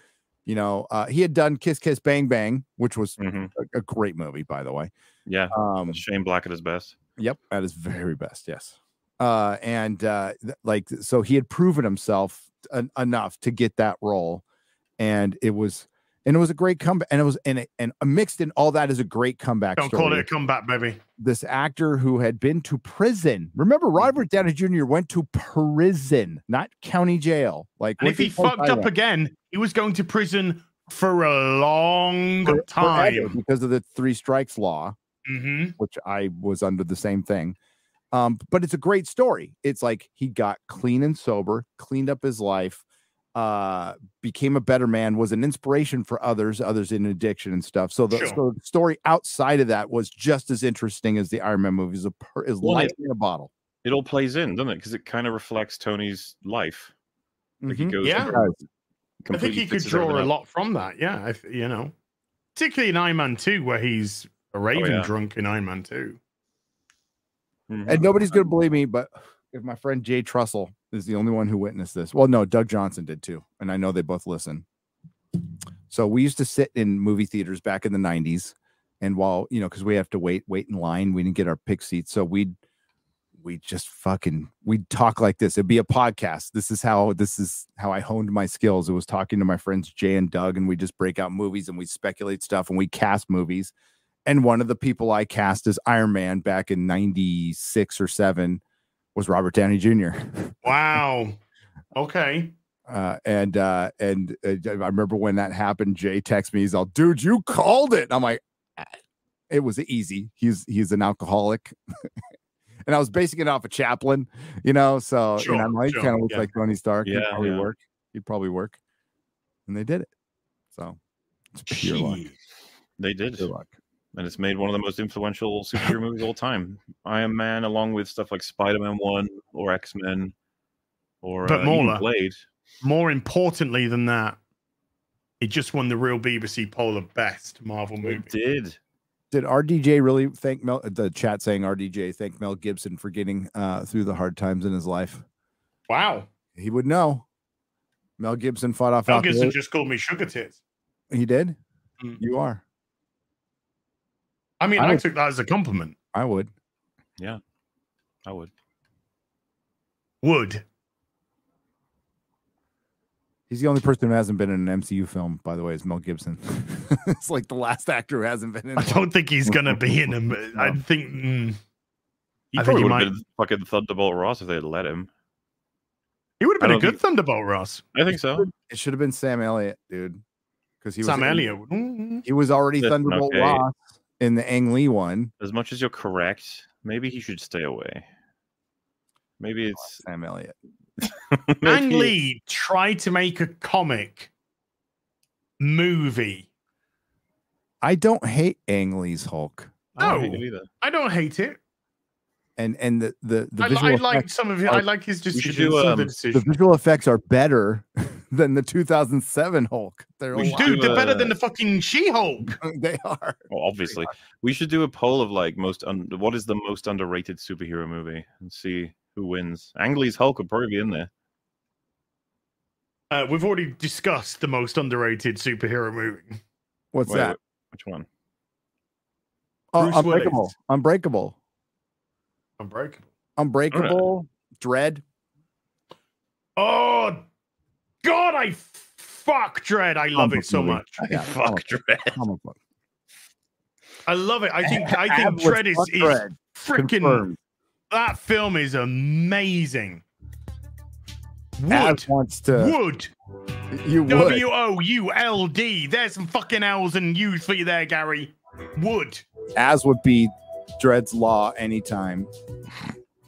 You know, uh, he had done Kiss Kiss Bang Bang, which was Mhm. a, a great movie, by the way. Yeah, Um, Shane Black at his best. Yep, at his very best. Yes. Uh, and uh, th- like, so he had proven himself en- enough to get that role, and it was, and it was a great comeback. And it was, and it, and mixed in all that is a great comeback. Don't story. call it a comeback, baby. This actor who had been to prison. Remember, Robert Downey Jr. went to prison, not county jail. Like, And if he fucked up again, he was going to prison for a long For- time. because of the three strikes law. hmm which I was under the same thing. Um, but it's a great story. It's like he got clean and sober, cleaned up his life, uh, became a better man, was an inspiration for others, others in addiction and stuff. So the, Sure. so the story outside of that was just as interesting as the Iron Man movies. A per, is Well, life it- in a bottle. It all plays in, doesn't it? Because it kind of reflects Tony's life. Like he Mhm. goes, Yeah. through it, Guys, I think completely he could draw a up. lot from that. Yeah, if, you know, particularly in Iron Man 2, where he's a raving yeah. drunk in Iron Man 2. Mhm. and nobody's gonna believe me, but if my friend Jay Trussell is the only one who witnessed this, well, no, Doug Johnson did too, and I know they both listen. So we used to sit in movie theaters back in the '90s, and while you know, because we have to wait, wait in line, we didn't get our pick seats, so we'd we just fucking we'd talk like this. It'd be a podcast. This is how this is how I honed my skills. It was talking to my friends Jay and Doug, and we just break out movies and we speculate stuff and we cast movies. And one of the people I cast as Iron Man back in '96 or seven was Robert Downey Jr. Wow. Okay. <laughs> Uh, and uh, and uh, I remember when that happened. Jay texted me. He's all, "Dude, you called it." I'm like, "Ah, "It was easy. He's he's an alcoholic." <laughs> and I was basing it off of Chaplin, you know. So you know, I'm like, sure, kind of looks yeah. like Tony Stark. Yeah, He'd probably yeah. work. He'd probably work, and they did it. So it's pure luck. They did. Pure luck. And it's made one of the most influential superhero movies of all time. Iron Man, along with stuff like Spider Man One or X Men, or But uh, even Mauler- Blade. More importantly than that, it just won the real BBC poll of best Marvel movie. It did. Did RDJ really thank Mel? The chat saying RDJ thank Mel Gibson for getting uh, through the hard times in his life. Wow. He would know. Mel Gibson fought off Mel. Gibson just called me sugar tits. He did. Mm. You are. I mean, I I, took that as a compliment. I would. Yeah, I would. Would. He's the only person who hasn't been in an MCU film, by the way, is Mel Gibson. <laughs> it's like the last actor who hasn't been in. I don't think he's gonna be in them. <laughs> I think. mm, He I think probably he would might. have been fucking Thunderbolt Ross if they had let him. He would have been a don't good Thunderbolt, Ross. I think so. It should have been Sam Elliott, dude, because he was Sam in- Elliott. Mm, He was already Listen, Thunderbolt okay. Ross in the Ang Lee one. As much as you're correct, maybe he should stay away. Maybe it's Sam Elliott. <laughs> Ang Lee tried to make a comic movie. I don't hate Ang Lee's Hulk, I don't hate No. it. I don't hate it. and and the the, the I, visual I like some of it. are- I like his should decisions. do, some of the um, the visual effects are better than the 2007 Hulk. They're a We Dude, they're better uh, than the fucking She-Hulk. <laughs> they are. Well, obviously, we should do a poll of like most un- what is the most underrated superhero movie and see who wins. Ang Lee's Hulk would probably be in there. Uh, we've already discussed the most underrated superhero movie. What's Wait, that? wait, which one? Oh, Bruce Unbreakable. Willis. Unbreakable. Unbreakable. Unbreakable. Dredd. Oh God, I fuck Dredd. I love Comic it so movie. much. Yeah, Fuck Dredd. I love it. I think <laughs> I think Dredd is, is freaking that film is amazing. Would Ab wants to. wood. You would. W O U L D. There's some fucking L's and U's for you there, Gary. Wood. As would be Dredd's Law anytime.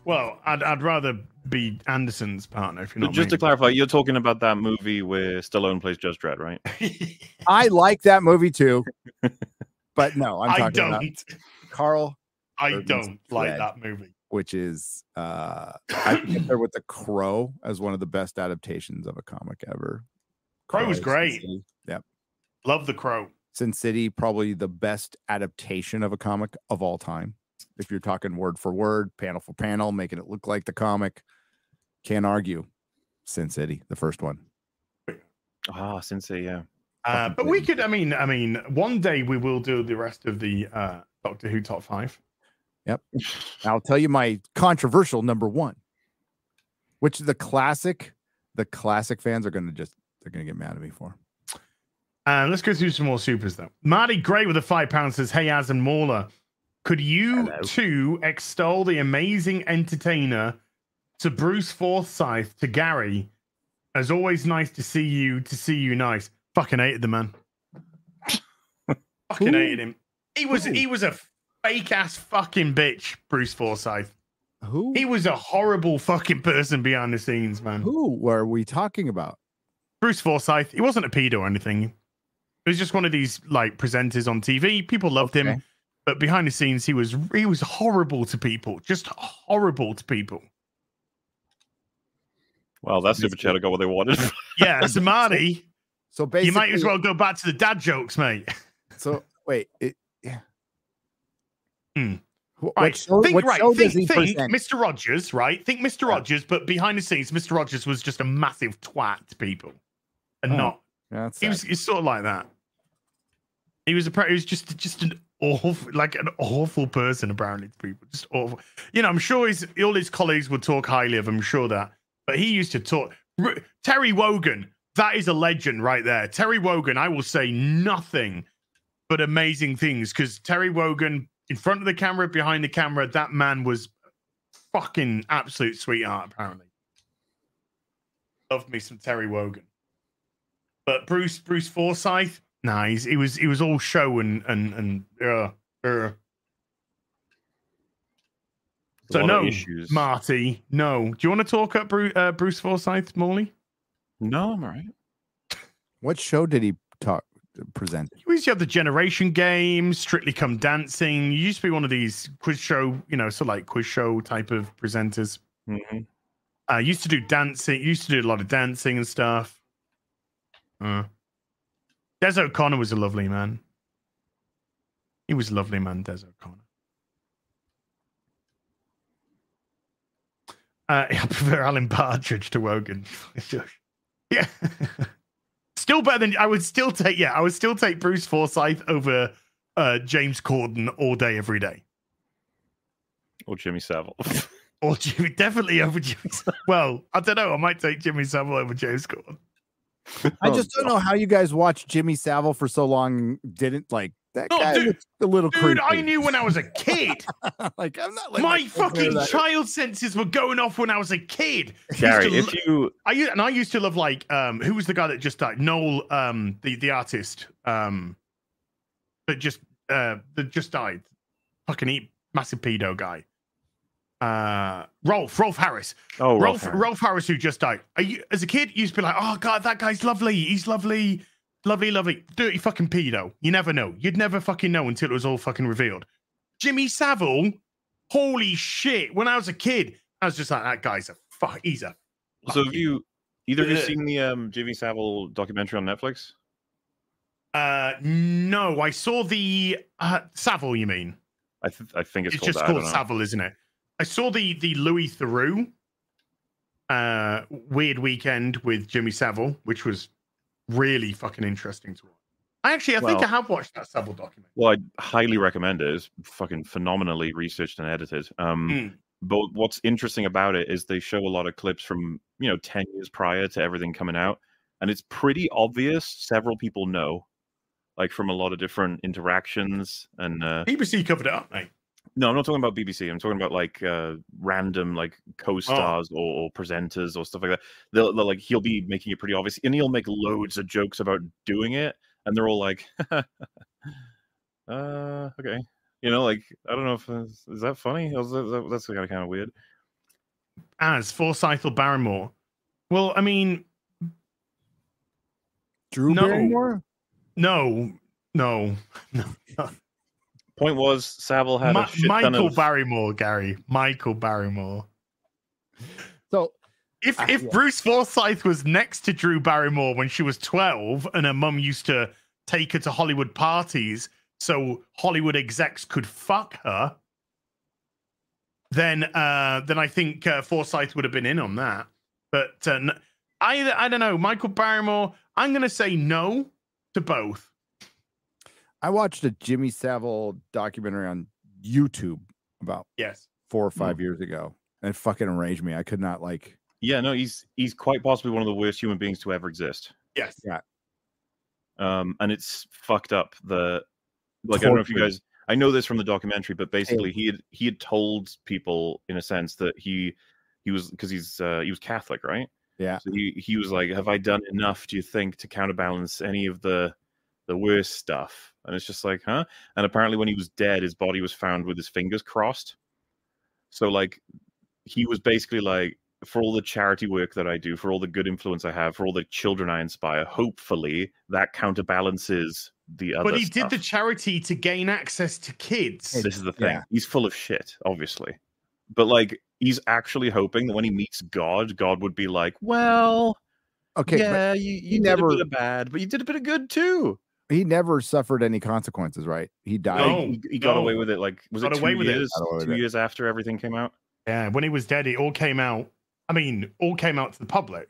Well, I'd I'd rather be Anderson's partner if you know But just to clarify, you're talking about that movie where Stallone plays Judge Dredd, right? <laughs> I like that movie too. But no, I'm I talking don't. about Karl, I Urban's don't like Dredd. that movie. which is uh I think <coughs> up there with the Crow as one of the best adaptations of a comic ever. Crow was great. Yep. Love the Crow. Sin City, probably the best adaptation of a comic of all time. If you're talking word for word, panel for panel, making it look like the comic, can't argue. Sin City, the first one. Ah, Sensei, yeah. Uh, but we could, I mean, I mean, one day we will do the rest of the uh, Doctor Who top five. Yep. I'll tell you my controversial number one, which the classic, the classic fans are gonna just they're gonna get mad at me for. Uh, let's go through some more supers though. Marty Gray with a five pound says, "Hey, Az and Mauler, could you Hello. two extol the amazing entertainer to Bruce Forsyth to Gary? As always, nice to see you. To see you, nice. Fucking hated the man. <laughs> fucking Who? hated him. He was Who? he was a fake ass fucking bitch, Bruce Forsyth. Who He was a horrible fucking person behind the scenes, man. who were we talking about? Bruce Forsyth. He wasn't a pedo or anything. He was just one of these like presenters on TV. People loved Okay. him, but behind the scenes, he was he was horrible to people. Just horrible to people. Well, that super chat got what they wanted. <laughs> Yeah, so Marty, So basically, you might as well go back to the dad jokes, mate. <laughs> So wait, it, yeah. Hmm. What, Right, show, think right. Think, think, present? Mr. Rogers, right? Think Mr. Yeah. Rogers, but behind the scenes, Mr. Rogers was just a massive twat to people, and Oh, not Yeah, that's he was sad. he's sort of like that. He was a pre- he was just just an awful like an awful person apparently to people. Just awful. You know, I'm sure his all his colleagues would talk highly of him, I'm sure that. But he used to talk Terry Wogan, that is a legend right there. Terry Wogan, I will say nothing but amazing things because Terry Wogan in front of the camera, behind the camera, that man was fucking absolute sweetheart, apparently. Loved me some Terry Wogan. But Bruce Bruce Forsyth, nah, he was he was all show and and and uh, uh. A So no, issues. Marty, no. Do you want to talk up Bruce, uh, Bruce Forsyth, Mauler? No, I'm all right. <laughs> What show did he talk present? You used to have the Generation Games, Strictly Come Dancing. You used to be one of these quiz show, you know, so like quiz show type of presenters. hmm Uh, used to do dancing. Used to do a lot of dancing and stuff. Uh, Des O'Connor was a lovely man. He was a lovely man, Des O'Connor. Uh, <laughs> I prefer Alan Partridge to Wogan. <laughs> yeah. still better than I would still take. Yeah, I would still take Bruce Forsyth over uh, James Corden all day, every day. Or Jimmy Savile. <laughs> Or Jimmy, definitely over Jimmy. Sa- Well, I don't know. I might take Jimmy Savile over James Corden. I just don't know how you guys watched Jimmy Savile for so long. Didn't like that No, guy dude- looks a little Dude, creepy. I knew when I was a <laughs> kid. like I'm not like My fucking child senses were going off when I was a kid. Used Gary, to if lo- you I used, and I used to love like um who was the guy that just died? Noel, um, the the artist, um, that just uh that just died. Fucking eat massive pedo guy. Uh, Rolf, Rolf Harris. oh Rolf, Rolf, Rolf, Harris, who just died. Are you, as a kid, you used to be like, oh god, that guy's lovely. He's lovely, lovely, lovely. Dirty fucking pedo. You never know. You'd never fucking know until it was all fucking revealed. Jimmy Savile, holy shit. When I was a kid, I was just like, that guy's a fuck. He's a. Fuck So have you either of you seen the um, Jimmy Savile documentary on Netflix? Uh, no, I saw the uh, Savile. You mean? I th- I think it's, It's, called just that, called. Savile, isn't it? I saw the the Louis Theroux uh weird weekend with Jimmy Savile, which was really fucking interesting to watch. I actually, I think I have watched that Savile documentary. Well, I highly recommend it. It's fucking phenomenally researched and edited. Um, Mm. but what's interesting about it is they show a lot of clips from you know 10 years prior to everything coming out and it's pretty obvious several people know like from a lot of different interactions and uh BBC covered it up, mate. No i'm not talking about bbc i'm talking about like uh random like co-stars or, or presenters or stuff like that they'll, they'll like he'll be making it pretty obvious and he'll make loads of jokes about doing it and they're all like <laughs> uh okay you know like i don't know if is that funny Is that- that- that's kind of kind of weird As Forsyth or Barrymore. Well, I mean, Drew No. Barrymore. No, no, <laughs> no. Point was, Savile had Ma- a shit ton Michael of. Barrymore, Gary. Michael Barrymore. So If Ah, if yeah. Bruce Forsyth was next to Drew Barrymore when she was 12 and her mum used to take her to Hollywood parties so Hollywood execs could fuck her, then uh then I think uh, Forsyth would have been in on that. But uh, n- I I don't know, Michael Barrymore, I'm going to say no to both. I watched a Jimmy Savile documentary on YouTube about Yes. four or Hmm. five years ago, and it fucking enraged me. I could not like. Yeah, no, he's he's quite possibly one of the worst human beings to ever exist. Yes. Yeah. Um, and it's fucked up. The like I don't know if you guys. I know this from the documentary, but basically he had he had told people in a sense that he he was because he's uh, he was Catholic, right? Yeah. So he he was like, "Have I done enough? Do you think to counterbalance any of the the worst stuff?" And it's just like, huh? And apparently, when he was dead, his body was found with his fingers crossed. So like, he was basically like, for all the charity work that I do, for all the good influence I have, for all the children I inspire, hopefully that counterbalances the other. But he did the charity to gain access to kids. This is the thing. Yeah. He's full of shit, obviously. But like, he's actually hoping that when he meets God, God would be like, "Well, Okay, yeah, you, you did never- a bit of bad, but you did a bit of good too." But he never suffered any consequences, right? He died. No. he, he got no. away with it. Like, was Got it two away with it. years? Got away with Two it. years after everything came out. Yeah, when he was dead, it all came out. I mean, all came out to the public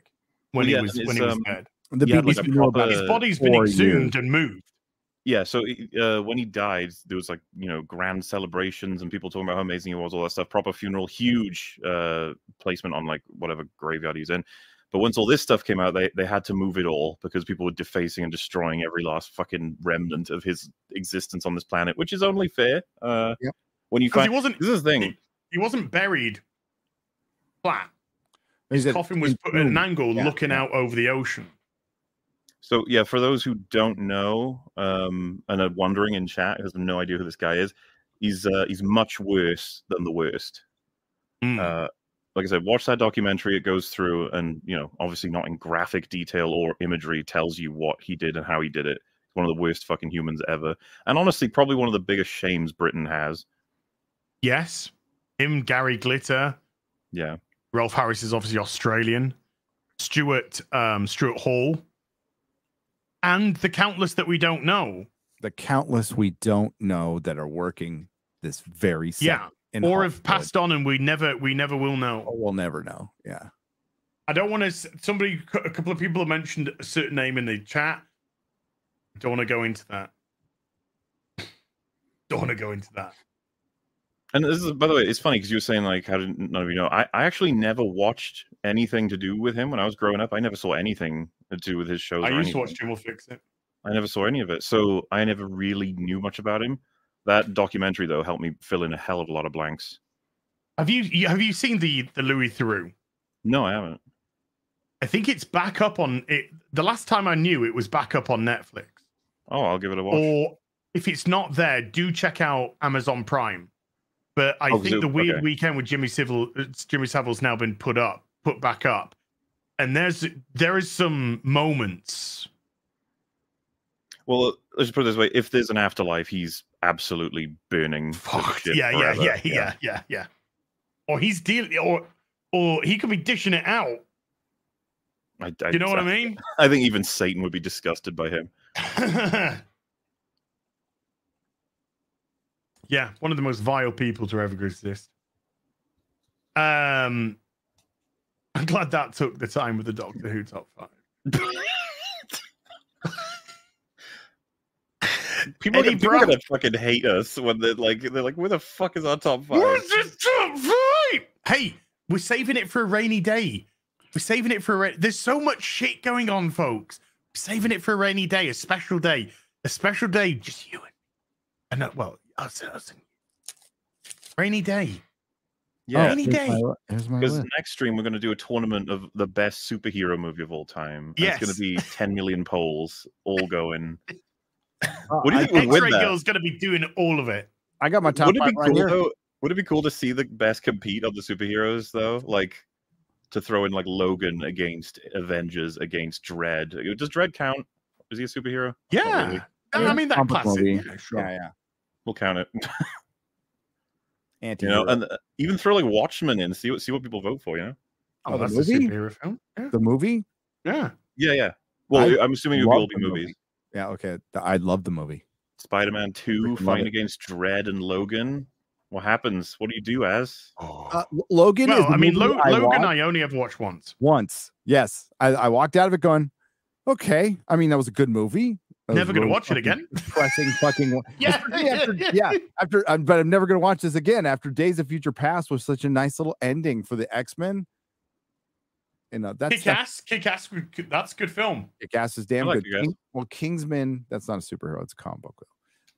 when Well, he was when it's, he was um, dead. The he had, like, BBC a knew about proper- His body's been exhumed years. and moved. Yeah, so uh, when he died, there was like you know grand celebrations and people talking about how amazing he was, all that stuff. Proper funeral, huge uh, placement on like whatever graveyard he's in. But once all this stuff came out, they they had to move it all because people were defacing and destroying every last fucking remnant of his existence on this planet, which is only fair. Uh, Yep. When you Because he find wasn't this is the thing, he wasn't buried flat. His it coffin was put at an angle Yeah, looking yeah. out over the ocean. So yeah, for those who don't know um, and are wondering in chat, who has no idea who this guy is, he's uh, he's much worse than the worst. Mm. Uh, like I said, watch that documentary. It goes through, and you know, obviously not in graphic detail or imagery, tells you what he did and how he did it. One of the worst fucking humans ever, and honestly, probably one of the biggest shames Britain has. yes, him, Gary Glitter, Yeah, Rolf Harris is obviously Australian. Stuart um, Stuart Hall, and the countless that we don't know. the countless we don't know that are working this very Yeah, second in or have passed on, and we never we never will know. Oh, we'll never know. Yeah. I don't want to. Somebody, a couple of people have mentioned a certain name in the chat. Don't want to go into that. <laughs> Don't want to go into that. and this is by the way, it's funny because you were saying like, how did none of you know? I, I actually never watched anything to do with him when I was growing up. I never saw anything to do with his shows. I or used to watch anything. Jim will fix it. I never saw any of it, so I never really knew much about him. That documentary though helped me fill in a hell of a lot of blanks. Have you have you seen the the Louis Theroux? No, I haven't. I think it's back up on it. The last time I knew, it was back up on Netflix. Oh, I'll give it a watch. Or if it's not there, do check out Amazon Prime. But I Oh, think the Weird okay. Weekend with Jimmy Savile, uh, Jimmy Savile's now been put up, put back up, and there's there is some moments. Well, let's put it this way: if there's an afterlife, he's absolutely burning. Fuck shit yeah, yeah, yeah, yeah, yeah, yeah. Or he's dealing, or or he could be dishing it out. I, I, You know what I mean? I think even Satan would be disgusted by him. <laughs> yeah, one of the most vile people to ever exist. Um, <laughs> I'm glad that took the time with the Doctor Who top five. <laughs> People, Eddie are, people Brock- gonna fucking hate us when they're like, they're like, "Where the fuck is our top five? What's the top five? Hey, we're saving it for a rainy day. We're saving it for a. Ra- There's so much shit going on, folks. We're saving it for a rainy day, a special day, a special day. Just you and and uh, well, us, us and rainy day. Yeah, Rainy Here's day. my li- Here's my because next stream we're gonna do a tournament of the best superhero movie of all time. and it's gonna be 10 million polls all going. <laughs> What do you think would win X-Ray? Girl's gonna be doing all of it. I got my top Would it five be right cool here. though? Would it be cool to see the best compete of the superheroes though? Like to throw in like Logan against Avengers against Dredd. Does Dredd count? Is he a superhero? Yeah. really. I mean that Comic classic. movie. Yeah, sure. Yeah, yeah. We'll count it. Anti <laughs> You know, and uh, even throw like Watchmen in, see what see what people vote for. You know? Oh, Oh, the that's a movie? superhero film. Yeah. the movie. yeah. Yeah, yeah. Well, I I, am assuming it will love be the movie. Movies. Yeah, okay. I love the movie. Spider-Man Two, Freaking fighting against Dredd and Logan. What happens? What do you do as? Uh, Logan. well, the I mean, movie Lo- Logan, watched I only ever watched once. once. Yes, I, I walked out of it going, okay. I mean, that was a good movie. That Never gonna watch it again. <laughs> Depressing fucking. wa- Yeah. <laughs> after, yeah. After, uh, but I'm never gonna watch this again. After Days of Future Past was such a nice little ending for the X Men. You know that's Kick ass, kick ass. That's good film. Kick Ass is damn like good. King- well, Kingsman. That's not a superhero. It's a comic book.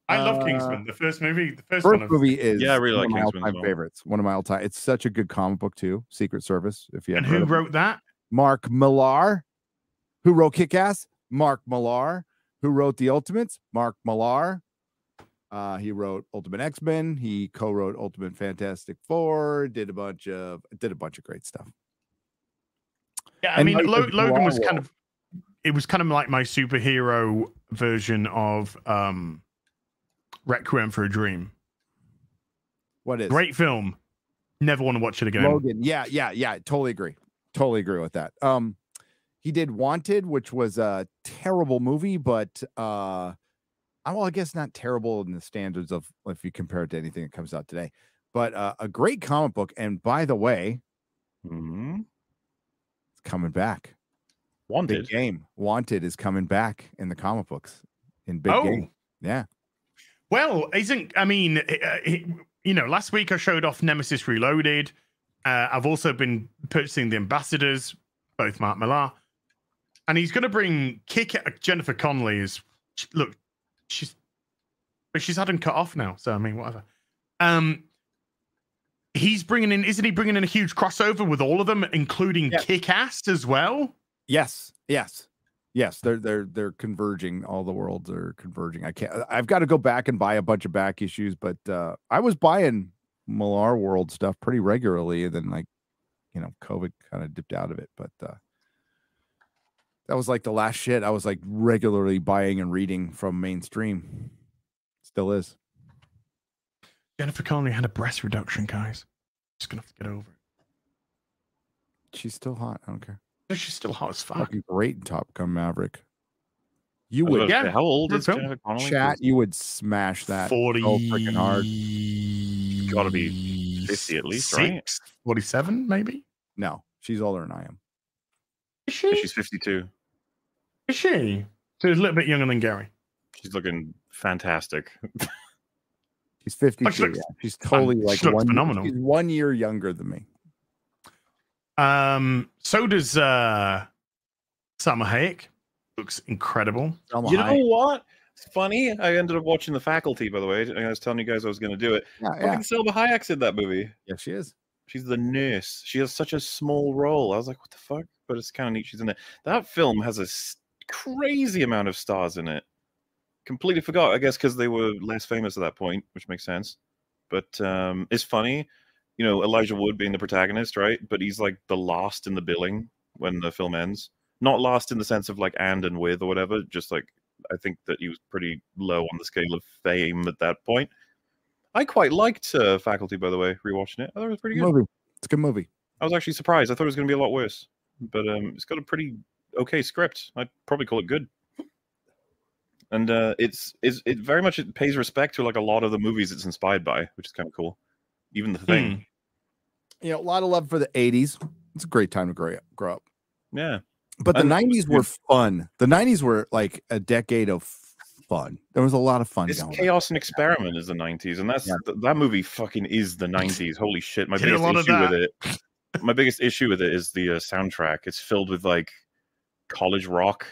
I love Uh, Kingsman. The first movie, the first, one. First Of, movie is Yeah, I really one like of my Kingsman as well. favorites. One of my all-time. It's such a good comic book too. Secret Service. If you and who of it. wrote that? Mark Millar, who wrote Kick Ass. Mark Millar, who wrote The Ultimates. Mark Millar. Uh, he wrote Ultimate X Men. He co-wrote Ultimate Fantastic Four. Did a bunch of did a bunch of great stuff. Yeah, I And mean, Michael Lo- Logan was Corral. kind of. It was kind of like my superhero version of um, Requiem for a Dream. What is Great film. Never want to watch it again. Logan? Yeah, yeah, yeah. Totally agree. Totally agree with that. Um, he did Wanted, which was a terrible movie, but uh, well, I guess not terrible in the standards of if you compare it to anything that comes out today, but uh, a great comic book. And by the way, Hmm? It's coming back. Big Wanted. game. Wanted is coming back in the comic books in big oh, game. Yeah. well, isn't I mean, uh, it- you know, last week I showed off Nemesis Reloaded. Uh, I've also been purchasing the ambassadors, both Mark Millar, and he's going to bring Kick. Jennifer Connelly is look, she's but she's had him cut off now, so I mean, whatever. Um, he's bringing in, isn't he bringing in a huge crossover with all of them, including Yeah. Kick-Ass as well? Yes, yes, yes. They're they're they're converging. All the worlds are converging. I can't. I've got to go back and buy a bunch of back issues, but uh, I was buying Millar World stuff pretty regularly, and then like, you know, COVID kind of dipped out of it. But uh, that was like the last shit I was like regularly buying and reading from mainstream. Still is. Jennifer Connelly had a breast reduction, guys. Just gonna have to get over it. She's still hot. I don't care. She's still hot as fuck. Fucking great in Top Gun Maverick. You would Yeah, How old is. Jennifer Connelly? chat. You would smash that. Forty. so freaking hard. gotta be 50 at least, right? Six, 47, maybe. No, she's older than I am. Is she? She's 52. Is she? So she's a little bit younger than Gary. She's looking fantastic. <laughs> She's 52. looks yeah. She's totally she like looks one, phenomenal. She's one year younger than me. Um, so does uh Salma Hayek. Looks incredible. Salma you know what? It's funny. I ended up watching The Faculty, by the way. I was telling you guys I was going to do it. Yeah, Fucking yeah. Salma Hayek's in that movie. yeah, she is. She's the nurse. She has such a small role. I was like, what the fuck? But it's kind of neat she's in it. That film has a crazy amount of stars in it. Completely forgot, I guess, because they were less famous at that point, which makes sense. But um, it's funny, you know, Elijah Wood being the protagonist, right? But he's like the last in the billing when the film ends. Not last in the sense of like and and with or whatever, just like I think that he was pretty low on the scale of fame at that point. I quite liked uh, Faculty, by the way, rewatching it. I thought it was pretty good. Movie. It's a good movie. I was actually surprised. I thought it was going to be a lot worse, but um, it's got a pretty okay script. I'd probably call it good. And uh, it's it's it very much it pays respect to like a lot of the movies it's inspired by, which is kind of cool. Even the thing, You know, a lot of love for the 80s. It's a great time to grow up. Grow up. yeah. But the And- 90s were fun. The 90s were like a decade of fun. There was a lot of fun It's going. on. chaos and experiment is the '90s, and that's Yeah. th- that movie. Fucking is the '90s. Holy shit! My <laughs> Did biggest lot of issue with it. My biggest issue with it is the uh, soundtrack. It's filled with like college rock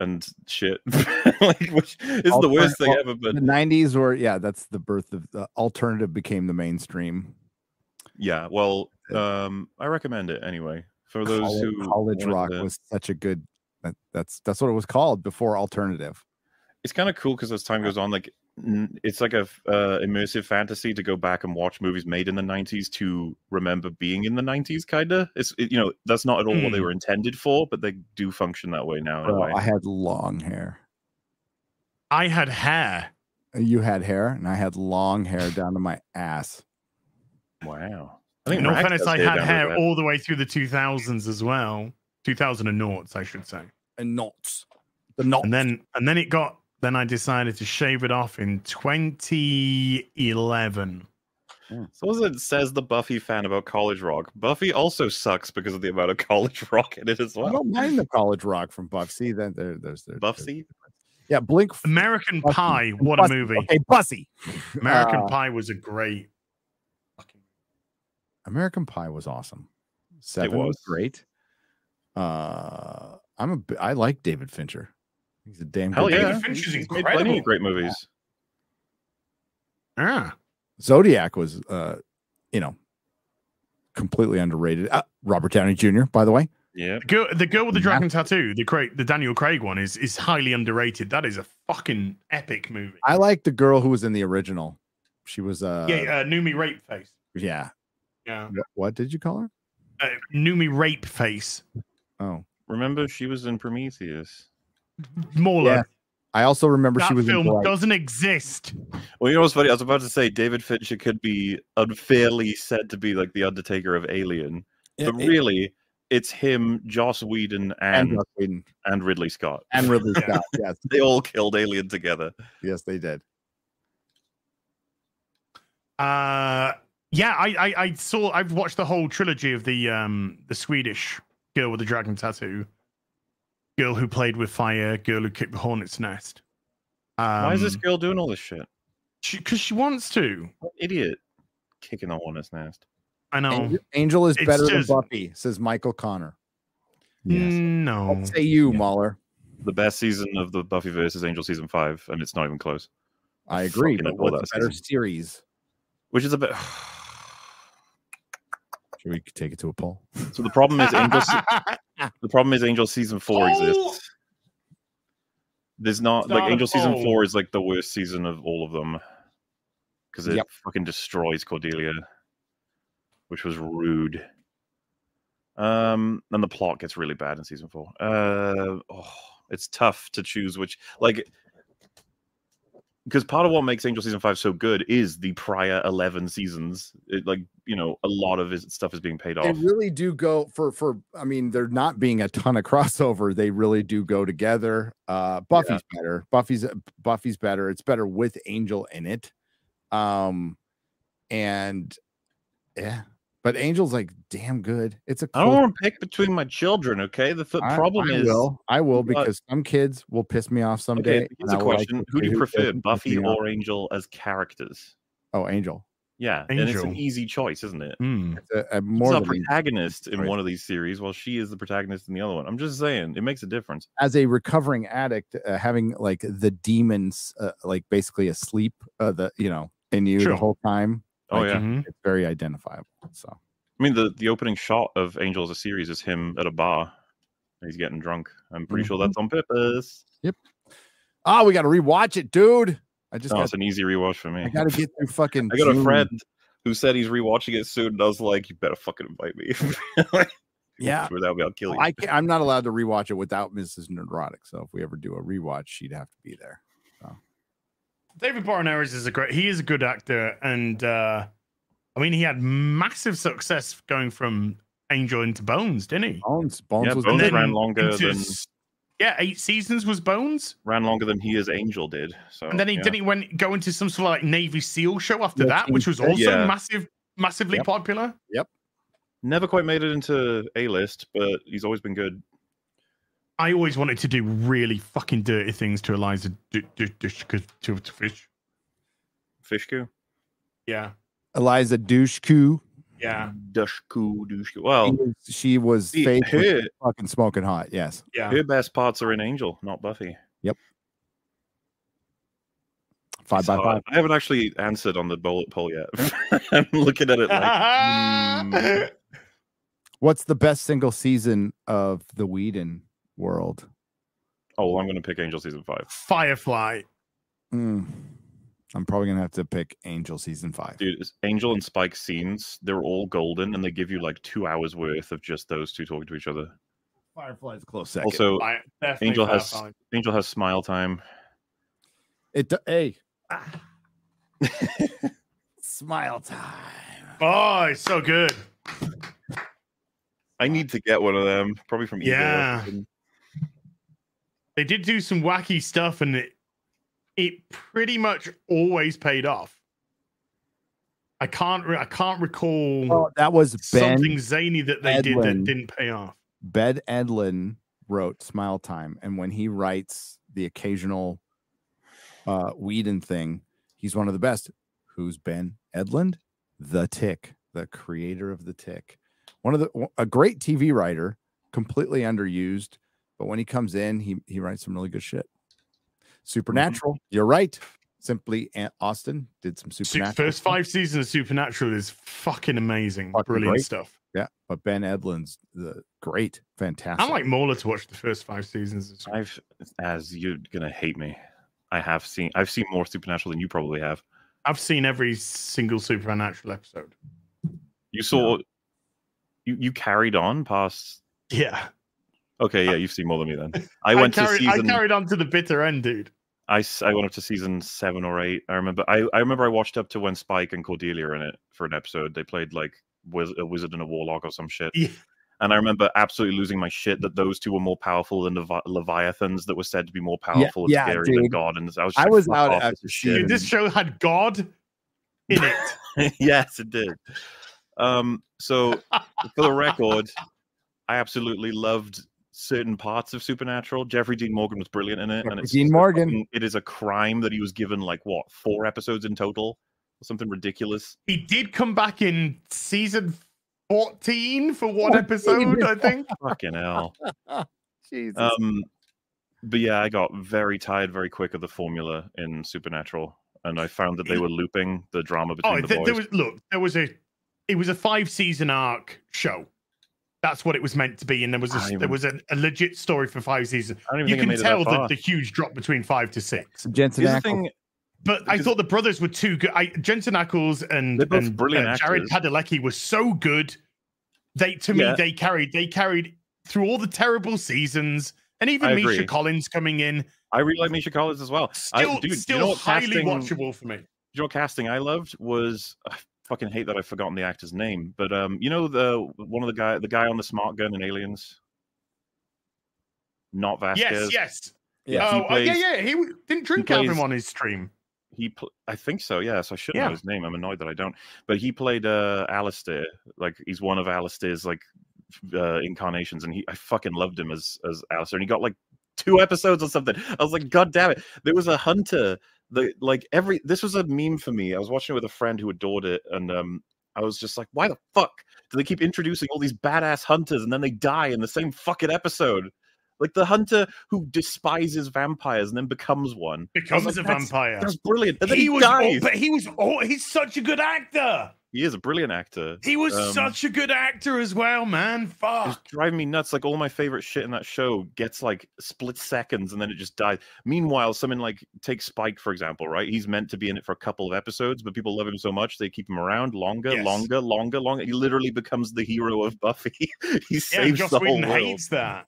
and shit, <laughs> like which is the worst thing Altern- ever. But The 90s were, yeah, that's the birth of the alternative became the mainstream. Yeah, well, um, I recommend it anyway for those college, who college rock to- was such a good that, that's that's what it was called before alternative It's kind of cool because as time goes on, like it's like a f- uh, immersive fantasy to go back and watch movies made in the '90s to remember being in the '90s. Kinda, it's it, you know that's not at all what they Hmm. were intended for, but they do function that way now. In a Bro, way. i had long hair I had hair. you had hair and i had long hair down to my ass Wow. i think Rax fairness, has I had hair all the way through the 2000s as well. 2000 and noughts, I should say. and knots the knots And then and then it got then I decided to shave it off in 2011. So as it says the Buffy fan about college rock, Buffy also sucks because of the amount of college rock in it as well. i don't mind the college rock from Buffy. see then there, there's there, there's- Buffy? yeah blink American Bussy. Pie, what a Bussy. movie. okay bussy American Uh, Pie was a great fucking american pie was awesome seven was. was. great uh i'm a bi- i like david fincher he's a damn Hell good yeah, David Fincher's He's made plenty incredible. of great movies. Ah. Zodiac was, uh, you know, completely underrated. Uh, Robert Downey Jr. By the way, Yeah. The girl, the girl with the Yeah. dragon tattoo, the Craig, the Daniel Craig one is is highly underrated. That is a fucking epic movie. I like the girl who was in the original. She was, uh, yeah, uh, Noomi Rape Face. yeah. Yeah, What did you call her? uh, Noomi Rape Face. Oh, Remember, she was in Prometheus. Mauler. Yeah, I also remember that she was in film Bright. doesn't exist. Well, you know what's funny? I was about to say David Fincher could be unfairly said to be like the Undertaker of Alien, Yeah, but it- really, it's him, Joss Whedon, and and Joss Whedon and Ridley Scott. and Ridley <laughs> Scott. Yes, They all killed Alien together. yes, they did. Uh, yeah, I, I I saw. I've watched the whole trilogy of the um the Swedish girl with the dragon tattoo, girl who played with fire, girl who kicked the hornet's nest. Um, Why is this girl doing all this shit? Because she, wants to. What idiot kicking the hornet's nest. I know. Angel, Angel is It's better just- than Buffy, says Michael Connor. No. What say you, Yeah. Mauler? The best season of the Buffy versus Angel season five, and it's not even close. I agree, fucking but what's that a better season. series? Which is a bit. <sighs> Should we take it to a poll? So the problem is Angel. <laughs> se- the problem is Angel season four Oh! exists. There's not Start like Angel season poll. four is like the worst season of all of them because it Yep. fucking destroys Cordelia, which was rude. Um, and the plot gets really bad in season four. Uh, oh, it's tough to choose which like because part of what makes Angel season five so good is the prior eleven seasons. It, like you know, a lot of his stuff is being paid off. They really do go for for. I mean, there not being a ton of <laughs> crossover. They really do go together. Uh, Buffy's better. Buffy's Buffy's better. It's better with Angel in it. Um, and yeah, but Angel's like damn good. It's a. I don't want to pick between my children. Okay, the th- I- problem I is will. I will but- because some kids will piss me off someday. Okay, and here's a I will like question: Who do you prefer, Buffy or Angel as characters? Oh, Angel. Yeah, and it's an easy choice, isn't it? It's a, a He's more a than easy protagonist in choice. one of these series, while she is the protagonist in the other one. I'm just saying, it makes a difference. as a recovering addict, uh, having like the demons, uh, like basically asleep, uh, the you know, in you Sure. the whole time. Oh like, yeah, Mhm. it's very identifiable. So I mean the the opening shot of Angel as a series is him at a bar. He's getting drunk. I'm pretty sure Mhm. that's on purpose. Yep. Oh, we got to rewatch it, dude. I just No, got, it's an easy rewatch for me. I got to get through fucking. <laughs> I got a friend who said he's rewatching it soon, and I was like, "You better fucking invite me." <laughs> Yeah. without me, I'll kill you. I can't, I'm not allowed to rewatch it without Mrs. Neurotic. So if we ever do a rewatch, she'd have to be there. David Boreanaz is a great. He is a good actor, and uh I mean, he had massive success going from Angel into Bones, didn't he? Bones, Bones Yeah, was Bones good. ran longer into than s- yeah, eight seasons was Bones, ran longer than he as Angel did. So and then he yeah. didn't he went go into some sort of like Navy SEAL show after Yeah, that, which was also Yeah. massive, massively Yep. popular. Yep. Never quite made it into A list, but he's always been good. I always wanted to do really fucking dirty things to Eliza D- D- Dish to, to Fish. Fishku, Yeah, Eliza Dushku. yeah, Dushku, Dushku. She Well, was, she was see, fake her fucking smoking hot. Yes. yeah. her best parts are in Angel, not Buffy. Yep. Five It's by five. I haven't actually answered on the bullet poll yet. <laughs> I'm looking at it like <laughs> hmm. What's the best single season of the Whedon world? Oh, well, I'm going to pick Angel season five. Firefly. Mm, I'm probably gonna have to pick Angel season five. Dude, it's Angel and Spike scenes, they're all golden and they give you like two hours worth of just those two talking to each other. Firefly's a close second. Also, Fire- Angel has Firefly. Angel has smile time. it do- hey, <laughs> smile time. Oh, it's so good. I need to get one of them, probably from eBay. or Yeah. They did do some wacky stuff, and it it pretty much always paid off. I can't re- I can't recall Well, that was Ben. something zany that they did that didn't pay off. Ben Edlund wrote Smile Time, and when he writes the occasional uh Whedon thing, he's one of the best. Who's Ben Edlund? The Tick, the creator of the Tick. One of the a great TV writer, completely underused, but when he comes in, he he writes some really good shit. Mm-hmm. Supernatural, you're right. Simply Aunt Austin did some Su- supernatural. First five seasons of Supernatural is fucking amazing, Fucking brilliant great. stuff. Yeah, but Ben Edlund's the great, fantastic. I like Mauler to watch the first five seasons. I've as you're gonna hate me. I have seen I've seen more Supernatural than you probably have. I've seen every single Supernatural episode. You saw you you carried on past Yeah, Okay, yeah, you've seen more than me then. <laughs> I went carried, to season I carried on to the bitter end, dude. I, I went up to season seven or eight. I remember. I, I remember I watched up to when Spike and Cordelia are in it for an episode. They played like wiz- a wizard and a warlock or some shit. Yeah. And I remember absolutely losing my shit that those two were more powerful than the Levi- leviathans that were said to be more powerful and yeah, scary than dude. God. And I was, just I like, was out off, at this shit." Dude, this show had God in it. <laughs> <laughs> yes, it did. Um, so for the record, I absolutely loved certain parts of Supernatural. Jeffrey Dean Morgan was brilliant in it, and it's Dean Morgan. fucking- It is a crime that he was given like what four episodes in total, or something ridiculous. he did come back in season 14 for one 14. episode, I think. <laughs> Fucking hell. Jesus. Um, but yeah, I got very tired very quick of the formula in Supernatural, and I found that they were looping the drama between Oh, the th- boys. there was look, there was a it was a five season arc show. That's what it was meant to be, and there was I a, don't even- there was a, a legit story for five seasons. I don't even You can tell the, the huge drop between five to six. Jensen Here's Ackles. thing. But I thought the brothers were too good. I, Jensen Ackles and, and brilliant uh, Jared actors. Padalecki were so good. They to me they carried they carried through all the terrible seasons, and even I Misha agree. Collins coming in, I really like Misha Collins as well. still I, dude, still you know what highly casting, watchable for me. you know casting I loved was I fucking hate that I've forgotten the actor's name, but um, you know the one of the guy the guy on the smart gun in Aliens, not Vasquez. Yes, yes. Yeah, he oh, oh, yeah, yeah. He didn't drink have him plays- on his stream. He, pl- I think so. Yes, yeah, so I should Yeah. know his name. I'm annoyed that I don't. But he played uh Alastair. Like he's one of Alastair's like uh, incarnations, and he I fucking loved him as as Alistair. And he got like two episodes or something. I was like, God damn it! There was a hunter. The like every this was a meme for me. I was watching it with a friend who adored it, and um, I was just like, why the fuck do they keep introducing all these badass hunters and then they die in the same fucking episode? Like the hunter who despises vampires and then becomes one. Becomes like, a "That's- vampire. That's brilliant. And then he he, was, oh, dies. but he was. Oh, he's such a good actor. He is a brilliant actor. He was Um, such a good actor as well, man. Fuck. It's driving me nuts. Like all my favorite shit in that show gets like split seconds and then it just dies. Meanwhile, someone like take Spike for example, right? He's meant to be in it for a couple of episodes, but people love him so much they keep him around longer, Yes. longer, longer, longer. He literally becomes the hero of Buffy. <laughs> he Yeah, saves Joss the whole Whedon world. hates that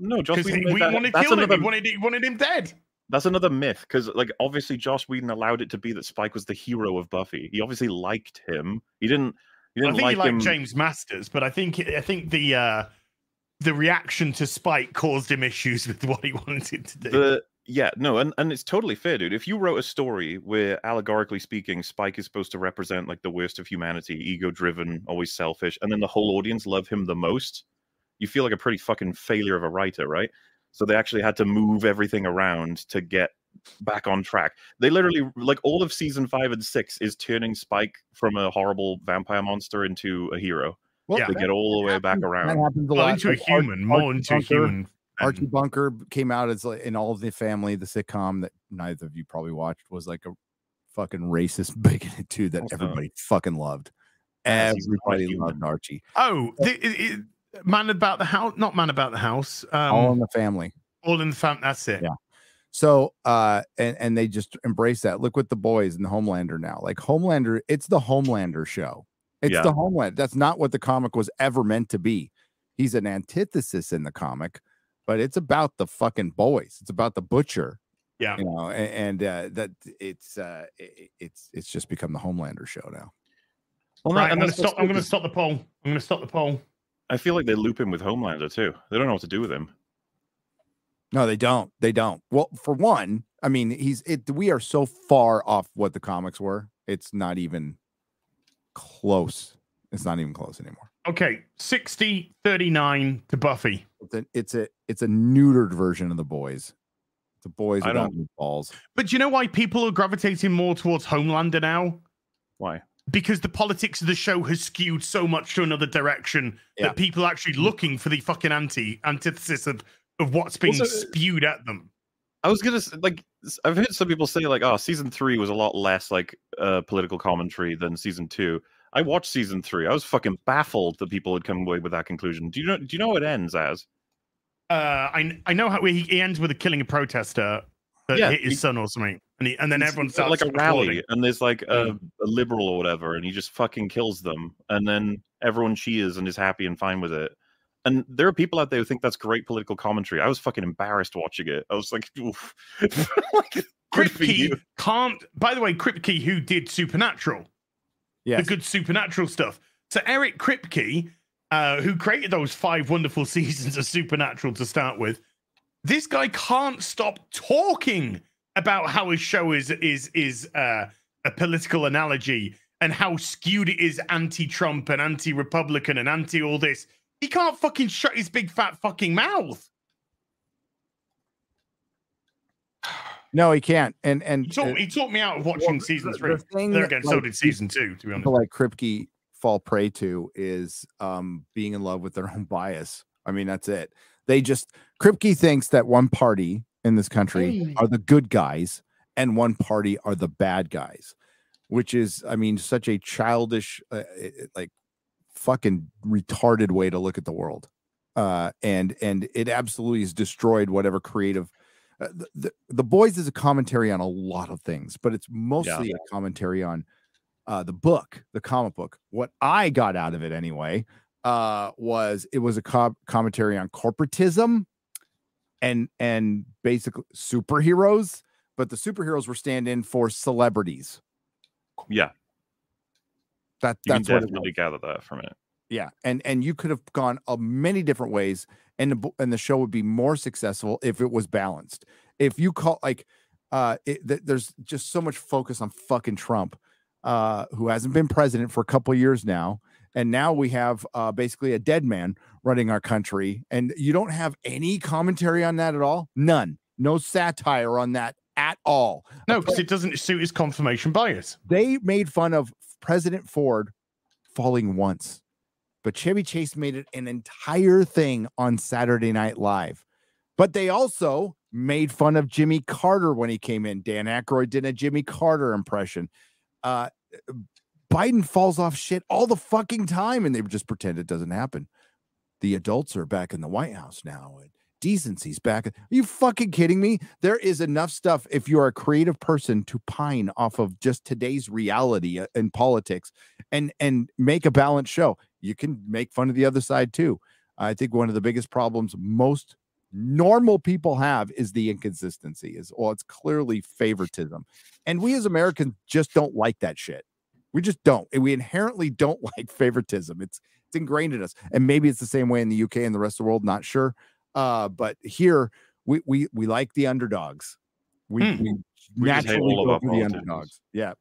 No, Joss Whedon. we made that- wanted that's him. another He wanted, he wanted him dead. that's another myth because like obviously Joss Whedon allowed it to be that Spike was the hero of Buffy. He obviously liked him. He didn't. He I didn't think like he liked him. James Masters, but I think I think the uh the reaction to Spike caused him issues with what he <laughs> wanted to do. the yeah no and, and it's totally fair dude if you wrote a story where allegorically speaking spike is supposed to represent like the worst of humanity ego driven always selfish and then the whole audience love him the most you feel like a pretty fucking failure of a writer right so they actually had to move everything around to get back on track they literally like all of season five and six is turning spike from a horrible vampire monster into a hero Well, Yeah. they get all the way back That around happens a well, lot. into a Like, Ar- human, more Archie into a Bunker- human. Archie Bunker came out as like in all of the family, the sitcom that neither of you probably watched was like a fucking racist <laughs> bigoted dude that everybody fucking loved. Yes, he's not a Everybody loved Archie. Oh, the, it, it- man about the house, not man about the house. Um, all in the family. all in the fam. That's it. Yeah. So uh and and they just embrace that. Look with the boys and the Homelander now. Like Homelander, it's the Homelander show. It's Yeah. the Homeland. That's not what the comic was ever meant to be. He's an antithesis in the comic, but it's about the fucking boys. It's about the butcher. Yeah. You know, a- and, uh that it's uh i- i- it's it's just become the Homelander show now. Well, no, Right, I'm and gonna stop. I'm gonna stop the poll. I'm gonna stop the poll. I feel like they loop him with Homelander too. They don't know what to do with him. No, they don't. They don't. Well, for one, I mean, he's it. We are so far off what the comics were. It's not even close. It's not even close anymore. Okay, 60 39 to Buffy. It's a it's a it's a neutered version of the boys. The boys I without balls. But do you know why people are gravitating more towards Homelander now? Why? Because the politics of the show has skewed so much to another direction Yeah. that people are actually looking for the fucking anti antithesis of, of what's being Also- spewed at them. I was gonna like. I've heard some people say like, "Oh, season three was a lot less like uh, political commentary than season two. I watched season three. I was fucking baffled that people had come away with that conclusion. Do you know? Do you know it ends as? Uh, I I know how he, he ends with a killing a protester that Yeah, hit his he- son or something, and he, and then It's- everyone starts like a rally, applauding. and there's like a, Mm. a liberal or whatever, and he just fucking kills them, and then everyone cheers and is happy and fine with it. And there are people out there who think that's great political commentary. I was fucking embarrassed watching it. I was like, <laughs> Oof. <laughs> like good. Kripke can't. By the way, Kripke, who did Supernatural, Yes. the good Supernatural stuff. So Eric Kripke, uh, who created those five wonderful <laughs> seasons of Supernatural to start with, this guy can't stop talking about how his show is is is uh, a political analogy and how skewed it is anti-Trump and anti-Republican and anti all this. He can't fucking shut his big fat fucking mouth. No, he can't. And and He talked, he me out of watching well, season three. the thing There again, so did season two, to be honest. like Kripke fall prey to is um being in love with their own bias. I mean, that's it. They just Kripke thinks that one party in this country Mm. are the good guys and one party are the bad guys. which is, I mean, such a childish, uh, it- it- like fucking retarded way to look at the world. Uh, and and it absolutely has destroyed whatever creative. Uh, the, the, the boys is a commentary on a lot of things, but it's mostly a commentary on uh, the book, the comic book. What I got out of it anyway uh, was it was a co- commentary on corporatism and and basically superheroes, but the superheroes were stand in for celebrities. Yeah, That you can that's was. definitely gather that from it. Yeah, and and you could have gone uh, many different ways, and the and the show would be more successful if it was balanced. If you call like, uh, it, th- there's just so much focus on fucking Trump, uh, who hasn't been president for a couple years now, and now we have uh basically a dead man running our country, and you don't have any commentary on that at all. None, no satire on that at all. No, because it doesn't suit his confirmation bias. They made fun of President Ford falling once, but Chevy Chase made it an entire thing on Saturday Night Live. But they also made fun of Jimmy Carter when he came in. Dan Aykroyd did a Jimmy Carter impression. Uh, Biden falls off shit all the fucking time, and they just pretend it doesn't happen. The adults are back in the White House now. And decency's back. Are you fucking kidding me? There is enough stuff if you're a creative person to pine off of just today's reality uh, in politics and and make a balanced show. You can make fun of the other side too. I think one of the biggest problems most normal people have is the inconsistency is well it's clearly favoritism and we as americans just don't like that shit we just don't And we inherently don't <laughs> like favoritism it's it's ingrained in us and maybe it's the same way in the uk and the rest of the world not sure uh but here we we we like the underdogs we, Hmm. we We naturally all go for the underdogs yeah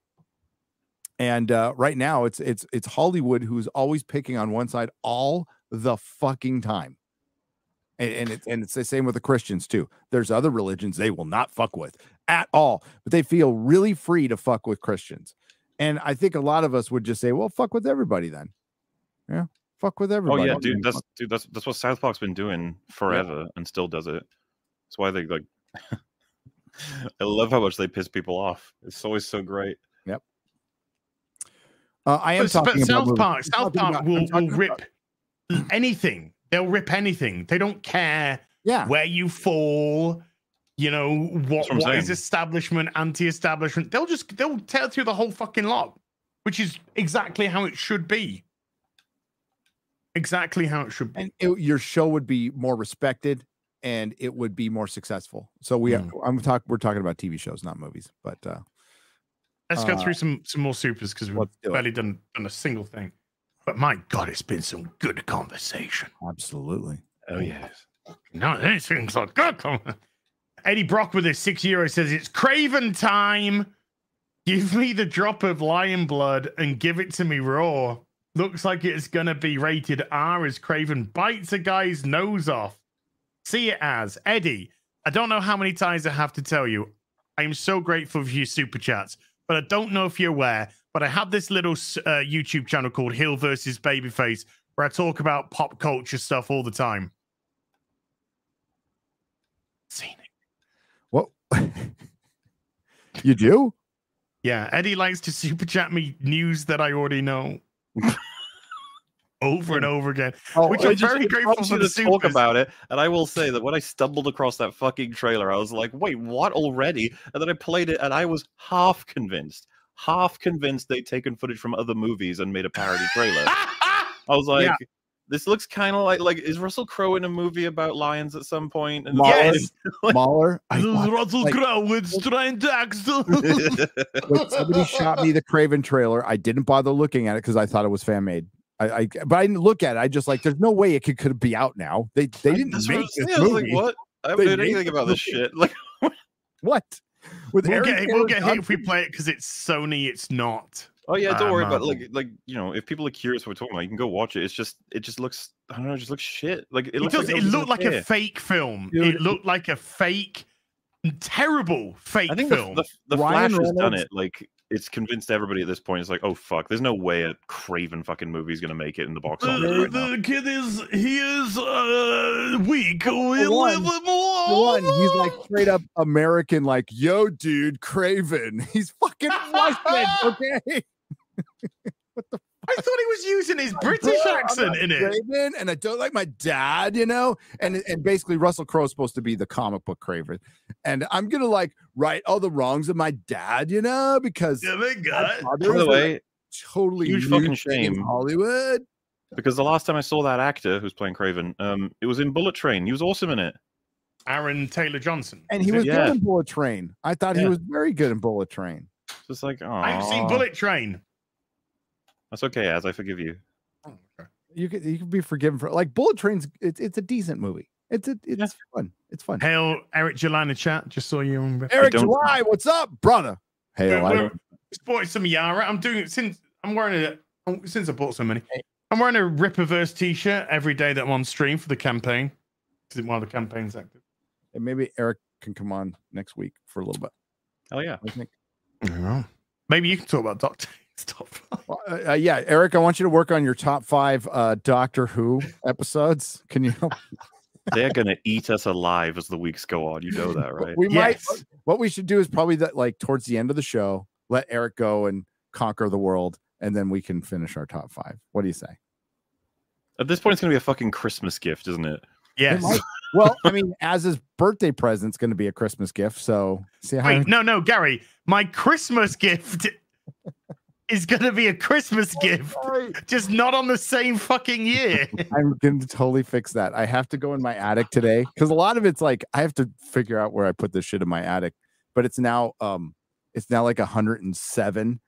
and uh right now it's it's it's hollywood who's always picking on one side all the fucking time and, and it's and it's the same with the Christians too. There's other religions they will not fuck with at all, but they feel really free to fuck with Christians. And I think a lot of us would just say, "Well, fuck with everybody then." Yeah, fuck with everybody. Oh yeah, dude. That's fuck. dude. That's that's what South Park's been doing forever and still does it. That's why they like. <laughs> I love how much they piss people off. It's always so great. Yep. Uh, I am But, but talking about South movies. Park, I'm South Park about- will, will rip about- anything. They'll rip anything. They don't care Yeah, where you fall. You know what? what I'm What is establishment, anti-establishment? They'll just they'll tell through the whole fucking lot, which is exactly how it should be. Exactly how it should be. and it, your show would be more respected, and it would be more successful. So we, Mm. I'm talking, we're talking about TV shows, not movies. But uh, Let's go uh, through some some more supers because we've let's do it. barely done done a single thing. But my God, it's been some good conversation. absolutely. Oh yes. No, these things are good. con- Eddie Brock with his six euro says it's Kraven time. Give me the drop of lion blood and give it to me raw. Looks like it's gonna be rated R as Kraven bites a guy's nose off. See it as Eddie. I don't know how many times I have to tell you. I am so grateful for your super chats, but I don't know if you're aware. But I have this little uh, YouTube channel called Heel versus Babyface, where I talk about pop culture stuff all the time. Seen it. What <laughs> you do? Yeah, Eddie likes to super chat me news that I already know. over and over again. Oh, Which I I'm just very it grateful for the to talk about it, and I will say that when I stumbled across that fucking trailer, I was like, "Wait, what already?" And then I played it, and I was half convinced, half convinced they'd taken footage from other movies and made a parody trailer. <laughs> I was like, Yeah. "This looks kind of like like is Russell Crowe in a movie about lions at some point?" And Mauler, Yes. <laughs> Mauler. I This is watched- Russell like- Crowe with trying to act. when somebody shot me the Kraven trailer, I didn't bother looking at it because I thought it was fan made. I, I but I didn't look at it. I just like there's no way it could, could be out now. They they didn't That's I make was this saying, I was movie. like, "What? I haven't They heard anything about this movie. shit." <laughs> Like, What? With We'll Aaron get, we'll get hit if we play it because it's Sony. It's not. Oh yeah, don't Uh, worry about Marvel. like like you know if people are curious what we're talking about, you can go watch it. It's just it just looks I don't know, it just looks shit. Like it, It, looks does. like it looked gonna like a fake film. Dude, it looked like a fake, terrible fake I think film. the, the Ryan Flash has done it. Like it's convinced everybody at this point. It's like, oh fuck, there's no way a Kraven fucking movie is gonna make it in the box office The, right now. the kid is he is uh weak. We one- live one, he's like straight up American, like, yo, dude, Kraven. <laughs> He's fucking Russian, <laughs> okay? <laughs> I thought he was using his British Bro, accent in it. Kraven, and I don't like my dad, you know. And and basically, Russell Crowe's supposed to be the comic book Kraven, and I'm gonna like right all the wrongs of my dad, you know, because Yeah, they my got it. By the way, totally huge fucking thing in shame. Hollywood. because the last time I saw that actor who's playing Kraven, um, it was in Bullet Train. He was awesome in it. Aaron Taylor Johnson. And he was Yeah. good in Bullet Train. I thought he was very good in Bullet Train. It's just like, oh, I've seen Bullet Train. That's okay, as I forgive you. Oh, okay. You could you could be forgiven for like Bullet Train's. It's it's a decent movie. It's a, it's fun. It's fun. Hail Eric July in the chat. Just saw you on. Eric don't- July, what's up, brother? Hey, We're- I we're don't- sporting some Yaira. I'm doing it since I'm wearing a oh, since I bought so many. I'm wearing a Rippaverse t-shirt every day that I'm on stream for the campaign. Because one of the campaigns active. and maybe Eric can come on next week for a little bit. Hell yeah. I think. Maybe you can talk about Doctor Stop. Uh, uh, yeah, Eric, I want you to work on your top five uh, Doctor Who episodes. Can you help? <laughs> They're gonna eat us alive as the weeks go on. You know that, right? We Yes. might. What we should do is probably that, like towards the end of the show, let Eric go and conquer the world, and then we can finish our top five. What do you say? At this point, it's gonna be a fucking Christmas gift, isn't it? Yes. might- Well, I mean, as his birthday present's going to be a Christmas gift, so see how Wait, no, no, Gary. My Christmas gift is going to be a Christmas gift, just not on the same fucking year. <laughs> I'm going to totally fix that. I have to go in my attic today because a lot of it's like I have to figure out where I put this shit in my attic. But it's now um it's now like 107.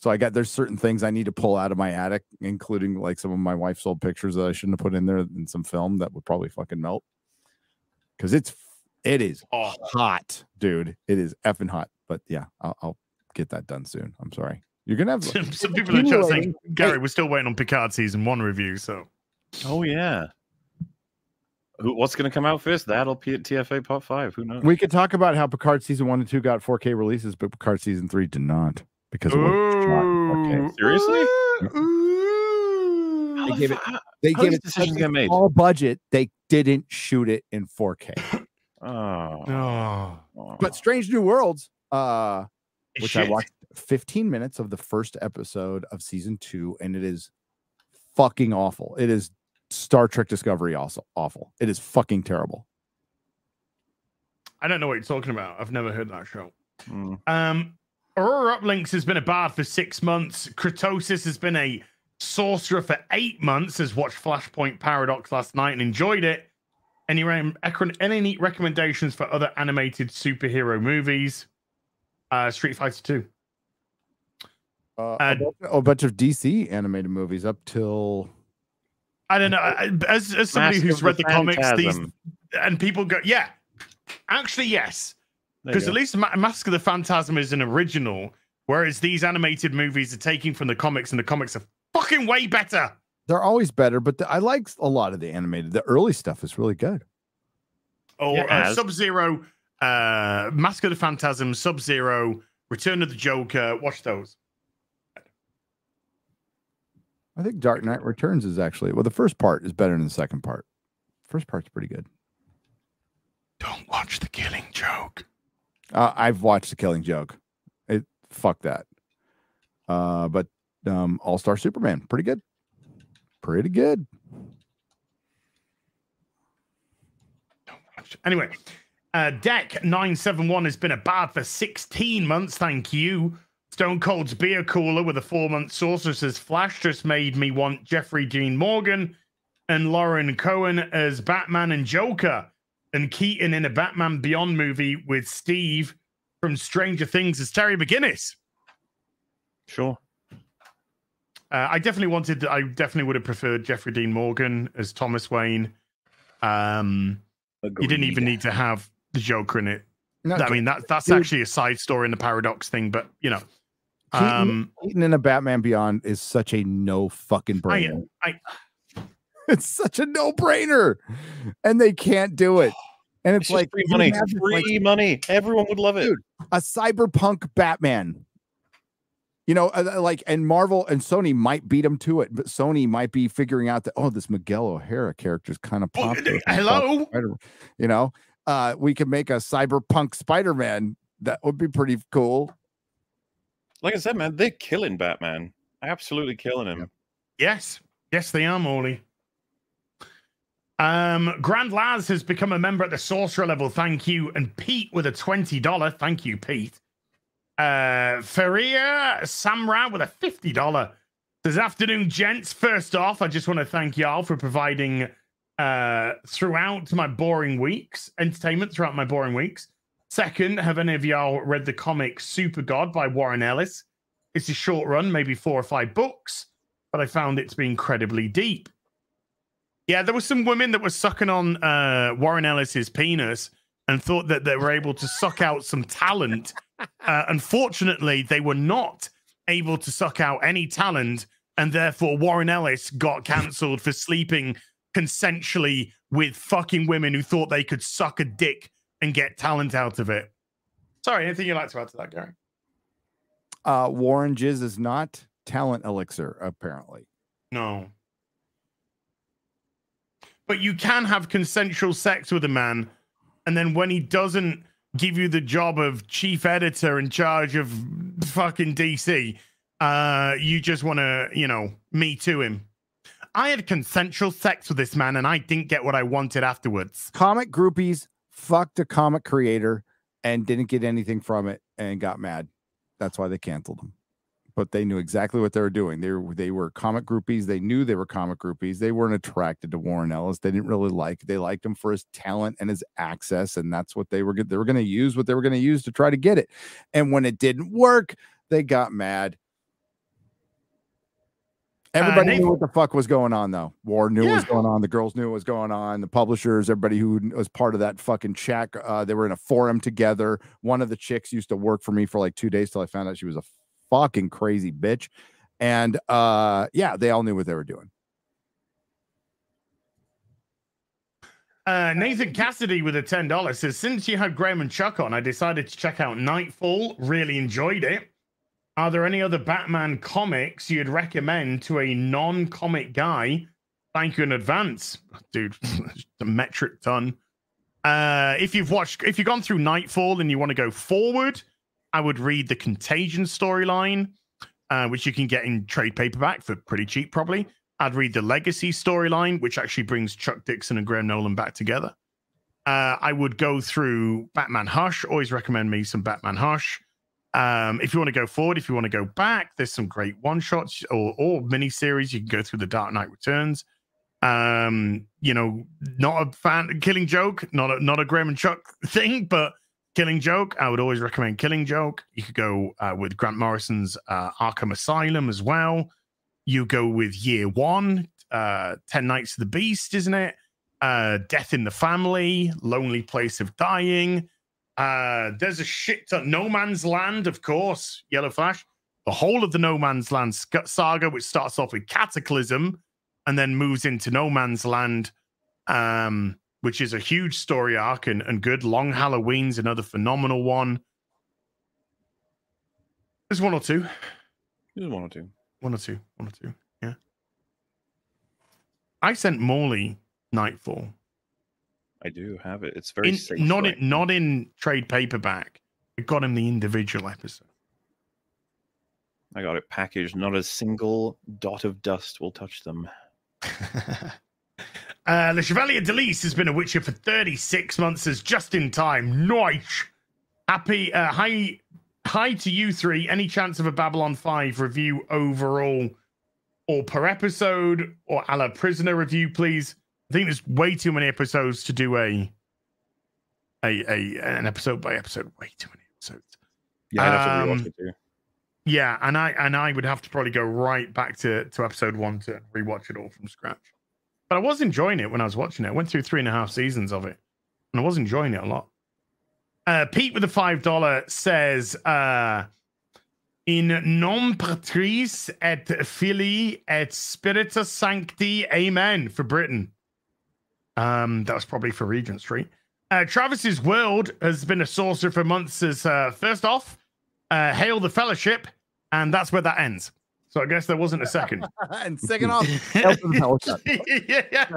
So I got there's certain things I need to pull out of my attic, including like some of my wife's old pictures that I shouldn't have put in there and some film that would probably fucking melt. Cause it's it is Oh, hot, dude. It is effing hot. But yeah, I'll, I'll get that done soon. I'm sorry. You're gonna have <laughs> some, some people in the chat saying, accumulating. Gary, we're still waiting on Picard season one review. So Oh yeah. Who, what's gonna come out first? That'll be at TFA Part Five. Who knows? We could talk about how Picard season one and two got 4K releases, but Picard season three did not because it wasn't shot in 4K. Seriously? Ooh. How They gave it- fu- They How gave these it decisions such a get made? small budget. They didn't shoot it in 4K. Oh, Oh, oh. But Strange New Worlds, uh, which I watched 15 minutes of the first episode of season two, and it is fucking awful. It is Star Trek Discovery also awful. It is fucking terrible. I don't know what you're talking about. I've never heard that show. Mm. Um, Aurora Uplinks has been a bard for six months. Kratosis has been a sorcerer for eight months. Has watched Flashpoint Paradox last night and enjoyed it. Any rem- any neat recommendations for other animated superhero movies? Uh, Street Fighter Two. Uh, a, bunch, a bunch of DC animated movies up till I don't know. I- As, as somebody Mask who's read the the comics, these and people go, yeah, actually, yes, because at least Ma- Mask of the Phantasm is an original, whereas these animated movies are taking from the comics, and the comics are fucking way better. they're always better, but the, I like a lot of the animated. The early stuff is really good. Or Yeah, uh, Sub Zero, uh, Mask of the Phantasm, Sub Zero, Return of the Joker. Watch those. I think Dark Knight Returns is actually well, the first part is better than the second part. First part's pretty good. Don't watch The Killing Joke. Uh, I've watched The Killing Joke. It fuck that. Uh, but um, All Star Superman, pretty good. Pretty good. Don't watch. Anyway, uh, Deck 971 has been a bad for 16 months. Thank you. Stone Cold's beer cooler with a four month sorcerer says Flash just made me want Jeffrey Dean Morgan and Lauren Cohan as Batman and Joker, and Keaton in a Batman Beyond movie with Steve from Stranger Things as Terry McGinnis. Sure. Uh, I definitely wanted. I definitely would have preferred Jeffrey Dean Morgan as Thomas Wayne. Um, you didn't even need to have the Joker in it. No, I mean, that that's actually a side story in the paradox thing, but you know, Keaton, um, Keaton in a Batman Beyond is such a no fucking I, brainer. I, <laughs> It's such a no brainer, and they can't do it. <sighs> And it's, It's like free money. this, like, Free money. Everyone would love it. Dude. a cyberpunk Batman. You know, uh, like, and Marvel and Sony might beat them to it, but Sony might be figuring out that oh, this Miguel O'Hara character is kind of popular. uh, hello? You know, uh, we could make a cyberpunk Spider-Man. That would be pretty cool. Like I said, man, they're killing Batman. Absolutely killing him. Yes, yes, they are, Mauler. Um, Grand Laz has become a member at the sorcerer level. Thank you. And Pete with a $20. Thank you, Pete. Uh, Feria Samra with a $50. This afternoon, gents. First off, I just want to thank y'all for providing uh throughout my boring weeks, entertainment throughout my boring weeks. Second, have any of y'all read the comic Super God by Warren Ellis? It's a short run, maybe four or five books, but I found it to be incredibly deep. Yeah, there were some women that were sucking on uh, Warren Ellis's penis and thought that they were able to suck out some talent. Uh, unfortunately, they were not able to suck out any talent, and therefore Warren Ellis got cancelled for sleeping consensually with fucking women who thought they could suck a dick and get talent out of it. Sorry, anything you'd like to add to that, Gary? Uh, Warren Jizz is not talent elixir, apparently. No. But you can have consensual sex with a man, and then when he doesn't give you the job of chief editor in charge of fucking DC, uh, you just want to, you know, me to him. I had consensual sex with this man, and I didn't get what I wanted afterwards. Comic groupies fucked a comic creator and didn't get anything from it and got mad. That's why they canceled them. But they knew exactly what they were doing. They were they were comic groupies. They knew they were comic groupies. They weren't attracted to Warren Ellis. They didn't really like. They liked him for his talent and his access, and that's what they were. They were going to use what they were going to use to try to get it. And when it didn't work, they got mad. Everybody Nathan- knew what the fuck was going on, though. War knew what was going on. The girls knew what was going on. The publishers, everybody who was part of that fucking check, uh, they were in a forum together. One of the chicks used to work for me for like two days till I found out she was a fucking crazy bitch. And uh, yeah, they all knew what they were doing. Uh, Nathan Cassidy with a ten dollars says, "Since you had Graham and Chuck on, I decided to check out Knightfall. Really enjoyed it. Are there any other Batman comics you'd recommend to a non-comic guy? Thank you in advance, <laughs> dude. <laughs> a metric ton. Uh, if you've watched, if you've gone through Knightfall and you want to go forward, I would read the Contagion storyline, uh, which you can get in trade paperback for pretty cheap, probably. I'd read the Legacy storyline, which actually brings Chuck Dixon and Graham Nolan back together. Uh, I would go through Batman Hush. Always recommend me some Batman Hush. Um, if you want to go forward, if you want to go back, there's some great one shots or, or mini series. You can go through the Dark Knight Returns. Um, you know, not a fan Killing Joke, not a not a Graham and Chuck <laughs> thing, but Killing Joke. I would always recommend Killing Joke. You could go uh, with Grant Morrison's uh, Arkham Asylum as well. You go with Year One, uh, Ten Nights of the Beast, isn't it? Uh, Death in the Family, Lonely Place of Dying. Uh, there's a shit ton. No Man's Land, of course, Yellow Flash. The whole of the No Man's Land saga, which starts off with Cataclysm and then moves into No Man's Land, um, which is a huge story arc and, and good. Long Halloween's another phenomenal one. There's one or two. There's one or two. One or two. One or two. Yeah. I sent Mauler Knightfall. I do have it. It's very In, safe. not right in not in trade paperback. I got him the individual episode. I got it packaged. Not a single dot of dust will touch them. <laughs> uh, Le Chevalier Delise has been a Witcher for 36 months Is just in time. Nice. Happy. Uh, hi, hi to you three. Any chance of a Babylon 5 review overall or per episode or a la prisoner review, please? I think there's way too many episodes to do a a, a an episode by episode. Way too many episodes. Yeah, I'd have to rewatch Um, it too. Yeah, and I and I would have to probably go right back to, to episode one to rewatch it all from scratch. But I was enjoying it when I was watching it. I went through three and a half seasons of it, and I was enjoying it a lot. Uh, Pete with the five dollar says, uh, "In nom patris et filii et spiritus sancti, amen." For Britain, um, that was probably for Regent Street. Uh, Travis's world has been a sorcerer for months. As uh, first off, uh, hail the fellowship. And that's where that ends. So I guess there wasn't a second. <laughs> and second off, <laughs> <laughs> yeah, yeah.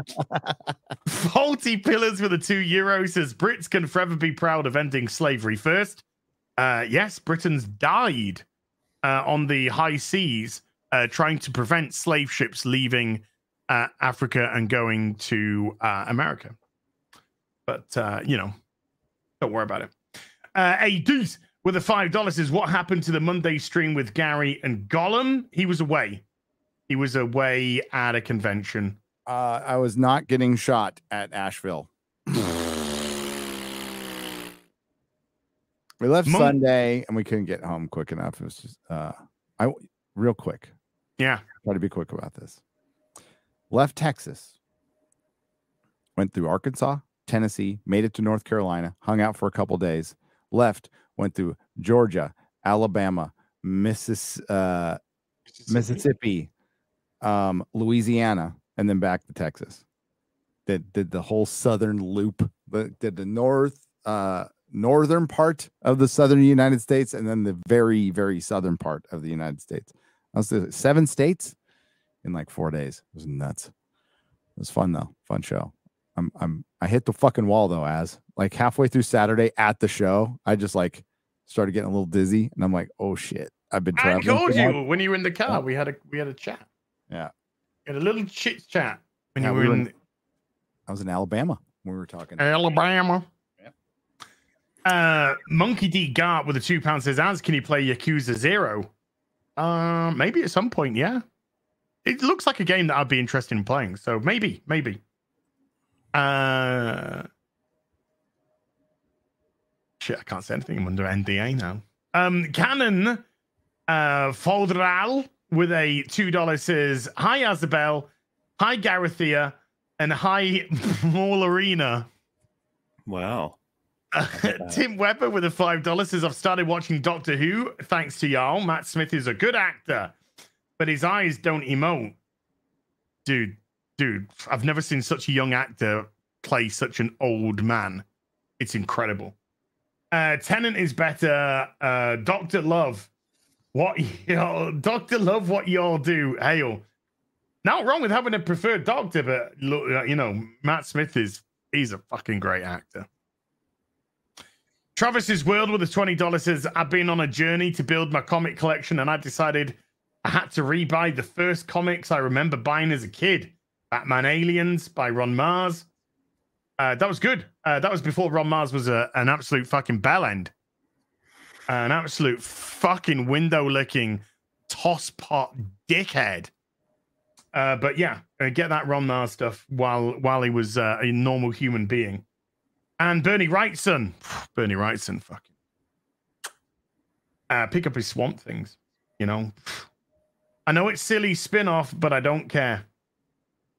Faulty pillars for the two euros says Brits can forever be proud of ending slavery first. Uh, yes, Britons died uh, on the high seas uh, trying to prevent slave ships leaving uh, Africa and going to uh, America. But, uh, you know, don't worry about it. Uh, a deuce with the five dollars is what happened to the Monday stream with Gary and Gollum. He was away. He was away at a convention. Uh, I was not getting shot at Asheville. we left Mon- Sunday and we couldn't get home quick enough. It was just uh, I real quick. Yeah. Try to be quick about this. Left Texas, went through Arkansas, Tennessee, made it to North Carolina, hung out for a couple days, left, went through Georgia, Alabama, Missis, uh, Mississippi, um, Louisiana, and then back to Texas. Did did the whole southern loop, but did the north uh northern part of the southern United States and then the very, very southern part of the United States. I was seven states in like four days. It was nuts. It was fun though. Fun show. I'm I'm I hit the fucking wall though, as like halfway through Saturday at the show, I just like started getting a little dizzy and I'm like, oh shit. I've been I traveling. too much." you when you were in the car. We had a we had a chat. Yeah. We had a little chit chat when Yeah, you we were were in in- I was in Alabama when we were talking. Alabama. Uh, Monkey D Gart with a two pound says, "As can you play Yakuza Zero? Uh, maybe at some point. Yeah, it looks like a game that I'd be interested in playing. So maybe, maybe. Uh, shit, I can't say anything. I'm under NDA now. Um, Canon, uh, Foldral with a two dollar says, "Hi Isabel, hi Garathea, and hi <laughs> Maularina." Wow. <laughs> Tim Webber with a five dollars says, "I've started watching Doctor Who thanks to y'all. Matt Smith is a good actor, but his eyes don't emote." Dude, dude, I've never seen such a young actor play such an old man. It's incredible. Uh, Tennant is better. Uh, Doctor Love, what y'all, Doctor Love, what y'all do? Hail. Not wrong with having a preferred doctor, but look, uh, you know, Matt Smith is he's a fucking great actor. Travis's World with a $20 says, I've been on a journey to build my comic collection and I decided I had to rebuy the first comics I remember buying as a kid Batman Aliens by Ron Marz. Uh, that was good. Uh, that was before Ron Marz was a, an absolute fucking bell end. An absolute fucking window licking tosspot dickhead. Uh, but yeah, uh, get that Ron Marz stuff while while he was uh, a normal human being. And Bernie Wrightson, <sighs> Bernie Wrightson, fucking uh, pick up his Swamp Things. You know, I know it's silly spin off, but I don't care.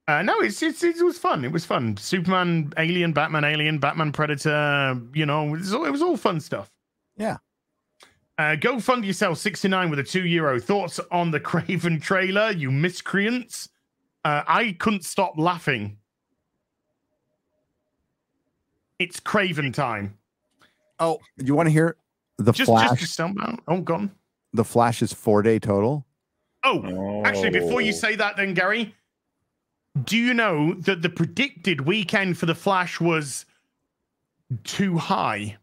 Uh, no, it's, it's it was fun. It was fun. Superman, Alien, Batman, Alien, Batman, Predator. You know, it was all, it was all fun stuff. Yeah. Uh, go fund yourself 69 with a two euro. Thoughts on the <laughs> Kraven trailer, you miscreants? Uh, I couldn't stop laughing. It's Kraven time. Oh, you want to hear the Just, Flash? just. Oh, gone. the Flash's four day total. Oh, actually, before you Oh. say that, then Gary, do you know that the predicted weekend for the Flash was too high?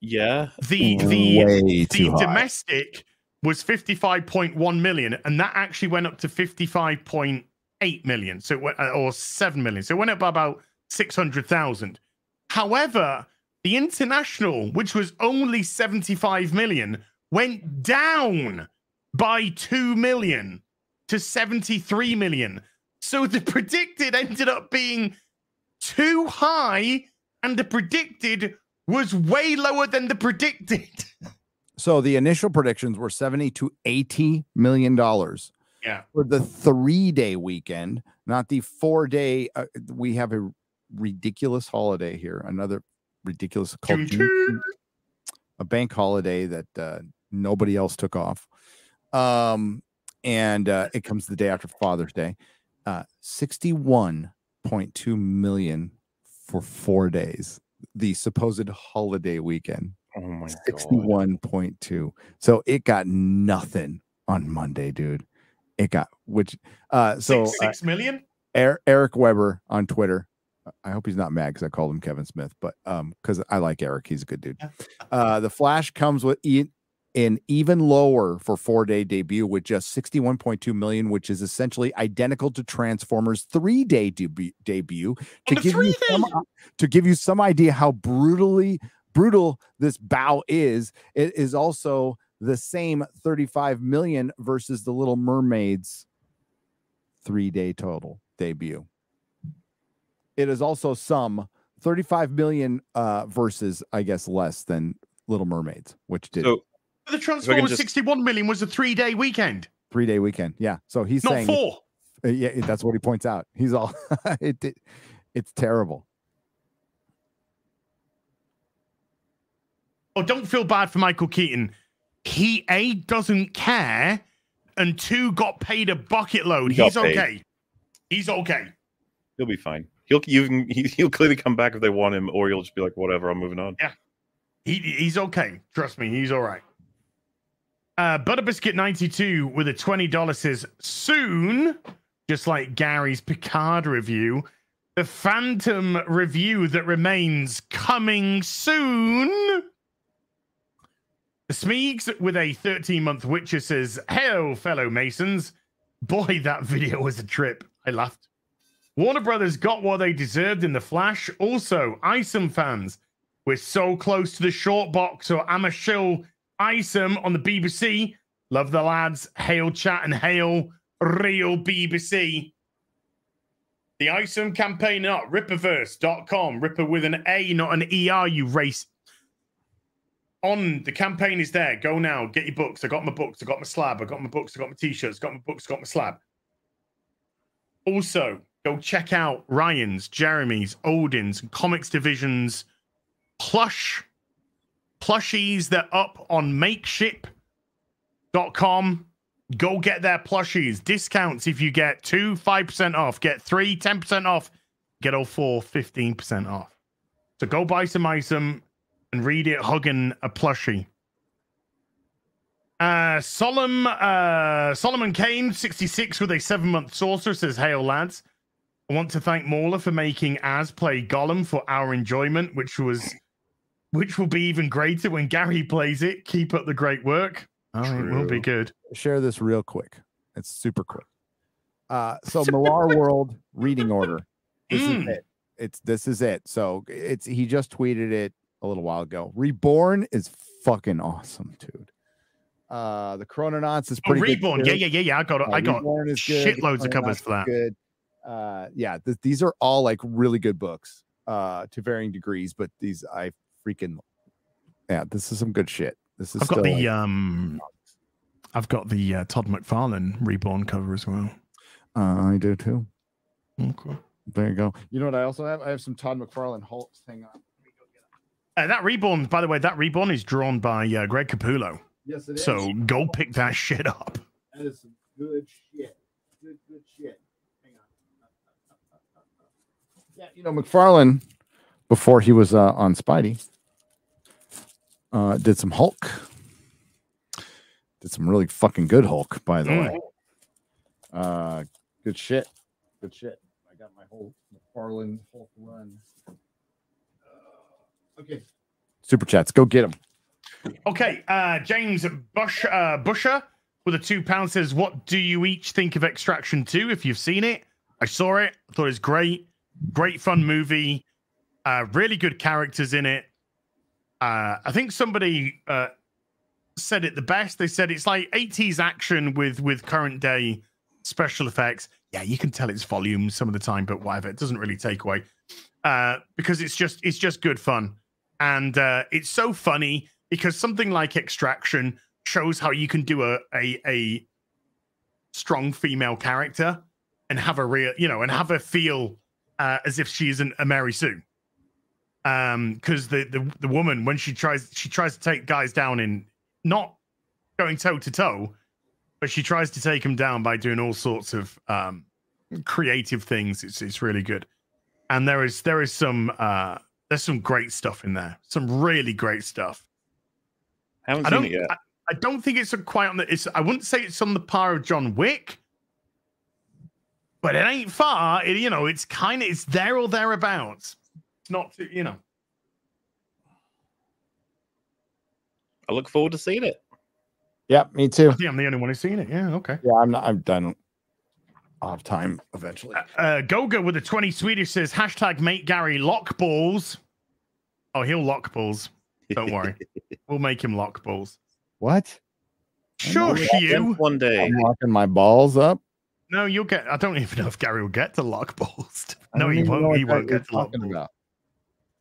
Yeah. The the Way the high. domestic was 55.1 million and that actually went up to 55.8 million so it went, uh, or 7 million so it went up by about 600,000 however the international which was only 75 million went down by 2 million to 73 million so the <laughs> predicted ended up being too high and the predicted was way lower than the predicted <laughs> So the initial predictions were 70 to 80 million dollars yeah for the three day weekend, not the four day. Uh, we have a ridiculous holiday here, another ridiculous called a bank holiday that uh, nobody else took off. Um, and uh, it comes the day after Father's Day. Uh, 61.2 million for four days, the supposed holiday weekend. Oh my god. 61.2. So it got nothing on Monday, dude. It got which uh so six, uh, six million? Er- Eric Weber on Twitter. I hope he's not mad because I called him Kevin Smith, but um, because I like Eric, he's a good dude. Uh, the Flash comes with an even lower for four day debut with just 61.2 million, which is essentially identical to Transformers three day debu- debut. To give you some, to give you some idea how brutally brutal this bow is, it is also the same 35 million versus the Little Mermaids three day total debut. It is also some 35 million uh versus I guess less than Little Mermaids, which did So The Transformers just- 61 million was a three day weekend, three day weekend. Yeah. So he's not saying four. uh, yeah, that's what he points out. He's all <laughs> it, it it's terrible. Oh, don't feel bad for Michael Keaton. He A doesn't care, and two got paid a bucket load. He He's paid. okay. He's okay. he'll be fine. He'll you can he, he'll clearly come back if they want him, or he'll just be like, whatever, I'm moving on. Yeah, he he's okay. Trust me, he's all right. Uh, Butterbiscuit92 with a $20 says soon, just like Gary's Picard review, the Phantom review that remains coming soon. Smeegs with a 13 month Witcher says, Hello, fellow Masons. Boy, that video was a trip. I laughed. Warner Brothers got what they deserved in The Flash. Also, Isom fans, we're so close to the short box or I'm a shill Isom on the BBC. Love the lads. Hail chat and hail real BBC. The Isom campaign up, rippaverse.com. Rippa with an A, not an ER, you race. On the campaign is there. Go now. Get your books. I got my books. I got my slab. I got my books. I got my t-shirts. Got my books. Got my slab. Also, go check out Ryan's, Jeremy's, Odin's, and Comics Division's plush plushies. They're up on makeship.com. Go get their plushies. Discounts if you get two, 5% off. Get three, 10% off. Get all four, 15% off. So go buy some item and read it hugging a plushie. Uh, Solomon, uh, Solomon Kane, 66 with a seven month saucer says, Hail lads. I want to thank Mauler for making Az play Gollum for our enjoyment, which was which will be even greater when Gary plays it. Keep up the great work. Oh, it will be good. Share this real quick. It's super quick. Uh so <laughs> Millar World reading order. This Mm. is it. It's this is it. So it's he just tweeted it a little while ago. Reborn is fucking awesome, dude. Uh the Chrononauts is Oh, pretty good, Reborn. Yeah, yeah, yeah, yeah. I got it. Uh, I got Reborn is good. Shitloads of covers for that. Good. Uh, yeah, th- these are all like really good books, uh, to varying degrees. But these I freaking, yeah, this is some good shit. This is I've got the like, um I've got the uh, Todd McFarlane Reborn cover as well. uh, I do too. Okay. There you go. You know what I also have? I have some Todd McFarlane Hulks. Hang on. Uh, that Reborn, by the way, that Reborn is drawn by uh, Greg Capullo. Yes, it So go pick that shit up. That is some good shit. Good, good shit. Hang on. Yeah, you know, McFarlane, before he was uh, on Spidey, uh, did some Hulk. Did some really fucking good Hulk, by the Mm. way. Uh, good shit. Good shit. I got my whole McFarlane Hulk run. Uh, okay. Super chats. Go get them. Okay, uh, James Bush uh, Busher with a two pound says, "What do you each think of Extraction 2? If you've seen it, I saw it. I thought it was great, great fun movie. Uh, really good characters in it. Uh, I think somebody uh, said it the best. They said it's like 80s action with with current day special effects. Yeah, you can tell it's volume some of the time, but whatever. It doesn't really take away uh, because it's just it's just good fun, and uh, it's so funny because something like Extraction shows how you can do a a, a strong female character and have a real you know and have her feel uh, as if she isn't a Mary Sue. Um, because the, the the woman when she tries she tries to take guys down in not going toe to toe, but she tries to take him down by doing all sorts of um creative things. It's it's really good, and there is there is some uh there's some great stuff in there, some really great stuff. Haven't I don't. it yet. I, I don't think it's quite on the. It's. I wouldn't say it's on the par of John Wick, but it ain't far. It, you know, it's kind of. It's there or thereabouts. It's not. Too, you know. I look forward to seeing it. Yeah, me too. I think I'm the only one who's seen it. Yeah. Okay. Yeah, I'm not. I'm done. I'll have time eventually. Uh, uh, Goga with the 20 Swedish says hashtag make Gary lock balls. Oh, he'll lock balls. Don't <laughs> worry. we'll make him lock balls. What? Shush you. One day. I'm locking my balls up. No, you'll get. I don't even know if Gary will get to lock balls. <laughs> No, he won't. He won't get to lock talking balls. about.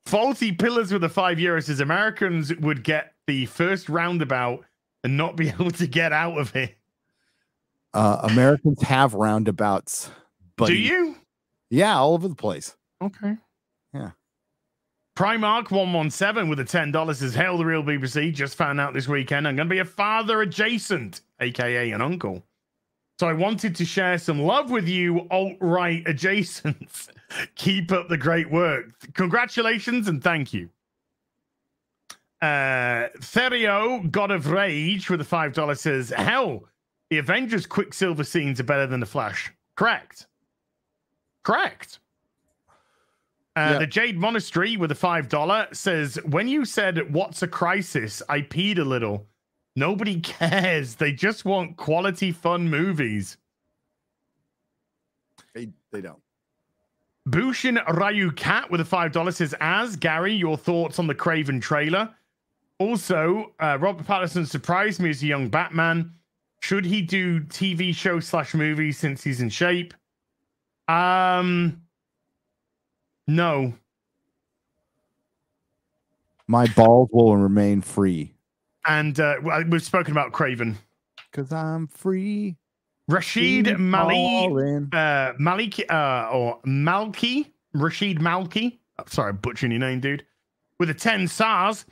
Faulty pillars with the five euros says Americans would get the first roundabout and not be <laughs> able to get out of it. Uh, Americans have roundabouts, but Do you? Yeah, all over the place. Okay. Yeah. Primark 117 with a $10 says, Hail the real BBC. Just found out this weekend I'm going to be a father adjacent, aka an uncle. So I wanted to share some love with you, alt right adjacents. <laughs> Keep up the great work. Congratulations and thank you. Uh, Therio, God of Rage, with a $5 says, Hell, the Avengers Quicksilver scenes are better than the Flash. Correct. Correct. Uh, Yeah. The Jade Monastery with a $5 says, When you said, What's a crisis? I peed a little. Nobody <laughs> cares. They just want quality, fun movies. They, they don't. Bushin Ryu Cat with a $5 says, As Gary, your thoughts on the Kraven trailer. Also, uh, Robert Pattinson surprised me as a young Batman. Should he do TV show slash movie since he's in shape? Um, no. My balls will remain free And uh, we've spoken about Kraven. because I'm free. Rashid Free Mali, uh, Maliki, uh, or Malki, Rashid Malki. Oh, sorry, I'm butchering your name, dude. With a 10 SARS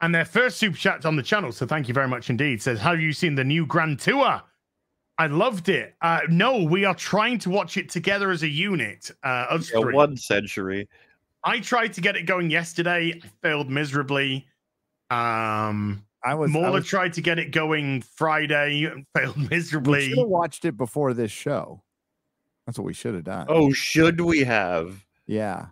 and their first super chat on the channel. So thank you very much indeed. Says, Have you seen the new Grand Tour? I loved it. Uh, no, we are trying to watch it together as a unit. Uh, us Yeah, three. one century. I tried to get it going yesterday. I failed miserably. Um, I was. I Mola was tried to get it going Friday and failed <laughs> we miserably. should have watched it before this show. That's what we should have done. Oh, should we have? yeah.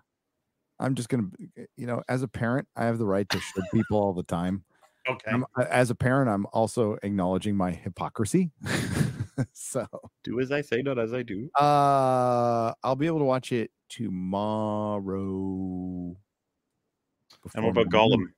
I'm just gonna, you know, as a parent, I have the right to should people all the time. <laughs> Okay. I'm, as a parent, I'm also acknowledging my hypocrisy. <laughs> so, Do as I say, not as I do. uh, I'll be able to watch it tomorrow. And what about my Gollum?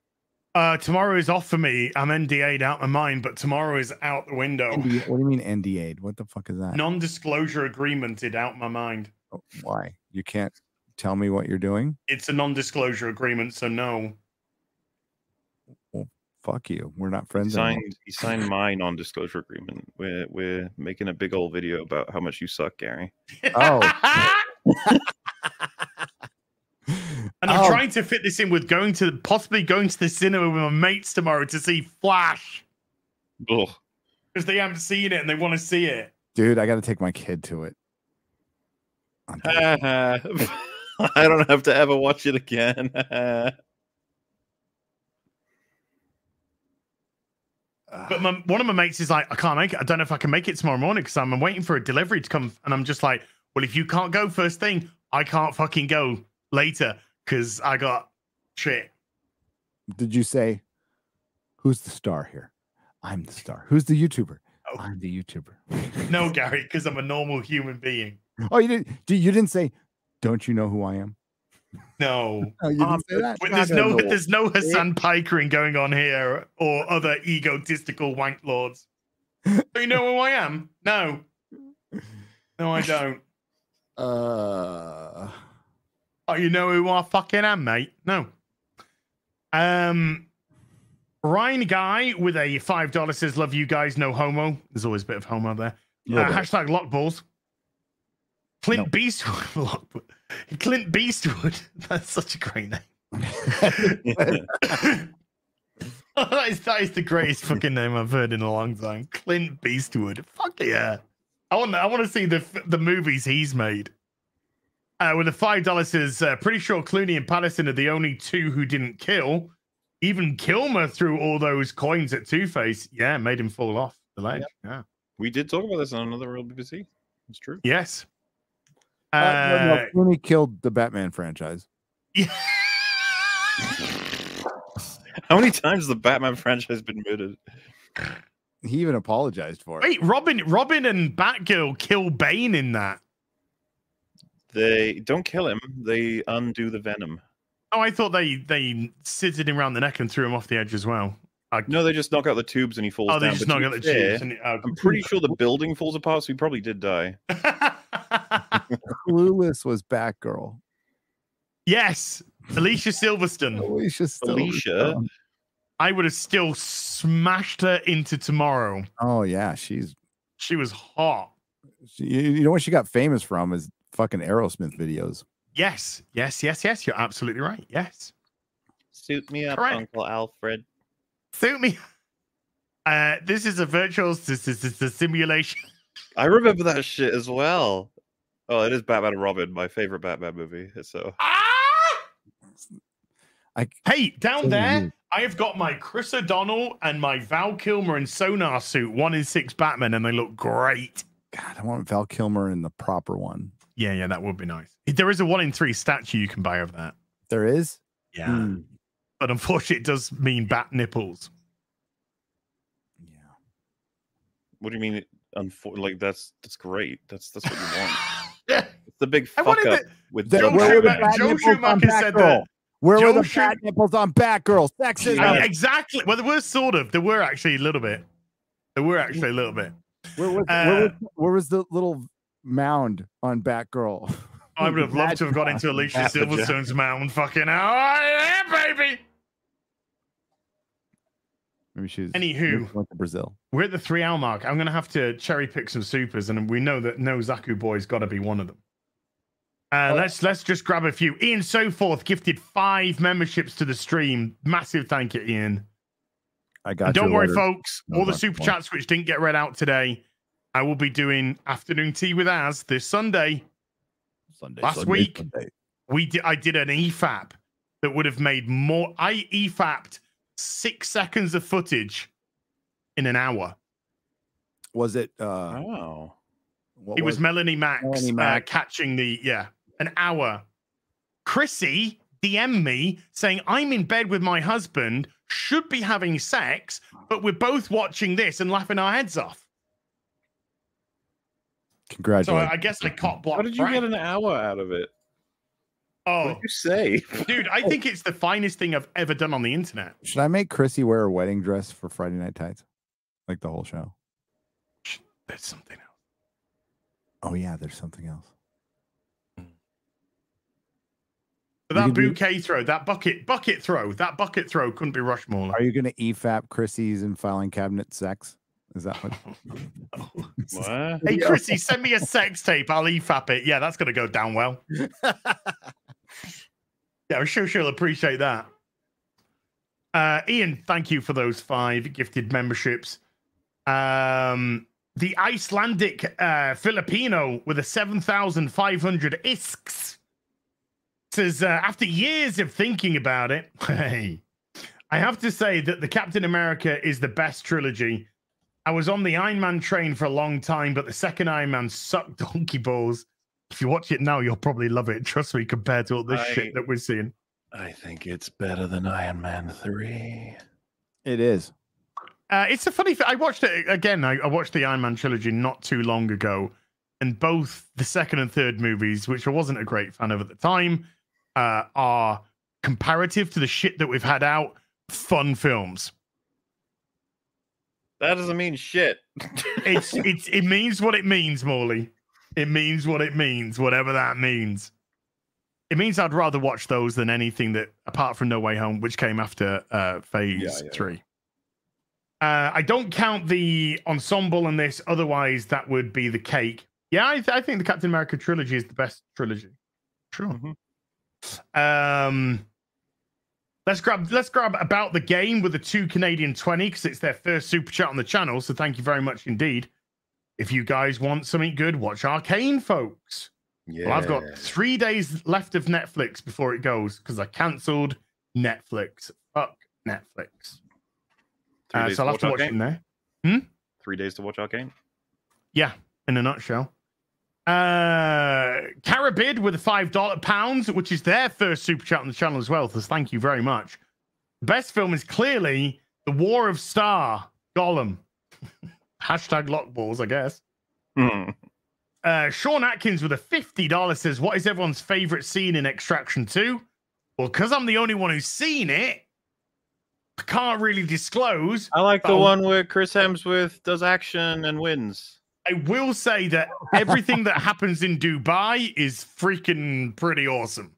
Movie. Uh, tomorrow is off for me. I'm NDA'd out my mind, but tomorrow is out the window. NDA what do you mean NDA'd? What the fuck is that? Non-disclosure agreemented out my mind. Oh, Why? You can't tell me what you're doing? It's a non-disclosure agreement, so no. Fuck you. We're not friends anymore. signed, he signed my non-disclosure agreement. We're we're making a big old video about how much you suck, Gary. Oh. <laughs> <laughs> And I'm Oh. trying to fit this in with going to possibly going to the cinema with my mates tomorrow to see Flash Ugh. because they haven't seen it and they want to see it. Dude, I got to take my kid to it. <laughs> on I don't have to ever watch it again. <laughs> But my, one of my mates is like, I can't make it. I don't know if I can make it tomorrow morning because I'm waiting for a delivery to come. And I'm just like, well, if you can't go first thing, I can't fucking go later because I got shit. Did you say, who's the star here? I'm the star. Who's the YouTuber? Oh. I'm the YouTuber. No, <laughs> Gary, because I'm a normal human being. oh, you didn't. You you didn't say, don't you know who I am? No. <laughs> Um, say that. But there's no know. there's no Hassan Pikering going on here or other egotistical wank lords. <laughs> Do you know who I am? No. No, I don't. Uh, Oh, you know who I fucking am, mate? No. Um Ryan Guy with a five dollar says, Love you guys, no homo. There's always a bit of homo there. Uh, hashtag lockballs. Clint No. Beastwood. <laughs> Clint Beastwood. <laughs> That's such a great name. that, <laughs> is, that is the greatest fucking name I've heard in a long time. Clint Beastwood. Fuck yeah. I want I want to see the the movies he's made. Uh, with the five dollars says uh, pretty sure Clooney and Pattinson are the only two who didn't kill. even Kilmer threw all those coins at Two Face. Yeah, made him fall off the ledge. Yeah. We did talk about this on another real BBC. It's true. Yes. Uh, no, no, Uh, Clooney killed the Batman franchise. yeah. <laughs> How many times has the Batman franchise been murdered? He even apologized for it. Wait, Robin, Robin and Batgirl kill Bane in that. They don't kill him. They undo the venom. Oh, I thought they they sitted him around the neck and threw him off the edge as well. I, No, they just knock out the tubes and he falls oh, they down. just but knock out the fair, tubes. And, oh, I'm pretty sure the <laughs> building falls apart, so he probably did die. <laughs> Clueless was Batgirl. yes, Alicia Silverstone. Alicia. still- Alicia? I would have still smashed her into tomorrow. Oh yeah, she's. She was hot. She, you you know what she got famous from is fucking Aerosmith videos. Yes, yes, yes, yes. You're absolutely right. Yes. Suit me up, Correct. Uncle Alfred. Suit me. Uh, this is a virtual s- s- s- s- simulation. I remember that shit as well. Oh, it is Batman and Robin, my favorite Batman movie. So Ah! I Hey, down So there, weird. I have got my Chris O'Donnell and my Val Kilmer and Sonar suit, one in six Batman, and they look great. God, I want Val Kilmer in the proper one. Yeah, yeah, that would be nice. There is a one in three statue you can buy of that. There is. Yeah. Hmm. But unfortunately, it does mean bat nipples. Yeah. what do you mean? it- Unfor- like that's that's great. That's that's what you want. Yeah. <laughs> It's the big I fuck up to- with There- Joe Joe where were the Schumacher- bat Joe nipples on Schumacher said Batgirl? that- Where Joe were the Schu- bat nipples on Batgirl? Sexism. I- exactly. Well, there were sort of. There were actually a little bit. There were actually a little bit. Where was, Uh, where, was, where was the little mound on Batgirl? I would have loved to have got into Alicia Silverstone's mound. Fucking hell. Oh, yeah, baby. Maybe she's Anywho. went to Brazil. We're at the three hour mark. I'm going to have to cherry pick some supers, and we know that No Zaku Boy's got to be one of them. Uh, let's let's just grab a few. Ian Soforth gifted five memberships to the stream. Massive thank you, Ian. I got. And don't your worry, letter. folks. No, all the super fine. chats which didn't get read out today, I will be doing afternoon tea with Az this Sunday. Sunday, last Sunday, week. Sunday. We did. I did an E EFAP that would have made more. I E EFAPed six seconds of footage in an hour. Was it? Oh. uh Wow. what It was Melanie Max, Melanie Uh, Max. catching the yeah an hour. Chrissy DM me saying I'm in bed with my husband, should be having sex, but we're both watching this and laughing our heads off. So Congratulations. I, I guess I caught block. How did you Frank. get an hour out of it? Oh. What Oh, did you say? dude, I think it's the finest thing I've ever done on the internet. Should I make Chrissy wear a wedding dress for Friday Night Tights? Like the whole show. There's something else. Oh yeah, there's something else. But that can do- bouquet throw, that bucket bucket throw, that bucket throw couldn't be Rushmore. Are you gonna E EFAP Chrissy's and filing cabinet sex? Is that what? <laughs> What? Hey, Chrissy, send me a sex tape. I'll EFAP it. Yeah, that's going to go down well. <laughs> yeah, I'm sure she'll appreciate that. Uh, Ian, thank you for those five gifted memberships. Um, the Icelandic uh, Filipino with a 7,500 isks says, uh, after years of thinking about it, <laughs> hey, I have to say that the Captain America is the best trilogy. I was on the Iron Man train for a long time, but the second Iron Man sucked <laughs> donkey balls. If you watch it now, you'll probably love it. Trust me, compared to all this I- shit that we're seeing. I think it's better than Iron Man 3. It is. Uh, it's a funny thing. I watched it again. I, I watched the Iron Man trilogy not too long ago, and both the second and third movies, which I wasn't a great fan of at the time, uh, are comparative to the shit that we've had out. Fun films. That doesn't mean shit. It's it's it means what it means, Morley. It means what it means, whatever that means. It means I'd rather watch those than anything that, apart from No Way Home, which came after uh, Phase Yeah, yeah, Three. Uh, I don't count the ensemble in this. Otherwise, that would be the cake. Yeah, I, th- I think the Captain America trilogy is the best trilogy. Sure. Mhm. Um, let's grab let's grab about the game with the two Canadian twenty because it's their first super chat on the channel. So thank you very much indeed. If you guys want something good, watch Arcane, folks. Yeah. Well, I've got three days left of Netflix before it goes because I cancelled Netflix. Fuck Netflix. Uh, so I'll have to watch Arcane? it in there. Three days to watch Arcane. Yeah, in a nutshell. Uh Carabid with a five dollar pounds, which is their first super chat on the channel as well. So thank you very much. Best film is clearly The War of Star Gollum. <laughs> Hashtag lockballs, I guess. Hmm. Uh, Sean Atkins with a $50 says, What is everyone's favorite scene in Extraction 2? Well, because I'm the only one who's seen it, I can't really disclose. I like the Oh. one where Chris Hemsworth does action and wins. I will say that everything that happens in Dubai is freaking pretty awesome.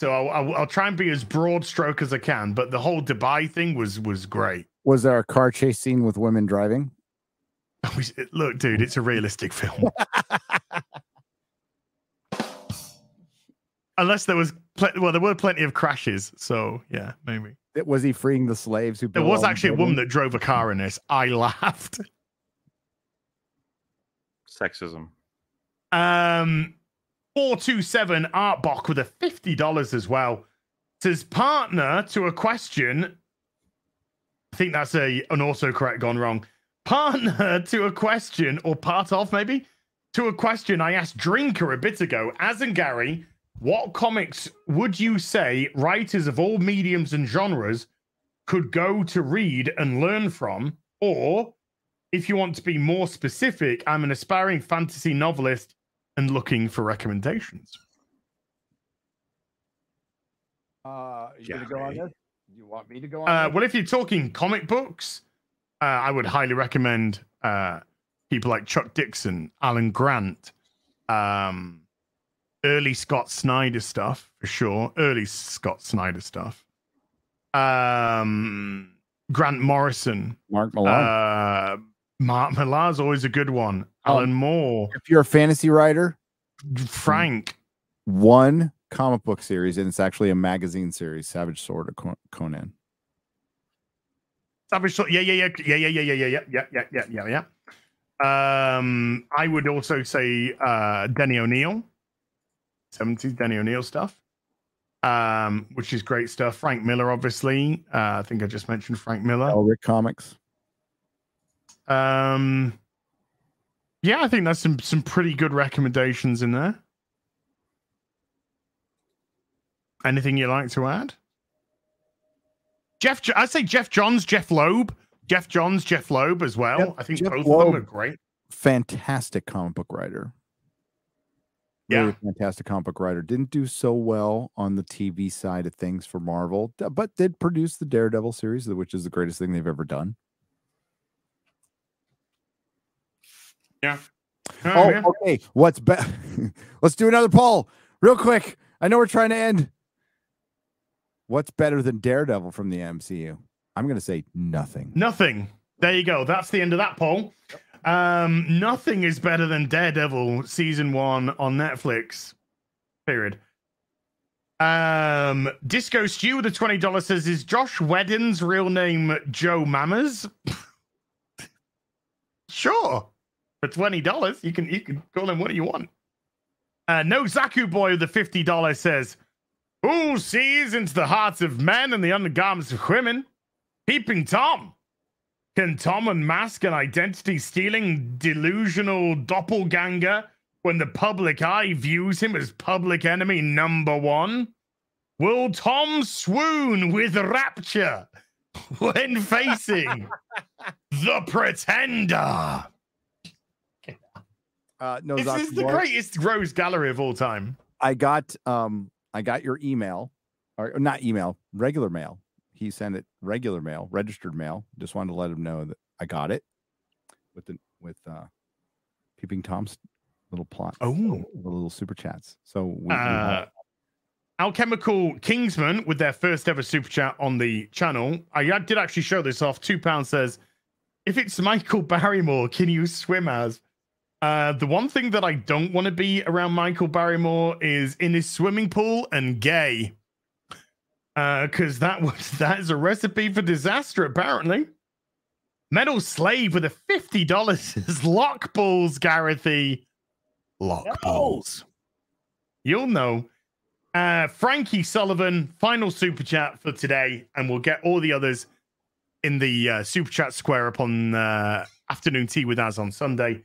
So I'll, I'll, I'll try and be as broad stroke as I can, but the whole Dubai thing was was great. Was there a car chase scene with women driving? <laughs> Look, dude, it's a realistic film. <laughs> Unless there was, pl- well, there were plenty of crashes. So yeah, maybe That- Was he freeing the slaves who? there was actually a woman that drove a car in this. I laughed. Sexism. Um, four two seven Artbock with a fifty dollars as well. Says partner to a question. I think that's a an autocorrect gone wrong. Partner to a question, or part of maybe to a question I asked Drinker a bit ago. As and Gary, what comics would you say writers of all mediums and genres could go to read and learn from? Or if you want to be more specific, I'm an aspiring fantasy novelist and looking for recommendations. Uh, you gonna go on this? You want me to go on? Uh, well, if you're talking comic books, uh, I would highly recommend uh, people like Chuck Dixon, Alan Grant, um, early Scott Snyder stuff for sure. Early Scott Snyder stuff. Um, Grant Morrison, Mark Malone. Uh, Mark Millar's always a good one. Oh. Alan Moore, if you're a fantasy writer, Frank. one comic book series, and it's actually a magazine series, Savage Sword of Conan. Savage Sword. Yeah, yeah, yeah, yeah, yeah, yeah, yeah, yeah, yeah, yeah, yeah, yeah, yeah. Um, I would also say uh, Denny O'Neil, seventies Denny O'Neil stuff, um, which is great stuff. Frank Miller, obviously. Uh, I think I just mentioned Frank Miller. Elric Comics. Um, yeah, I think that's some some pretty good recommendations in there. Anything you like to add? Jeff, I say Geoff Johns, Jeph Loeb, Geoff Johns, Jeph Loeb as well. Yep, I think Jeff both of them are great. Fantastic comic book writer. Really Yeah. fantastic comic book writer. Didn't do so well on the TV side of things for Marvel, but did produce the Daredevil series, which is the greatest thing they've ever done. Yeah. Oh, yeah. okay. What's better? <laughs> Let's do another poll real quick. I know we're trying to end. What's better than Daredevil from the MCU? I'm going to say nothing. Nothing. There you go. That's the end of that poll. Um, nothing is better than Daredevil season one on Netflix. Period. Um, Disco Stew with a twenty dollars says, "Is Joss Whedon's real name Joe Mammers?" <laughs> sure. For twenty dollars, you can you can call him what you want. Uh, no Zaku boy with the fifty dollars says, "Who sees into the hearts of men and the undergarments of women?" Peeping Tom. Can Tom unmask an identity stealing, delusional doppelganger when the public eye views him as public enemy number one? Will Tom swoon with rapture <laughs> when facing <laughs> the pretender? Uh, no, This is the greatest Rogues Gallery of all time. I got um I got your email or not email, regular mail. He sent it regular mail, registered mail. Just wanted to let him know that I got it with the with uh peeping Tom's little plot. Oh. the little super chats. So we, Uh, have- Alchemical Kingsman with their first ever super chat on the channel. I did actually show this off. Two pounds says, "If it's Michael Barrymore, can you swim as?" Uh, the one thing that I don't want to be around Michael Barrymore is in his swimming pool and gay, because that was <laughs> that is a recipe for disaster apparently. Metal Slave with a fifty dollars <laughs> is lock balls, Garethy. Lock balls. You'll know. Uh, Frankie Sullivan, final super chat for today, and we'll get all the others in the uh, super chat square upon uh, afternoon tea with us on Sunday.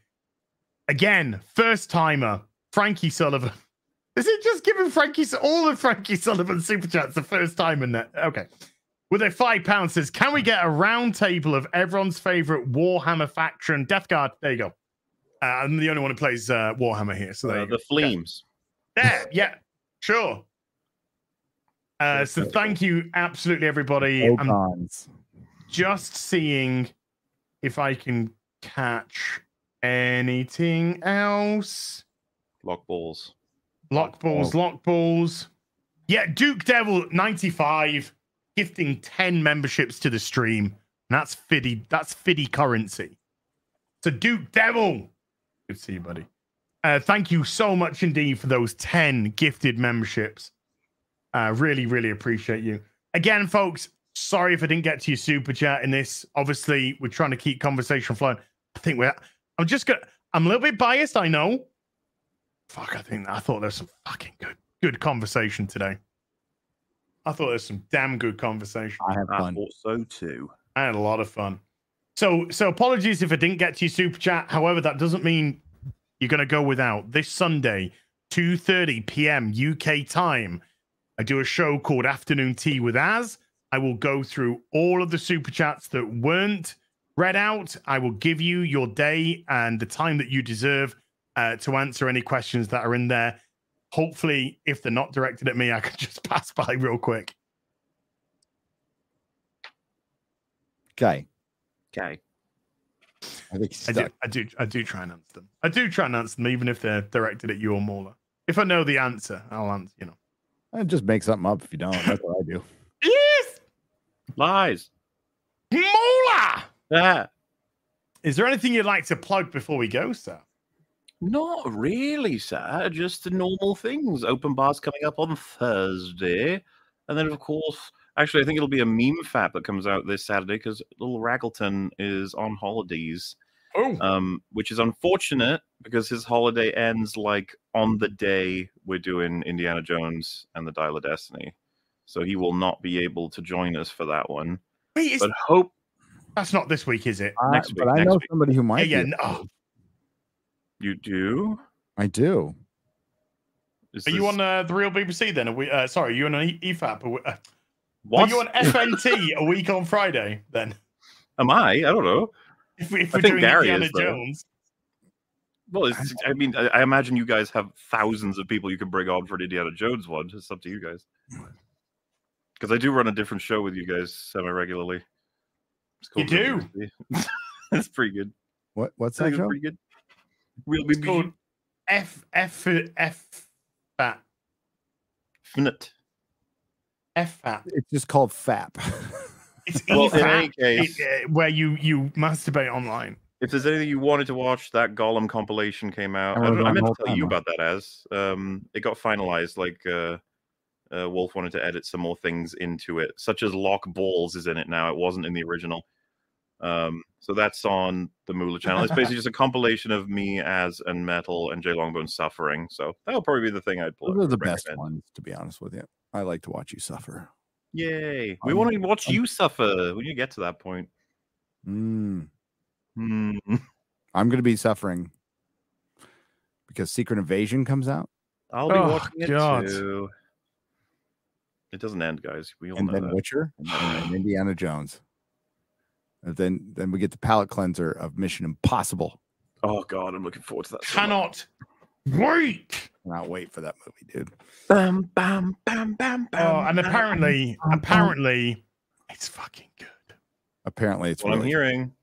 Again, first timer, Frankie Sullivan. <laughs> Is it just giving Frankie all of Frankie Sullivan super chats the first time in that? Okay. With a five pound says, can we get a round table of everyone's favorite Warhammer faction? Death Guard. There you go. Uh, I'm the only one who plays uh, Warhammer here. So there Uh, you go. the flames. There, yeah, sure. <laughs> Uh, so thank you, absolutely everybody. I'm just seeing if I can catch anything else. Lock balls. Lock balls, lock balls. Yeah, Duke Devil 95 gifting 10 memberships to the stream. And that's fiddy, that's fiddy currency. So Duke Devil. Good to see you, buddy. Uh, thank you so much indeed for those 10 gifted memberships. Uh, really, really appreciate you. Again, folks, sorry if I didn't get to your super chat in this. Obviously, we're trying to keep conversation flowing. I think we're I'm just gonna I'm a little bit biased, I know. Fuck, I think I thought there's some fucking good good conversation today. I thought there's some damn good conversation. I have I fun. thought so too. I had a lot of fun. So so apologies if I didn't get to your super chat. However, that doesn't mean you're gonna go without. This Sunday, 2:30 p.m. UK time, I do a show called Afternoon Tea with Az. I will go through all of the super chats that weren't read out. I will give you your day and the time that you deserve uh, to answer any questions that are in there. Hopefully, if they're not directed at me, I <laughs> can just pass by real quick. Okay. Okay. I think I do. I do, I do try and answer them. I do try and answer them, even if they're directed at you or Mauler. If I know the answer, I'll answer. You know. Uh, Just make something up if you don't. That's what I do. <laughs> Yes, Lies. Mauler. Ah. Is there anything you'd like to plug before we go, sir? Not really, sir. Just the normal things. Open bars coming up on Thursday. And then, of course, actually, I think it'll be a meme fat that comes out this Saturday because little Raggleton is on holidays, Oh, um, which is unfortunate because his holiday ends like on the day we're doing Indiana Jones and the Dial of Destiny. So he will not be able to join us for that one. wait, is, But hope that's not this week, is it? Uh, Next but I next know week. somebody who might. yeah. be. no- oh, you do. I do. Is are you on uh, the real BBC then? Are we, uh, sorry, are you on an EFAP? Are, we, uh, are you on FNT a week on Friday then? Am I? I don't know. If, we, if we're think doing Gary Indiana is. Jones, Well, it's, I mean, I, I imagine you guys have thousands of people you can bring on for an Indiana Jones one. It's up to you guys. Because I do run a different show with you guys semi regularly. You do? <laughs> That's pretty good. What? What's that it's pretty good. Real it's big called F F F Fat Fnut. F Fat. It's just called FAP. <laughs> It's Well, in any case, it, uh, where you you masturbate online. if there's anything you wanted to watch, that Gollum compilation came out. I, I don't, I meant to tell you about that as um, it got finalized. Like uh, uh, Wolf wanted to edit some more things into it, such as Lock Balls is in it now. It wasn't in the original. Um, so that's on the Mauler channel. It's basically just a compilation of me as and Metal and Jay Longbone suffering. So that'll probably be the thing I'd pull. Those are the best recommend. ones, to be honest with you. I like to watch you suffer. Yay! We Um, want to watch um, you suffer when you get to that point. Mm, Hmm. I'm going to be suffering because Secret Invasion comes out, I'll be Oh, watching it God. too. It doesn't end, guys. We all and know then that. Witcher, and then and <sighs> Indiana Jones. And then, then we get the palate cleanser of Mission Impossible. Oh god, I'm looking forward to that. so. Cannot wait. Cannot wait for that movie, dude. Bam, bam, bam, bam, bam. Oh, and bam. apparently, apparently, it's fucking good. Apparently, it's That's what I'm really hearing.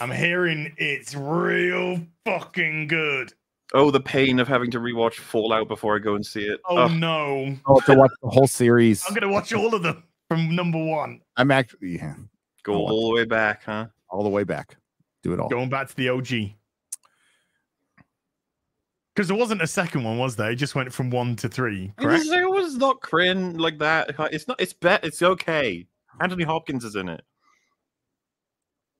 I'm hearing it's real fucking good. Oh, the pain of having to rewatch Fallout before I go and see it. Oh Ugh, no, Oh, to watch the whole series. I'm gonna watch all of them from number one, I'm actually yeah, go I'll all the way back, huh? all the way back. Do it all. going back to the OG. Because there wasn't a second one, was there? It just went from one to three, It correct? was, it was not cringe like that. It's not. It's bet. It's okay. Anthony Hopkins is in it.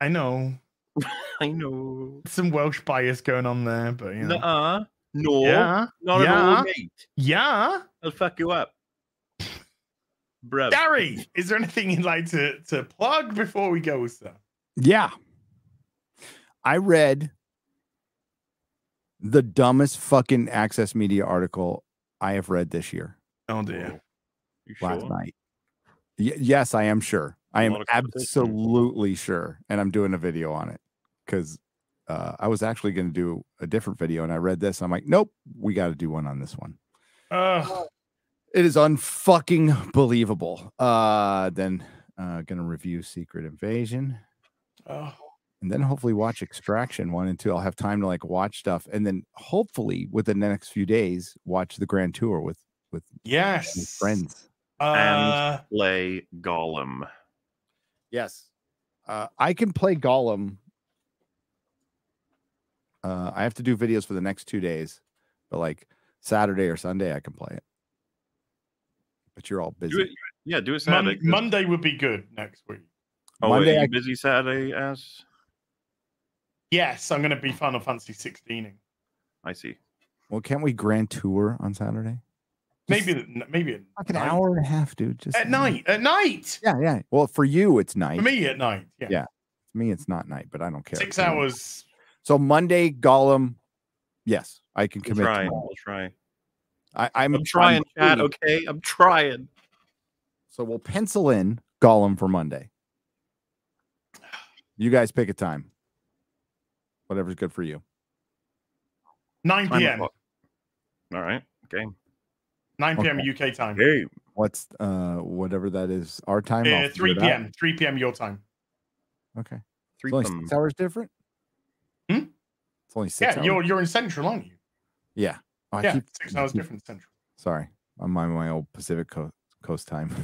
I know <laughs> I know. some Welsh bias going on there, but you know. Nuh-uh. No. yeah, Not at all, mate. yeah. I'll fuck you up. Bruv. Gary, is there anything you'd like to, to plug before we go, sir? Yeah. I read the dumbest fucking Access Media article I have read this year Oh dear. You last sure? night. Y- yes, I am sure. I am lot of competition. absolutely sure. And I'm doing a video on it because uh, I was actually going to do a different video and I read this. I'm like, nope, we got to do one on this one. Uh, It is unfucking believable. Uh, then uh, going to review Secret Invasion. oh, and then hopefully watch Extraction one and two. I'll have time to like watch stuff, and then hopefully within the next few days watch the Grand Tour with with, with yes. friends. Uh, Play Gollum. Yes, uh, I can play Gollum. Uh, I have to do videos for the next two days, but like Saturday or Sunday, I can play it. But you're all busy. Do it, yeah, do it Mon- Monday would be good next week. oh, Monday Monday, I- you busy Saturday as? Yes, I'm going to be Final Fantasy 16ing. I see. Well, can't we Grand Tour on Saturday? Maybe, at- maybe at Like an night. hour and a half, dude. Just At night. At night. Yeah, yeah. Well, for you, it's night. For me, at night. Yeah. Yeah. For me, it's not night, but I don't care. Six hours. So Monday, Gollum. Yes, I can We'll commit. try. We'll try. I, I'm, I'm trying, chat. fully- Okay, I'm trying. So we'll pencil in Gollum for Monday. You guys pick a time. Whatever's good for you. 9 p.m. All right. Game. 9 p.m. Okay. UK time. Game. What's uh whatever that is our time? I'll Uh, 3 it out. p.m. 3 p.m. your time. Okay. Three It's only thumb. six hours different. Hmm? It's only six. yeah, hours? you're you're in Central, aren't you? Yeah. Oh, I yeah, keep- six hours keep- different Central. Sorry, I'm on my old Pacific Coast, Coast time.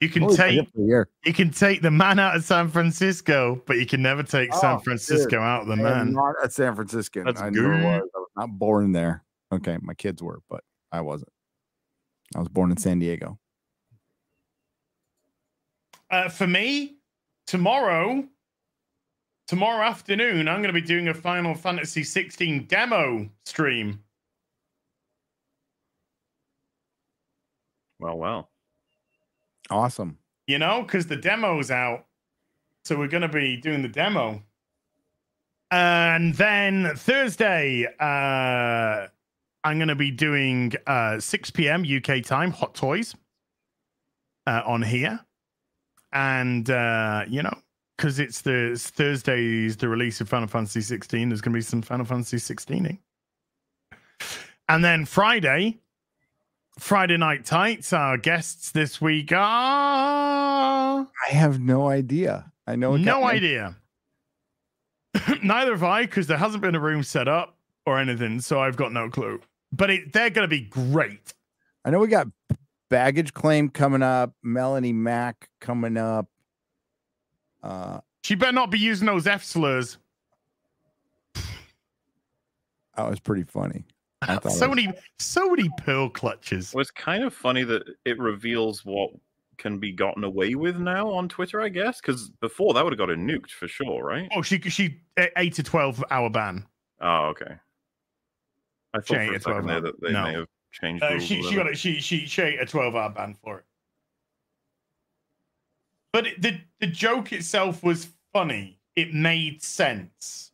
You <laughs> can Only take you can take the man out of San Francisco, but you can never take Oh, San dude. Francisco out of the man. not a San Francisco. That's I never good. was. I was not born there. Okay, my kids were, but I wasn't. I was born in San Diego. Uh, for me, tomorrow, tomorrow afternoon, I'm going to be doing a Final Fantasy 16 demo stream. Well, well. Awesome. You know, because the demo's out, so we're going to be doing the demo. And then Thursday, uh, I'm going to be doing uh, 6 p.m. UK time, Hot Toys, uh, on here, and uh, you know, because it's the it's Thursday's the release of Final Fantasy 16. There's going to be some Final Fantasy 16ing, and then Friday, Friday Night Tights. Our guests this week are I have no idea. I know. no idea. <clears throat> Neither have I, because there hasn't been a room set up or anything, so I've got no clue. But it, they're going to be great. I know we got baggage claim coming up. Melanie Mac coming up. Uh, She better not be using those F slurs. <sighs> that was pretty funny. I <laughs> thought So was- many, so many pearl clutches. Well, it's kind of funny that it reveals what can be gotten away with now on Twitter, I guess, because before that would have got it nuked for sure, right? Oh, she she a- eight to twelve hour ban. Oh, okay. I She thought ain't for a a second there that they No. may have changed Uh, she she got it. She she she ate a twelve hour ban for it. But the the joke itself was funny. It made sense.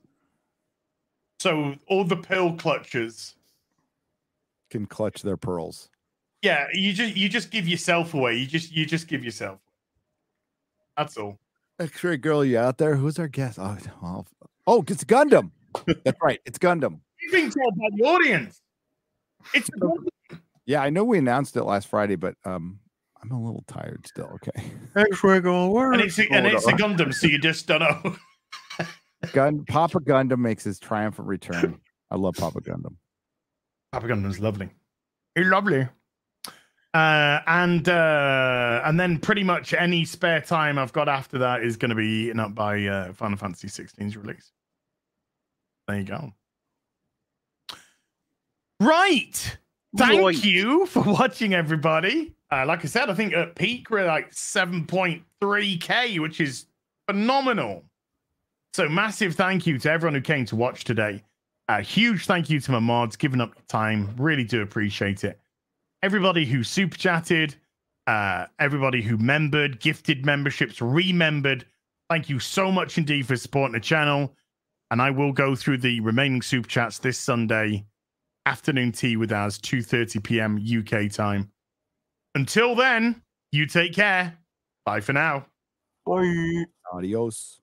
So all the pearl clutchers can clutch their pearls. Yeah, you just you just give yourself away. You just you just give yourself. That's all. X-ray girl, you out there? Who's our guest? Oh, oh, oh, it's Gundam. That's right. It's Gundam. Being told by the audience. It's Yeah, I know we announced it last Friday, but um, I'm a little tired still. Okay. <laughs> X-ray going work. and it's a, and it's a Gundam, so you just don't know. <laughs> Gun Papa Gundam makes his triumphant return. I love Papa Gundam. Papa Gundam's lovely. He's lovely. Uh, and uh, and then pretty much any spare time I've got after that is going to be eaten up by uh, Final Fantasy 16's release. There you go. Right. Thank Right. you for <laughs> watching, everybody. Uh, like I said, I think at peak we're like 7.3k, which is phenomenal. So massive thank you to everyone who came to watch today. A huge thank you to my mods, giving up time. Really do appreciate it. Everybody who super chatted, uh, everybody who membered, gifted memberships, remembered. Thank you so much indeed for supporting the channel. And I will go through the remaining super chats this Sunday afternoon tea with us, 2:30 p.m. UK time. Until then, you take care. Bye for now. Bye. Adios.